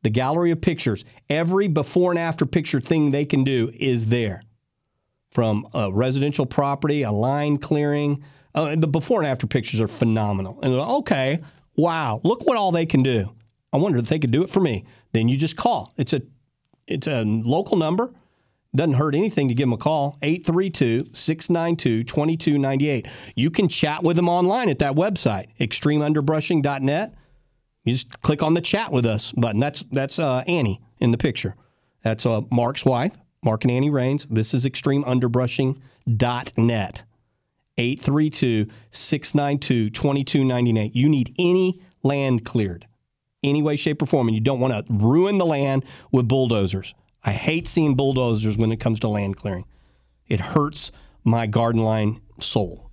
the gallery of pictures. Every before and after picture thing they can do is there from a residential property, a line clearing. Uh, the before and after pictures are phenomenal. And okay, wow, look what all they can do. I wonder if they could do it for me. Then you just call. It's a it's a local number. Doesn't hurt anything to give them a call. 832-692-2298. You can chat with them online at that website, extremeunderbrushing.net. You just click on the chat with us button. That's that's uh, Annie in the picture. That's uh, Mark's wife, Mark and Annie Rains. This is extremeunderbrushing.net. 832-692-2298. You need any land cleared, any way, shape, or form, and you don't want to ruin the land with bulldozers. I hate seeing bulldozers when it comes to land clearing. It hurts my garden line soul.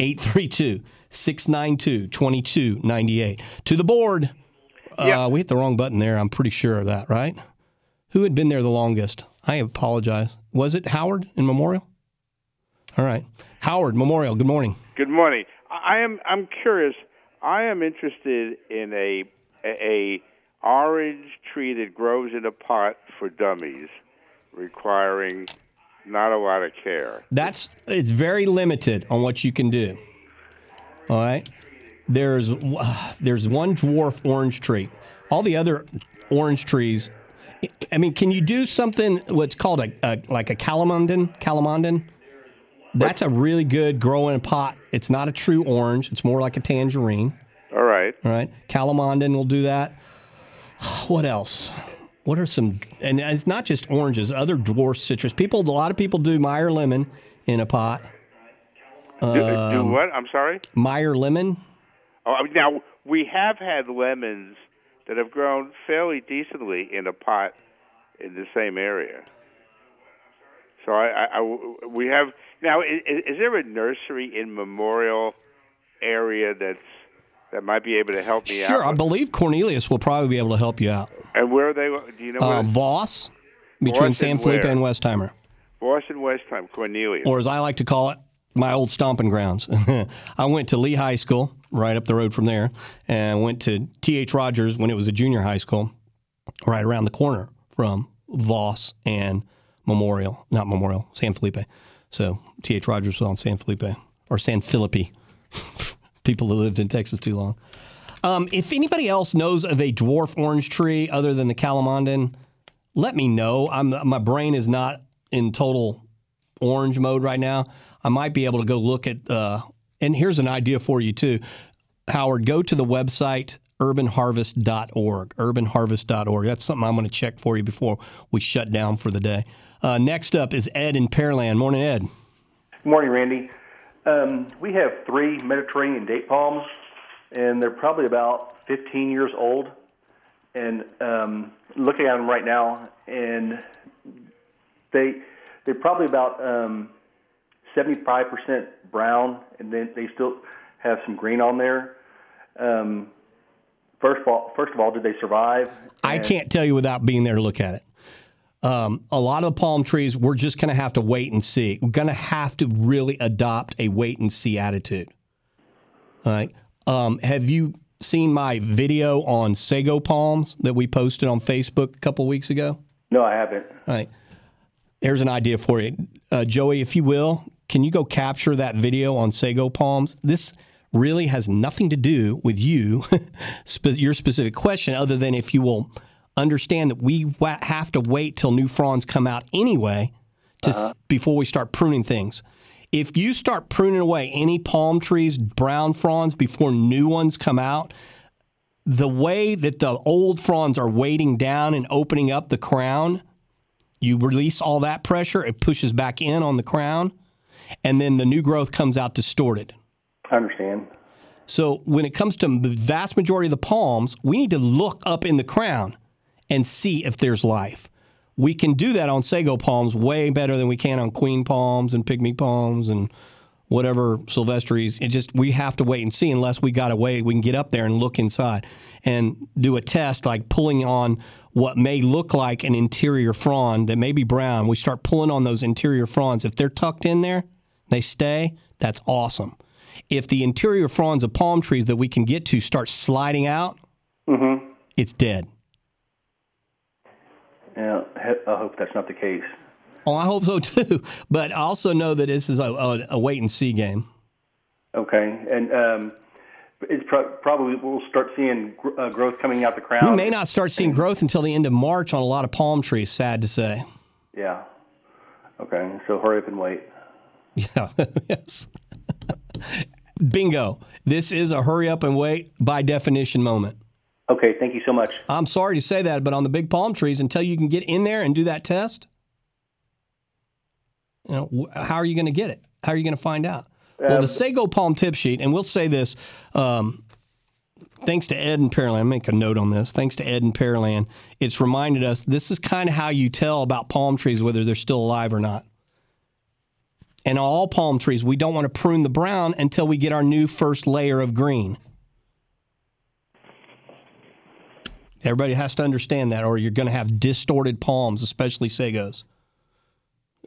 832-692-2298. To the board. Uh, we hit the wrong button there. I'm pretty sure of that, right? Who had been there the longest? I apologize. Was it Howard in Memorial? All right. Howard, Memorial, good morning. Good morning. I am I'm curious. I am interested in a a, a orange tree that grows in a pot for dummies, requiring not a lot of care. That's it's very limited on what you can do. All right. There's uh, there's one dwarf orange tree. All the other orange trees. I mean, can you do something what's called a, a like a calamondin? Calamondin. That's a really good growing pot. It's not a true orange. It's more like a tangerine. All right. All right. Calamondin will do that. What else? What are some? And it's not just oranges. Other dwarf citrus. People. A lot of people do Meyer lemon in a pot. Do, do Um, what? I'm sorry. Meyer lemon. Oh, now we have had lemons that have grown fairly decently in a pot in the same area. So I, I, I- we have now. Is, is there a nursery in Memorial area that's that might be able to help me out. Sure, I believe Cornelius will probably be able to help you out. And where are they? Do you know where? Uh, Voss, between Voss San and Felipe and Westheimer. Boston West Time, Cornelius. or as I like to call it, my old stomping grounds. I went to Lee High School, right up the road from there, and went to T.H. Rogers when it was a junior high school, right around the corner from Voss and Memorial, not Memorial, San Felipe. So T.H. Rogers was on San Felipe or San Felipe. People that lived in Texas too long. Um, if anybody else knows of a dwarf orange tree other than the Calamondin, let me know. I'm my brain is not in total orange mode right now. I might be able to go look at. Uh, and here's an idea for you too, Howard. Go to the website urbanharvest.org. Urbanharvest.org. That's something I'm going to check for you before we shut down for the day. Uh, next up is Ed in Pearland. Morning, Ed. Good morning, Randy. Um, we have three Mediterranean date palms, and they're probably about 15 years old. And um, looking at them right now, and they they're probably about um, 75% brown, and then they still have some green on there. Um, first of all, first of all, did they survive? I can't tell you without being there to look at it. Um, a lot of the palm trees, we're just going to have to wait and see. We're going to have to really adopt a wait and see attitude. All right. Um, have you seen my video on sago palms that we posted on Facebook a couple weeks ago? No, I haven't. All right. There's an idea for you. Uh, Joey, if you will, can you go capture that video on sago palms? This really has nothing to do with you, your specific question, other than if you will understand that we have to wait till new fronds come out anyway to uh-huh. s- before we start pruning things. If you start pruning away any palm trees, brown fronds before new ones come out, the way that the old fronds are weighting down and opening up the crown, you release all that pressure, it pushes back in on the crown, and then the new growth comes out distorted. I understand. So when it comes to the vast majority of the palms, we need to look up in the crown and see if there's life. We can do that on sago palms way better than we can on queen palms and pygmy palms and whatever sylvestris. It just we have to wait and see unless we got a way we can get up there and look inside and do a test like pulling on what may look like an interior frond that may be brown. We start pulling on those interior fronds. If they're tucked in there, they stay. That's awesome. If the interior fronds of palm trees that we can get to start sliding out, Mm-hmm. it's dead. Yeah, I hope that's not the case. Oh, I hope so too. But I also know that this is a, a, a wait and see game. Okay, and um, it's pro- probably we'll start seeing gr- uh, growth coming out the crown. We may not start seeing growth until the end of March on a lot of palm trees. Sad to say. Yeah. Okay, so hurry up and wait. Yeah. yes. Bingo. This is a hurry up and wait by definition moment. Okay, thank you so much. I'm sorry to say that, but on the big palm trees, until you can get in there and do that test, you know, how are you going to get it? How are you going to find out? well, the Um, Sago palm tip sheet, and we'll say this. Um, thanks to Ed and Pearland, make a note on this. Thanks to Ed and Pearland, it's reminded us this is kind of how you tell about palm trees whether they're still alive or not. And all palm trees, we don't want to prune the brown until we get our new first layer of green. Everybody has to understand that, or you're going to have distorted palms, especially sagos.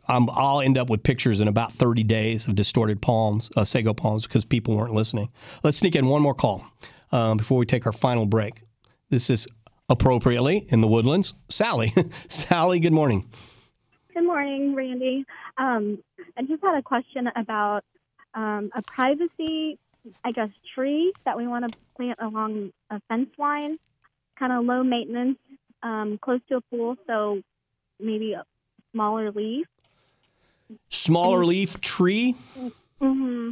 Um, I'll end up with pictures in about 30 days of distorted palms, uh, sago palms, because people weren't listening. Let's sneak in one more call um, before we take our final break. This is appropriately in the woodlands. Sally. Sally, good morning. Good morning, Randy. Um, I just had a question about um, a privacy, I guess, tree that we want to plant along a fence line, kind of low maintenance, um, close to a pool, so maybe a smaller leaf. Smaller leaf tree. Mm-hmm.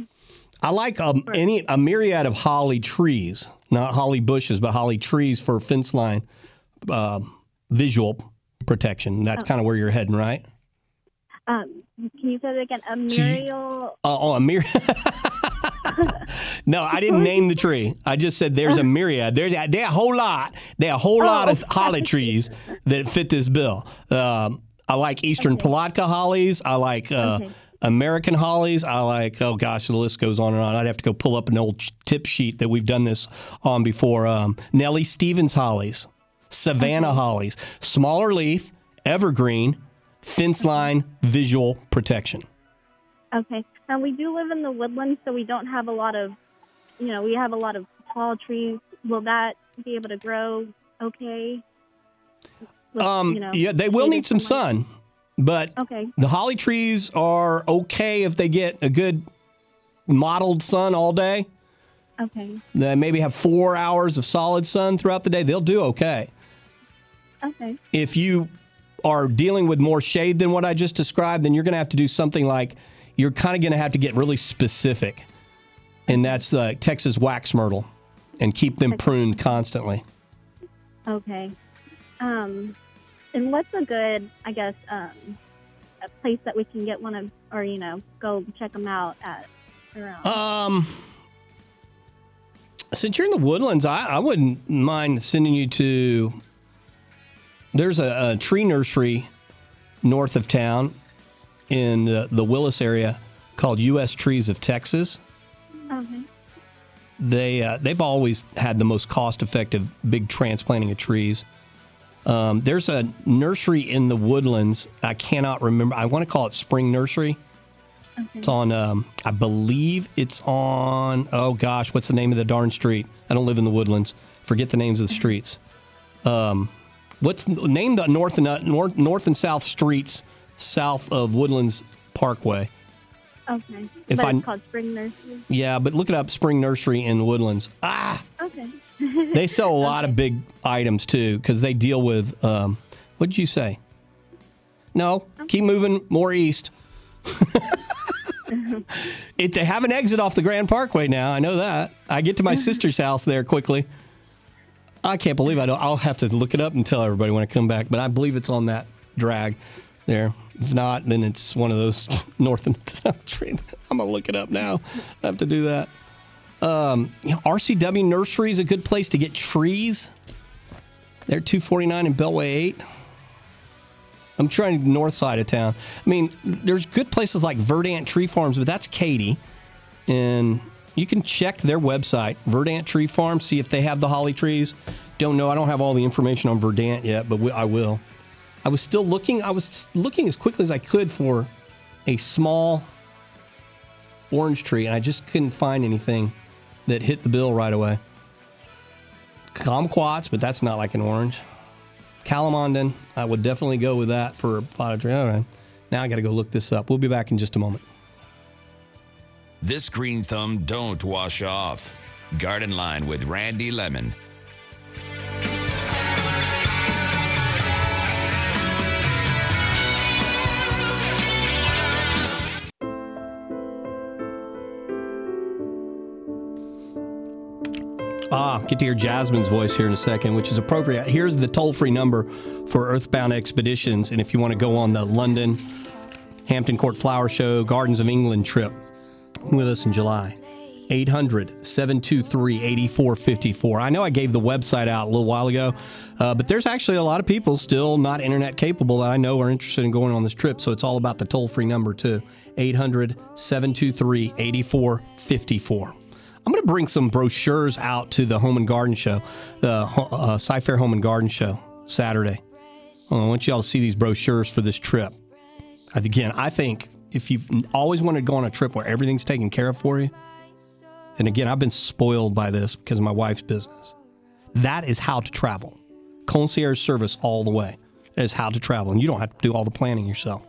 I like um, any a myriad of holly trees, not holly bushes, but holly trees for fence line uh, visual protection. That's Oh. kind of where you're heading, right? Um, can you say that again? A Muriel. Uh, oh, a myriad. no, I didn't name the tree. I just said there's a myriad. There's a, there a whole lot. There are a whole lot of holly trees that fit this bill. Um, I like Eastern Palatka hollies. I like uh, Okay. American hollies. I like, oh gosh, the list goes on and on. I'd have to go pull up an old tip sheet that we've done this on before. Um, Nellie Stevens hollies, Savannah hollies, smaller leaf, evergreen, fence line, visual protection. Okay. Now we do live in the woodlands, so we don't have a lot of, you know, we have a lot of tall trees. Will that be able to grow okay? With, Um, you know, yeah, they will need some sun, but Okay. the holly trees are okay if they get a good mottled sun all day. Okay. They maybe have four hours of solid sun throughout the day. They'll do okay. Okay. If you are dealing with more shade than what I just described, then you're going to have to do something like you're kind of going to have to get really specific, and that's uh, Texas wax myrtle, and keep them pruned constantly. Okay. Um, and what's a good, I guess, um, a place that we can get one of, or you know, go check them out at around? Um, since you're in the woodlands, I, I wouldn't mind sending you to. There's a, a tree nursery north of town in uh, the Willis area called U.S. Trees of Texas. Okay. They uh, they've always had the most cost effective big transplanting of trees. Um, there's a nursery in the woodlands. I cannot remember. I want to call it Spring Nursery. It's on, um, I believe it's on, oh gosh, what's the name of the darn street? I don't live in the woodlands. Forget the names of the streets. Um, what's name the north and uh, north, north and south streets south of Woodlands Parkway? Okay. If but I- it's called Spring Nursery. Yeah, but look it up, Spring Nursery in Woodlands. Ah, Okay. they sell a lot of big items too because they deal with. Um, what did you say? No, keep moving more east. It, they have an exit off the Grand Parkway now. I know that. I get to my sister's house there quickly. I can't believe I don't. I'll have to look it up and tell everybody when I come back. But I believe it's on that drag there. If not, then it's one of those north and south street. I'm gonna look it up now. I have to do that. Um, you know, RCW Nursery is a good place to get trees. They're 249 in Beltway 8. I'm trying north side of town. I mean, there's good places like Verdant Tree Farms, but that's Katy. And you can check their website, Verdant Tree Farm, see if they have the holly trees. Don't know. I don't have all the information on Verdant yet, but we- I will. I was still looking. I was looking as quickly as I could for a small orange tree, and I just couldn't find anything that hit the bill right away. Kumquats, but that's not like an orange. Calamondin, I would definitely go with that for a potted tree. All right. Now I got to go look this up. We'll be back in just a moment. This green thumb don't wash off. Garden Line with Randy Lemmon. Ah, get to hear Jasmine's voice here in a second, which is appropriate. Here's the toll free number for Earthbound Expeditions. And if you want to go on the London Hampton Court Flower Show Gardens of England trip with us in July, 800 723 8454. I know I gave the website out a little while ago, uh, but there's actually a lot of people still not internet capable that I know are interested in going on this trip. So it's all about the toll free number, too. 800 723 8454. I'm going to bring some brochures out to the Home and Garden Show, the uh, Cy-Fair Home and Garden Show, Saturday. I want you all to see these brochures for this trip. Again, I think if you've always wanted to go on a trip where everything's taken care of for you, and again, I've been spoiled by this because of my wife's business. That is how to travel. Concierge service all the way is how to travel. And you don't have to do all the planning yourself.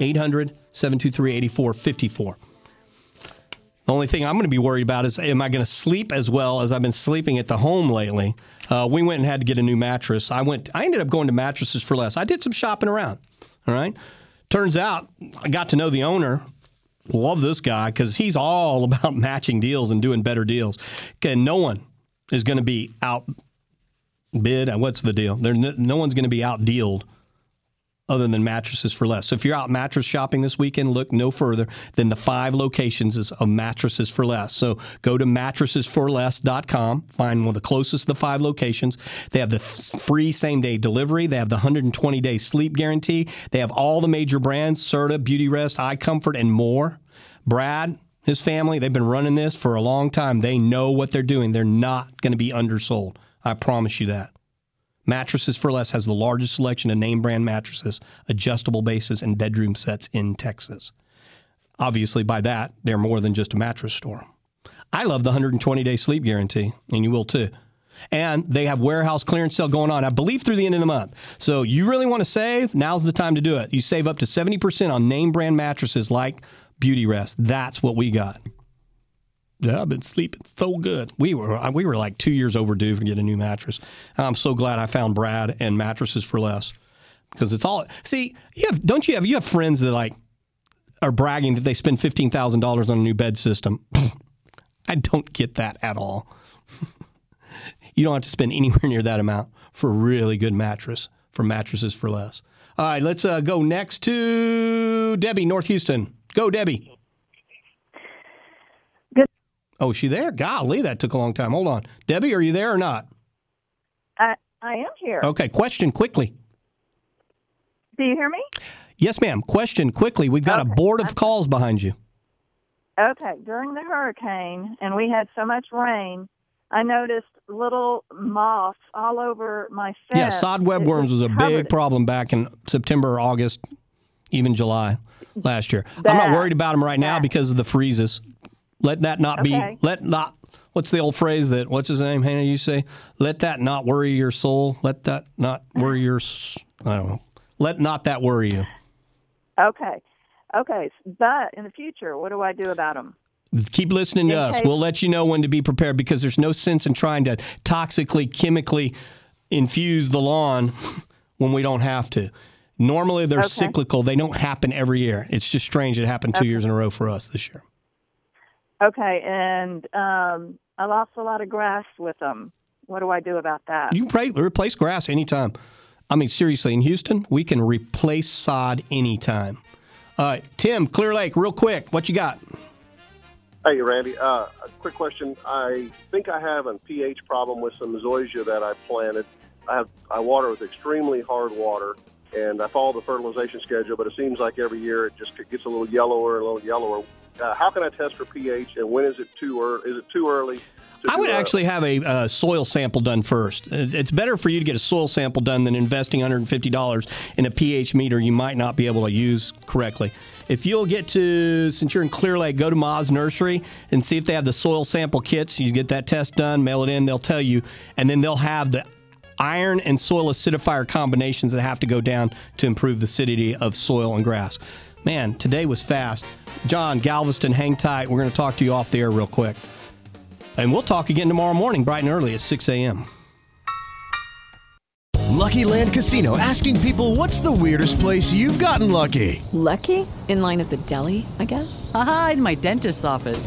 800 723 8454. The only thing I'm going to be worried about is am I going to sleep as well as I've been sleeping at the home lately? Uh, we went and had to get a new mattress. I went. I ended up going to mattresses for less. I did some shopping around. All right. Turns out I got to know the owner. Love this guy because he's all about matching deals and doing better deals. Okay, no one is going to be outbid. What's the deal? There, no, no one's going to be outdealed other than mattresses for less. So if you're out mattress shopping this weekend, look no further than the five locations of mattresses for less. So go to mattressesforless.com, find one of the closest of the five locations. They have the free same day delivery. They have the 120 day sleep guarantee. They have all the major brands, Serta, Beauty Rest, iComfort, and more. Brad, his family, they've been running this for a long time. They know what they're doing. They're not going to be undersold. I promise you that. Mattresses for Less has the largest selection of name brand mattresses, adjustable bases, and bedroom sets in Texas. Obviously, by that, they're more than just a mattress store. I love the 120 day sleep guarantee, and you will too. And they have warehouse clearance sale going on, I believe, through the end of the month. So you really want to save? Now's the time to do it. You save up to 70% on name brand mattresses like Beauty Rest. That's what we got. Yeah, I've been sleeping so good. We were we were like two years overdue to get a new mattress. I'm so glad I found Brad and mattresses for less because it's all. See, you have don't you have you have friends that like are bragging that they spend fifteen thousand dollars on a new bed system. I don't get that at all. you don't have to spend anywhere near that amount for a really good mattress for mattresses for less. All right, let's uh, go next to Debbie, North Houston. Go, Debbie. Oh, is she there? Golly, that took a long time. Hold on. Debbie, are you there or not? I, I am here. Okay, question quickly. Do you hear me? Yes, ma'am. Question quickly. We've got a board of calls behind you. Okay. During the hurricane, and we had so much rain, I noticed little moths all over my fence. Yeah, sod webworms was a big problem back in September, August, even July last year. I'm not worried about them right now because of the freezes. Let that not Okay. be. Let not. What's the old phrase that? What's his name? Hannah, you say. Let that not worry your soul. Let that not worry your. I don't know. Let not that worry you. Okay. Okay. But in the future, what do I do about them? Keep listening to In us. case- We'll let you know when to be prepared because there's no sense in trying to toxically, chemically infuse the lawn when we don't have to. Normally they're Okay. cyclical. They don't happen every year. It's just strange it happened two Okay. years in a row for us this year. Okay. And um, I lost a lot of grass with them. What do I do about that? You can pray, replace grass anytime. I mean, seriously, in Houston, we can replace sod anytime. All right, Tim, Clear Lake, real quick, what you got? Hey, Randy. Uh, a quick question. I think I have a pH problem with some zoysia that I planted. I have I water with extremely hard water, and I follow the fertilization schedule. But it seems like every year it just gets a little yellower, and a little yellower. Uh, how can I test for pH, and when is it too early? Is it too early? to I would actually have a uh, soil sample done first. It's better for you to get a soil sample done than investing $150 in a pH meter you might not be able to use correctly. If you'll get to, since you're in Clear Lake, go to Maas Nursery and see if they have the soil sample kits. You get that test done, mail it in, they'll tell you, and then they'll have the iron and soil acidifier combinations that have to go down to improve the acidity of soil and grass. Man, today was fast. John, Galveston, hang tight. We're going to talk to you off the air real quick. And we'll talk again tomorrow morning, bright and early at 6 a.m. Lucky Land Casino asking people what's the weirdest place you've gotten lucky? Lucky? In line at the deli, I guess? Aha, in my dentist's office.